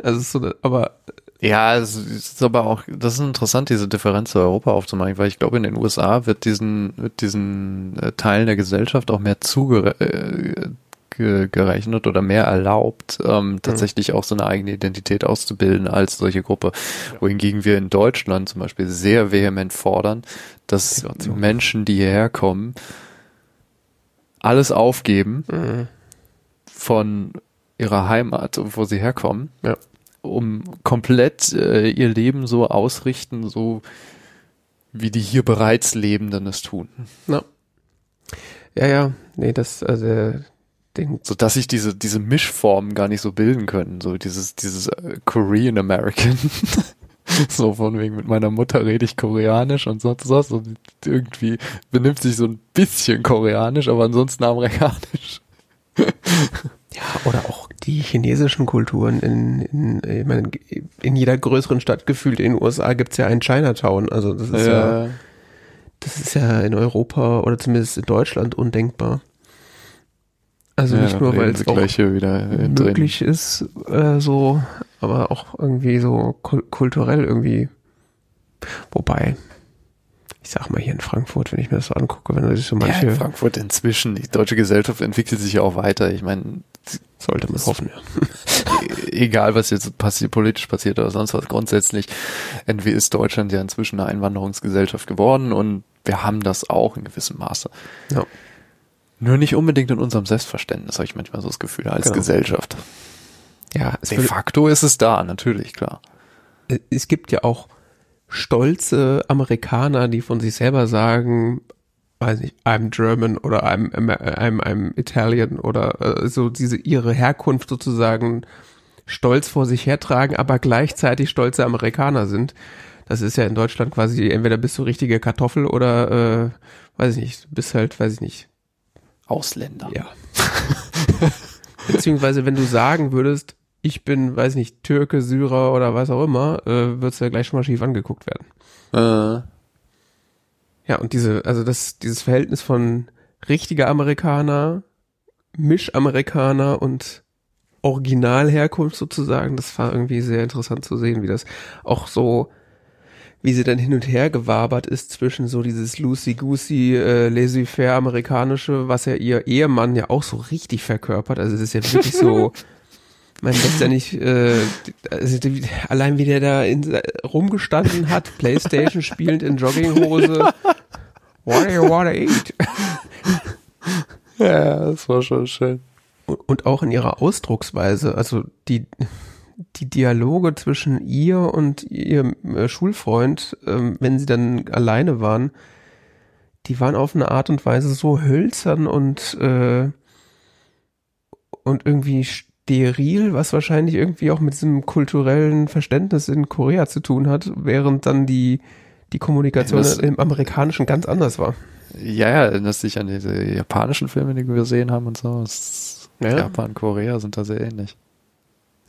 Also es ist so, aber Ja, es ist aber auch, das ist interessant, diese Differenz zu Europa aufzumachen, weil ich glaube, in den USA wird diesen, wird diesen äh, Teilen der Gesellschaft auch mehr zugerechnet äh, oder mehr erlaubt, ähm, mhm. tatsächlich mhm. auch so eine eigene Identität auszubilden als solche Gruppe. Ja. Wohingegen wir in Deutschland zum Beispiel sehr vehement fordern, dass Menschen, die hierher kommen, alles aufgeben mhm. von ihrer Heimat, wo sie herkommen. Ja um komplett äh, ihr Leben so ausrichten, so wie die hier bereits Lebenden es tun. Ja, ja, ja. nee, das, also, den so dass sich diese diese Mischformen gar nicht so bilden können, so dieses dieses äh, Korean American. so von wegen mit meiner Mutter rede ich koreanisch und sonst was und irgendwie benimmt sich so ein bisschen koreanisch, aber ansonsten amerikanisch. Ja, oder auch die chinesischen Kulturen in, in, ich meine, in jeder größeren Stadt gefühlt in den USA gibt's ja ein Chinatown. Also das ist ja. ja, das ist ja in Europa oder zumindest in Deutschland undenkbar. Also ja, nicht nur, weil es auch möglich drin. ist, äh, so, aber auch irgendwie so kulturell irgendwie. Wobei, ich sag mal hier in Frankfurt, wenn ich mir das so angucke, wenn du sich so manche. Ja, in Frankfurt inzwischen, die deutsche Gesellschaft entwickelt sich ja auch weiter. Ich meine, sollte man hoffen, ja. Egal, was jetzt passiert, politisch passiert oder sonst was, grundsätzlich ist Deutschland ja inzwischen eine Einwanderungsgesellschaft geworden und wir haben das auch in gewissem Maße. Ja. Nur nicht unbedingt in unserem Selbstverständnis, habe ich manchmal so das Gefühl, als genau. Gesellschaft. Ja, de facto ist es da, natürlich, klar. Es gibt ja auch stolze Amerikaner, die von sich selber sagen, weiß nicht, I'm German oder I'm, I'm, I'm Italian oder äh, so diese ihre Herkunft sozusagen stolz vor sich hertragen, aber gleichzeitig stolze Amerikaner sind. Das ist ja in Deutschland quasi, entweder bist du richtige Kartoffel oder, äh, weiß ich nicht, bist halt, weiß ich nicht. Ausländer. Ja. Beziehungsweise, wenn du sagen würdest, ich bin, weiß nicht, Türke, Syrer oder was auch immer, äh, wird's ja gleich schon mal schief angeguckt werden. Äh. Ja, und diese, also das, dieses Verhältnis von richtiger Amerikaner, Mischamerikaner und Originalherkunft sozusagen, das war irgendwie sehr interessant zu sehen, wie das auch so, wie sie dann hin und her gewabert ist zwischen so dieses loosey-goosey, äh, laissez-faire amerikanische, was ja ihr Ehemann ja auch so richtig verkörpert. Also es ist ja wirklich so man lässt ja nicht, äh, also allein wie der da in, rumgestanden hat, Playstation spielend in Jogginghose. What do you wanna eat? ja, das war schon schön. Und, auch in ihrer Ausdrucksweise, also die, die Dialoge zwischen ihr und ihrem äh, Schulfreund, ähm, wenn sie dann alleine waren, die waren auf eine Art und Weise so hölzern und äh, und irgendwie steril, was wahrscheinlich irgendwie auch mit diesem kulturellen Verständnis in Korea zu tun hat, während dann die, die Kommunikation das, im Amerikanischen ganz anders war. Ja, ja, erinnerst dich an diese japanischen Filme, die wir gesehen haben und so. Ja. Japan, Korea sind da sehr ähnlich.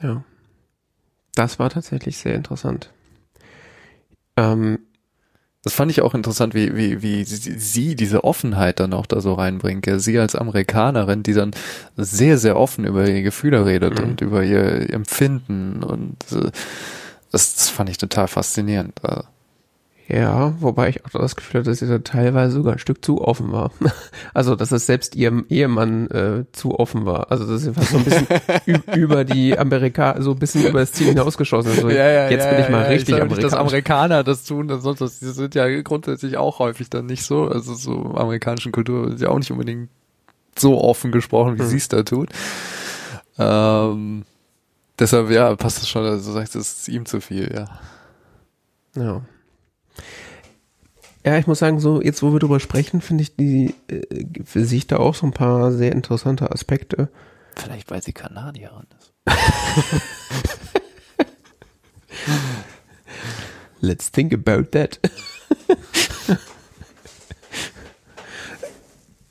Ja. Das war tatsächlich sehr interessant. Ähm, das fand ich auch interessant, wie, wie, wie sie, diese Offenheit dann auch da so reinbringt. Ja, sie als Amerikanerin, die dann sehr, sehr offen über ihre Gefühle redet mhm. und über ihr Empfinden und äh, das, das fand ich total faszinierend. Also ja, wobei ich auch das Gefühl hatte, dass sie da teilweise sogar ein Stück zu offen war. Also, dass es selbst ihrem Ehemann äh, zu offen war. Also, dass sie fast so ein bisschen über die Amerika, so ein bisschen über das Ziel hinausgeschossen ist. So, ja, ja, jetzt ja, bin ich mal richtig ich Amerikaner. Dass Amerikaner das tun, das sonst was. Die sind ja grundsätzlich auch häufig dann nicht so. Also, so amerikanischen Kultur ist ja auch nicht unbedingt so offen gesprochen, wie hm. sie es da tut. Ähm, deshalb, ja, passt das schon. Also, du sagst, das ist ihm zu viel, ja. Ja. Ja, ich muss sagen, so jetzt wo wir drüber sprechen, finde ich die äh, für sich da auch so ein paar sehr interessante Aspekte. Vielleicht weil sie Kanadierin ist. Let's think about that.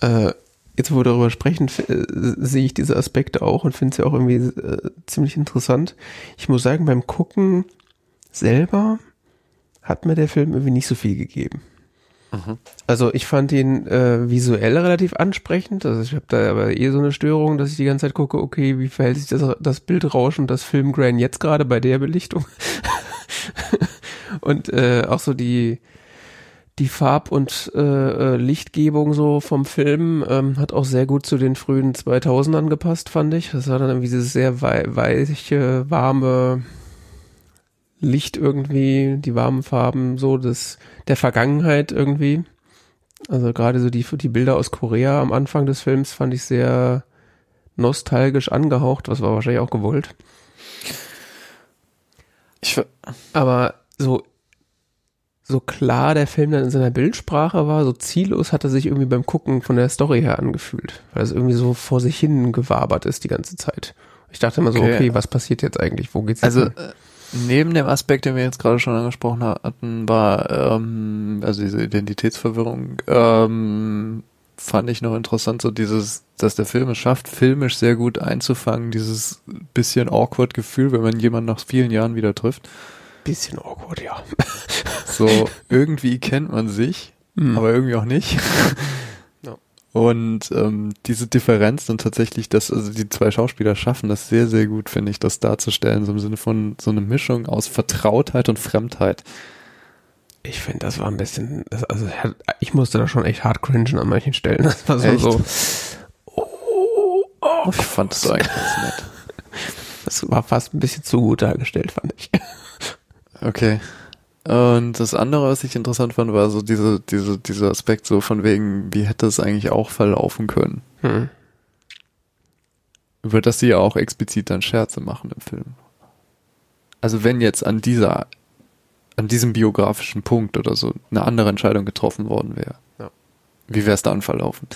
äh, jetzt wo wir darüber sprechen, äh, sehe ich diese Aspekte auch und finde sie auch irgendwie äh, ziemlich interessant. Ich muss sagen, beim Gucken selber hat mir der Film irgendwie nicht so viel gegeben. Mhm. Also ich fand ihn äh, visuell relativ ansprechend. Also ich habe da aber eh so eine Störung, dass ich die ganze Zeit gucke, okay, wie verhält sich das, das Bildrauschen und das Filmgrain jetzt gerade bei der Belichtung? und äh, auch so die die Farb- und äh, äh, Lichtgebung so vom Film ähm, hat auch sehr gut zu den frühen 2000ern gepasst, fand ich. Das war dann irgendwie dieses sehr wei weiche, warme Licht irgendwie, die warmen Farben so des der Vergangenheit irgendwie. Also gerade so die die Bilder aus Korea am Anfang des Films fand ich sehr nostalgisch angehaucht, was war wahrscheinlich auch gewollt. Ich, Aber so so klar der Film dann in seiner Bildsprache war, so ziellos hat er sich irgendwie beim Gucken von der Story her angefühlt, weil es irgendwie so vor sich hin gewabert ist die ganze Zeit. Ich dachte immer so, Okay. okay, was passiert jetzt eigentlich? Wo geht's jetzt also hin? Neben dem Aspekt, den wir jetzt gerade schon angesprochen hatten, war ähm, also diese Identitätsverwirrung, ähm, fand ich noch interessant, so dieses, dass der Film es schafft, filmisch sehr gut einzufangen, dieses bisschen awkward Gefühl, wenn man jemanden nach vielen Jahren wieder trifft. bisschen awkward, ja. So, irgendwie kennt man sich, Mhm. aber irgendwie auch nicht. Und ähm, diese Differenz dann tatsächlich, dass also die zwei Schauspieler schaffen, das sehr, sehr gut, finde ich, das darzustellen, so im Sinne von so eine Mischung aus Vertrautheit und Fremdheit. Ich finde, das war ein bisschen, also ich musste da schon echt hart cringen an manchen Stellen. Das war so, Echt? so oh, oh, Ich fand das eigentlich ganz nett. das war fast ein bisschen zu gut dargestellt, fand ich. Okay. Und das andere, was ich interessant fand, war so diese, diese, dieser Aspekt so von wegen, wie hätte es eigentlich auch verlaufen können? Hm. Über das sie ja auch explizit dann Scherze machen im Film. Also wenn jetzt an dieser, an diesem biografischen Punkt oder so eine andere Entscheidung getroffen worden wäre, Ja. wie wäre es dann verlaufen?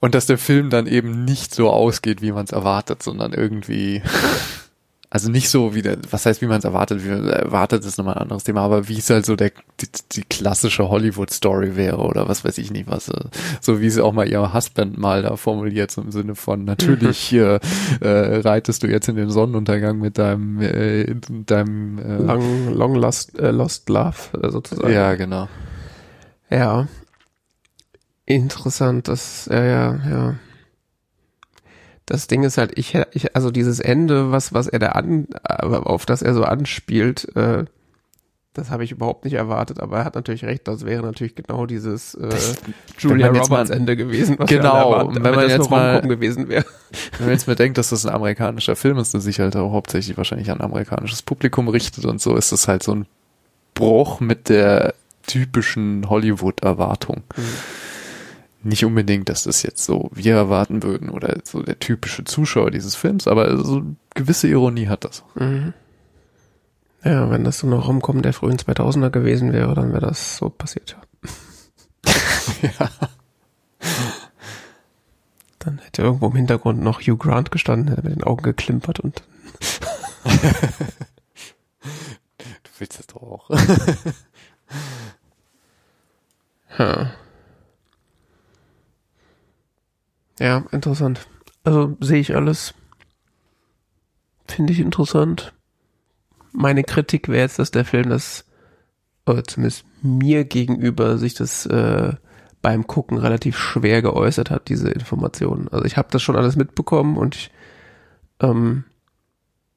Und dass der Film dann eben nicht so ausgeht, wie man es erwartet, sondern irgendwie, also nicht so wie der, was heißt, wie man es erwartet, wie man erwartet, ist nochmal ein anderes Thema, aber wie es halt so der, die, die klassische Hollywood-Story wäre oder was weiß ich nicht, was, so wie sie auch mal ihr Husband mal da formuliert, so im Sinne von, natürlich äh, äh, reitest du jetzt in den Sonnenuntergang mit deinem, äh, in deinem, äh, Long, long lost, äh, lost Love, äh, sozusagen. ja, genau. Ja. Interessant, das, ja, ja, ja. Das Ding ist halt, ich, ich, also dieses Ende, was, was er da an, äh, auf das er so anspielt, äh, das habe ich überhaupt nicht erwartet, aber er hat natürlich recht, das wäre natürlich genau dieses äh, Julia wenn Roberts mal- Ende gewesen, was Genau, erwarten, und wenn man jetzt mal- gewesen wäre. Wenn man jetzt mal denkt, dass das ein amerikanischer Film ist, der sich halt auch hauptsächlich wahrscheinlich an amerikanisches Publikum richtet und so, ist das halt so ein Bruch mit der typischen Hollywood-Erwartung. Nicht unbedingt, dass das jetzt so wir erwarten würden oder so der typische Zuschauer dieses Films, aber so eine gewisse Ironie hat das. Mhm. Ja, wenn das so noch Rom-Com der frühen 2000er gewesen wäre, dann wäre das so passiert, ja. ja. Dann hätte irgendwo im Hintergrund noch Hugh Grant gestanden, hätte mit den Augen geklimpert und Du willst das doch auch. Ja, interessant. Also sehe ich alles. Finde ich interessant. Meine Kritik wäre jetzt, dass der Film das, oder zumindest mir gegenüber, sich das äh, beim Gucken relativ schwer geäußert hat, diese Informationen. Also ich habe das schon alles mitbekommen und ich, ähm,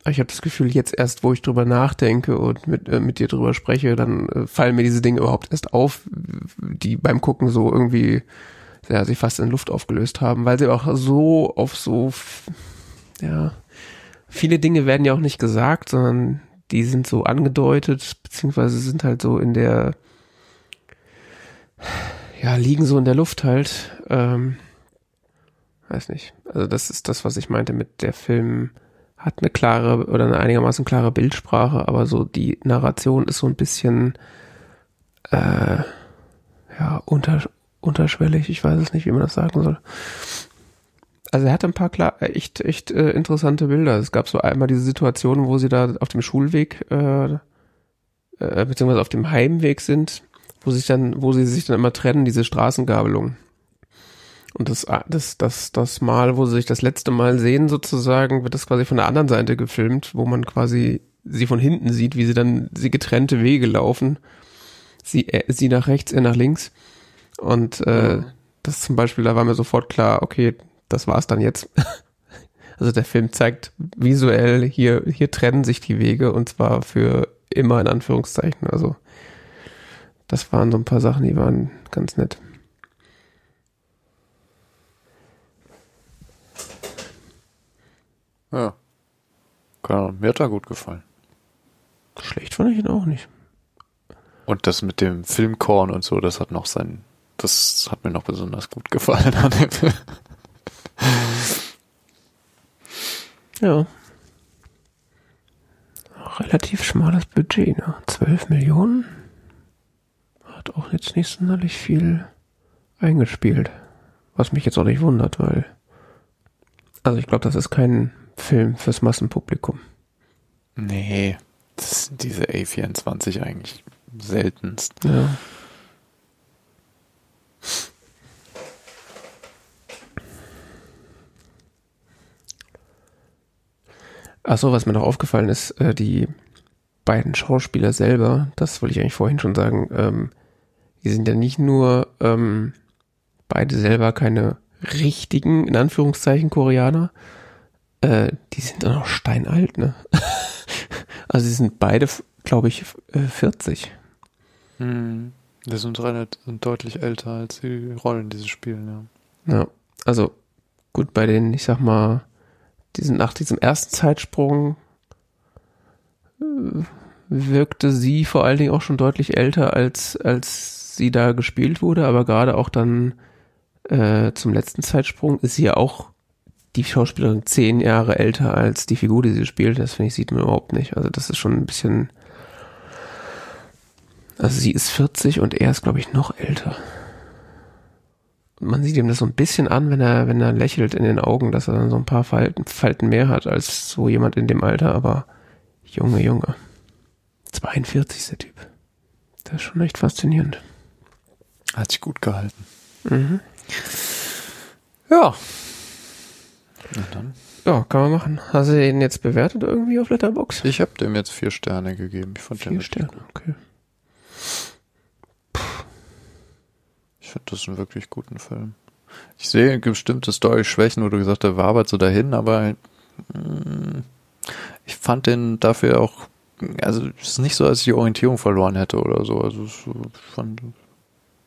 ich habe das Gefühl, jetzt erst, wo ich drüber nachdenke und mit, äh, mit dir drüber spreche, dann äh, fallen mir diese Dinge überhaupt erst auf, die beim Gucken so irgendwie ja, sich fast in Luft aufgelöst haben, weil sie auch so auf so, ja, viele Dinge werden ja auch nicht gesagt, sondern die sind so angedeutet, beziehungsweise sind halt so in der, ja, liegen so in der Luft halt. Ähm, weiß nicht. Also das ist das, was ich meinte mit der Film hat eine klare oder eine einigermaßen klare Bildsprache, aber so die Narration ist so ein bisschen äh, ja unter, unterschwellig. Ich weiß es nicht, wie man das sagen soll. Also er hatte ein paar klar, echt, echt äh, interessante Bilder. Es gab so einmal diese Situation, wo sie da auf dem Schulweg äh, äh, beziehungsweise auf dem Heimweg sind, wo sich dann, wo sie sich dann immer trennen, diese Straßengabelung. Und das, das, das, das Mal, wo sie sich das letzte Mal sehen, sozusagen, wird das quasi von der anderen Seite gefilmt, wo man quasi sie von hinten sieht, wie sie dann sie getrennte Wege laufen. Sie, äh, sie nach rechts, er nach links. Und äh, Ja. das zum Beispiel, da war mir sofort klar, okay, das war's dann jetzt. Also der Film zeigt visuell, hier, hier trennen sich die Wege und zwar für immer in Anführungszeichen. Also das waren so ein paar Sachen, die waren ganz nett. Ja. Keine Ahnung, mir hat er gut gefallen. Schlecht fand ich ihn auch nicht. Und das mit dem Filmkorn und so, das hat noch sein, das hat mir noch besonders gut gefallen an dem Film. Ja. Relativ schmales Budget, ne? 12 Millionen. Hat auch jetzt nicht sonderlich viel eingespielt. Was mich jetzt auch nicht wundert, weil. Also ich glaube, das ist kein Film fürs Massenpublikum. Nee, das sind diese A24 eigentlich seltenst. Ja. Achso, was mir noch aufgefallen ist, äh, die beiden Schauspieler selber, das wollte ich eigentlich vorhin schon sagen, ähm, die sind ja nicht nur ähm, beide selber keine richtigen, in Anführungszeichen, Koreaner, äh, die sind dann auch steinalt, ne? also sie sind beide, glaube ich, äh, 40. Hm. Die sind, relativ, sind deutlich älter als die Rollen, die sie spielen, ja. Ja, also gut, bei denen, ich sag mal, die sind nach diesem ersten Zeitsprung äh, wirkte sie vor allen Dingen auch schon deutlich älter, als, als sie da gespielt wurde, aber gerade auch dann äh, zum letzten Zeitsprung ist sie ja auch die Schauspielerin zehn Jahre älter als die Figur, die sie spielt. Das finde ich, sieht man überhaupt nicht. Also das ist schon ein bisschen. Also sie ist 40 und er ist, glaube ich, noch älter. Und man sieht ihm das so ein bisschen an, wenn er, wenn er lächelt in den Augen, dass er dann so ein paar Falten, Falten mehr hat als so jemand in dem Alter, aber Junge, Junge. 42 ist der Typ. Das ist schon echt faszinierend. Hat sich gut gehalten. Mhm. Ja. Na dann. Ja, kann man machen. Hast du den jetzt bewertet irgendwie auf Letterbox? Ich habe dem jetzt vier Sterne gegeben. Ich fand den Vier richtig Sterne, gut. okay. Ich finde das einen wirklich guten Film. Ich sehe bestimmte Story-Schwächen, wo du gesagt hast, war aber so dahin, aber mm, ich fand den dafür auch, also es ist nicht so, als ich die Orientierung verloren hätte oder so. Also ich fand,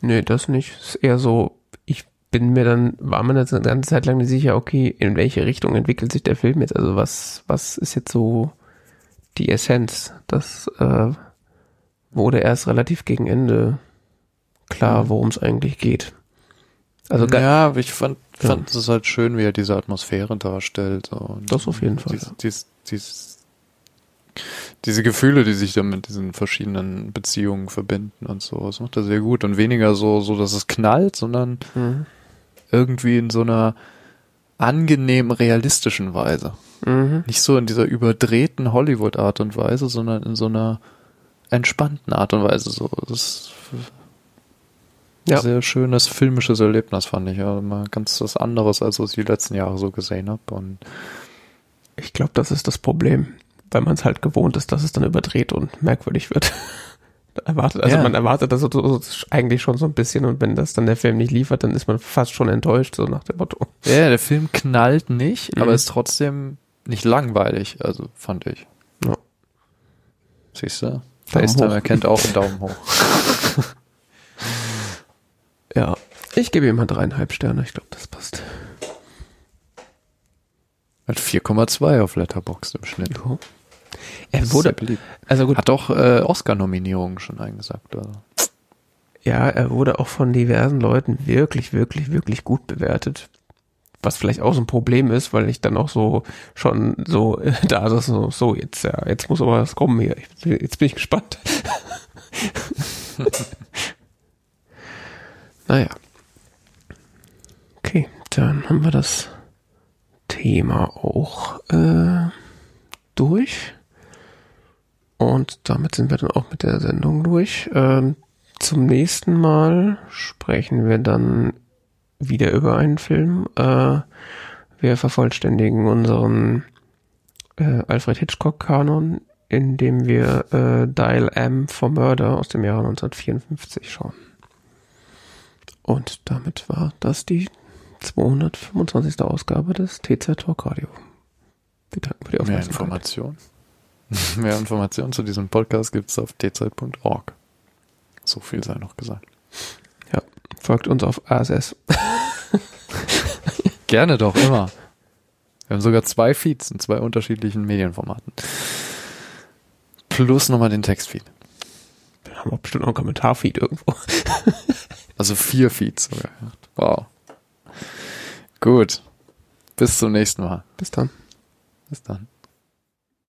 Nee, das nicht. Es ist eher so, ich bin mir dann, war mir eine ganze Zeit lang nicht sicher, okay, in welche Richtung entwickelt sich der Film jetzt? Also was, was ist jetzt so die Essenz? Das äh, wurde erst relativ gegen Ende klar, Mhm. worum es eigentlich geht. Also ja, ich fand, Ja. fand es halt schön, wie er diese Atmosphäre darstellt. So. Und Das auf jeden Fall, Dies, ja. dies, dies, diese Gefühle, die sich dann mit diesen verschiedenen Beziehungen verbinden und so. Das macht er sehr gut. Und weniger so, so, dass es knallt, sondern Mhm. irgendwie in so einer angenehm realistischen Weise. Mhm. Nicht so in dieser überdrehten Hollywood-Art und Weise, sondern in so einer entspannten Art und Weise. So, das ist Ja. sehr schönes filmisches Erlebnis, fand ich. Mal ganz was anderes, als was ich die letzten Jahre so gesehen habe. Und Ich glaube, das ist das Problem, weil man es halt gewohnt ist, dass es dann überdreht und merkwürdig wird. erwartet, also Ja. man erwartet das so, so, eigentlich schon so ein bisschen und wenn das dann der Film nicht liefert, dann ist man fast schon enttäuscht, so nach dem Motto. ja, der Film knallt nicht, Mhm. aber ist trotzdem nicht langweilig, also fand ich. Ja. Siehst du? FaceTime erkennt auch einen Daumen hoch. Ja, ich gebe ihm mal dreieinhalb Sterne, ich glaube, das passt. Hat 4,2 auf Letterboxd im Schnitt. Jo. Er wurde, also gut, Hat auch äh, Oscar-Nominierungen schon eingesagt. Also. ja, er wurde auch von diversen Leuten wirklich, wirklich, wirklich gut bewertet. Was vielleicht auch so ein Problem ist, weil ich dann auch so schon so da so, so jetzt, ja, jetzt muss aber was kommen hier. Ich, jetzt bin ich gespannt. naja. Okay, dann haben wir das Thema auch äh, durch. Und damit sind wir dann auch mit der Sendung durch. Ähm, zum nächsten Mal sprechen wir dann wieder über einen Film. Äh, wir vervollständigen unseren äh, Alfred Hitchcock-Kanon, indem wir äh, Dial M for Murder aus dem Jahre 1954 schauen. Und damit war das die 225. Ausgabe des TZ Talk Radio. Für die Mehr Aufmerksamkeit. Informationen. Mehr Informationen zu diesem Podcast gibt's auf dzeit.org. So viel sei noch gesagt. Folgt uns auf ASS. Gerne doch, immer. Wir haben sogar zwei Feeds in zwei unterschiedlichen Medienformaten. Plus nochmal den Textfeed. Wir haben auch bestimmt noch einen Kommentarfeed irgendwo. Also vier Feeds sogar. Wow. Gut. Bis zum nächsten Mal. Bis dann. Bis dann.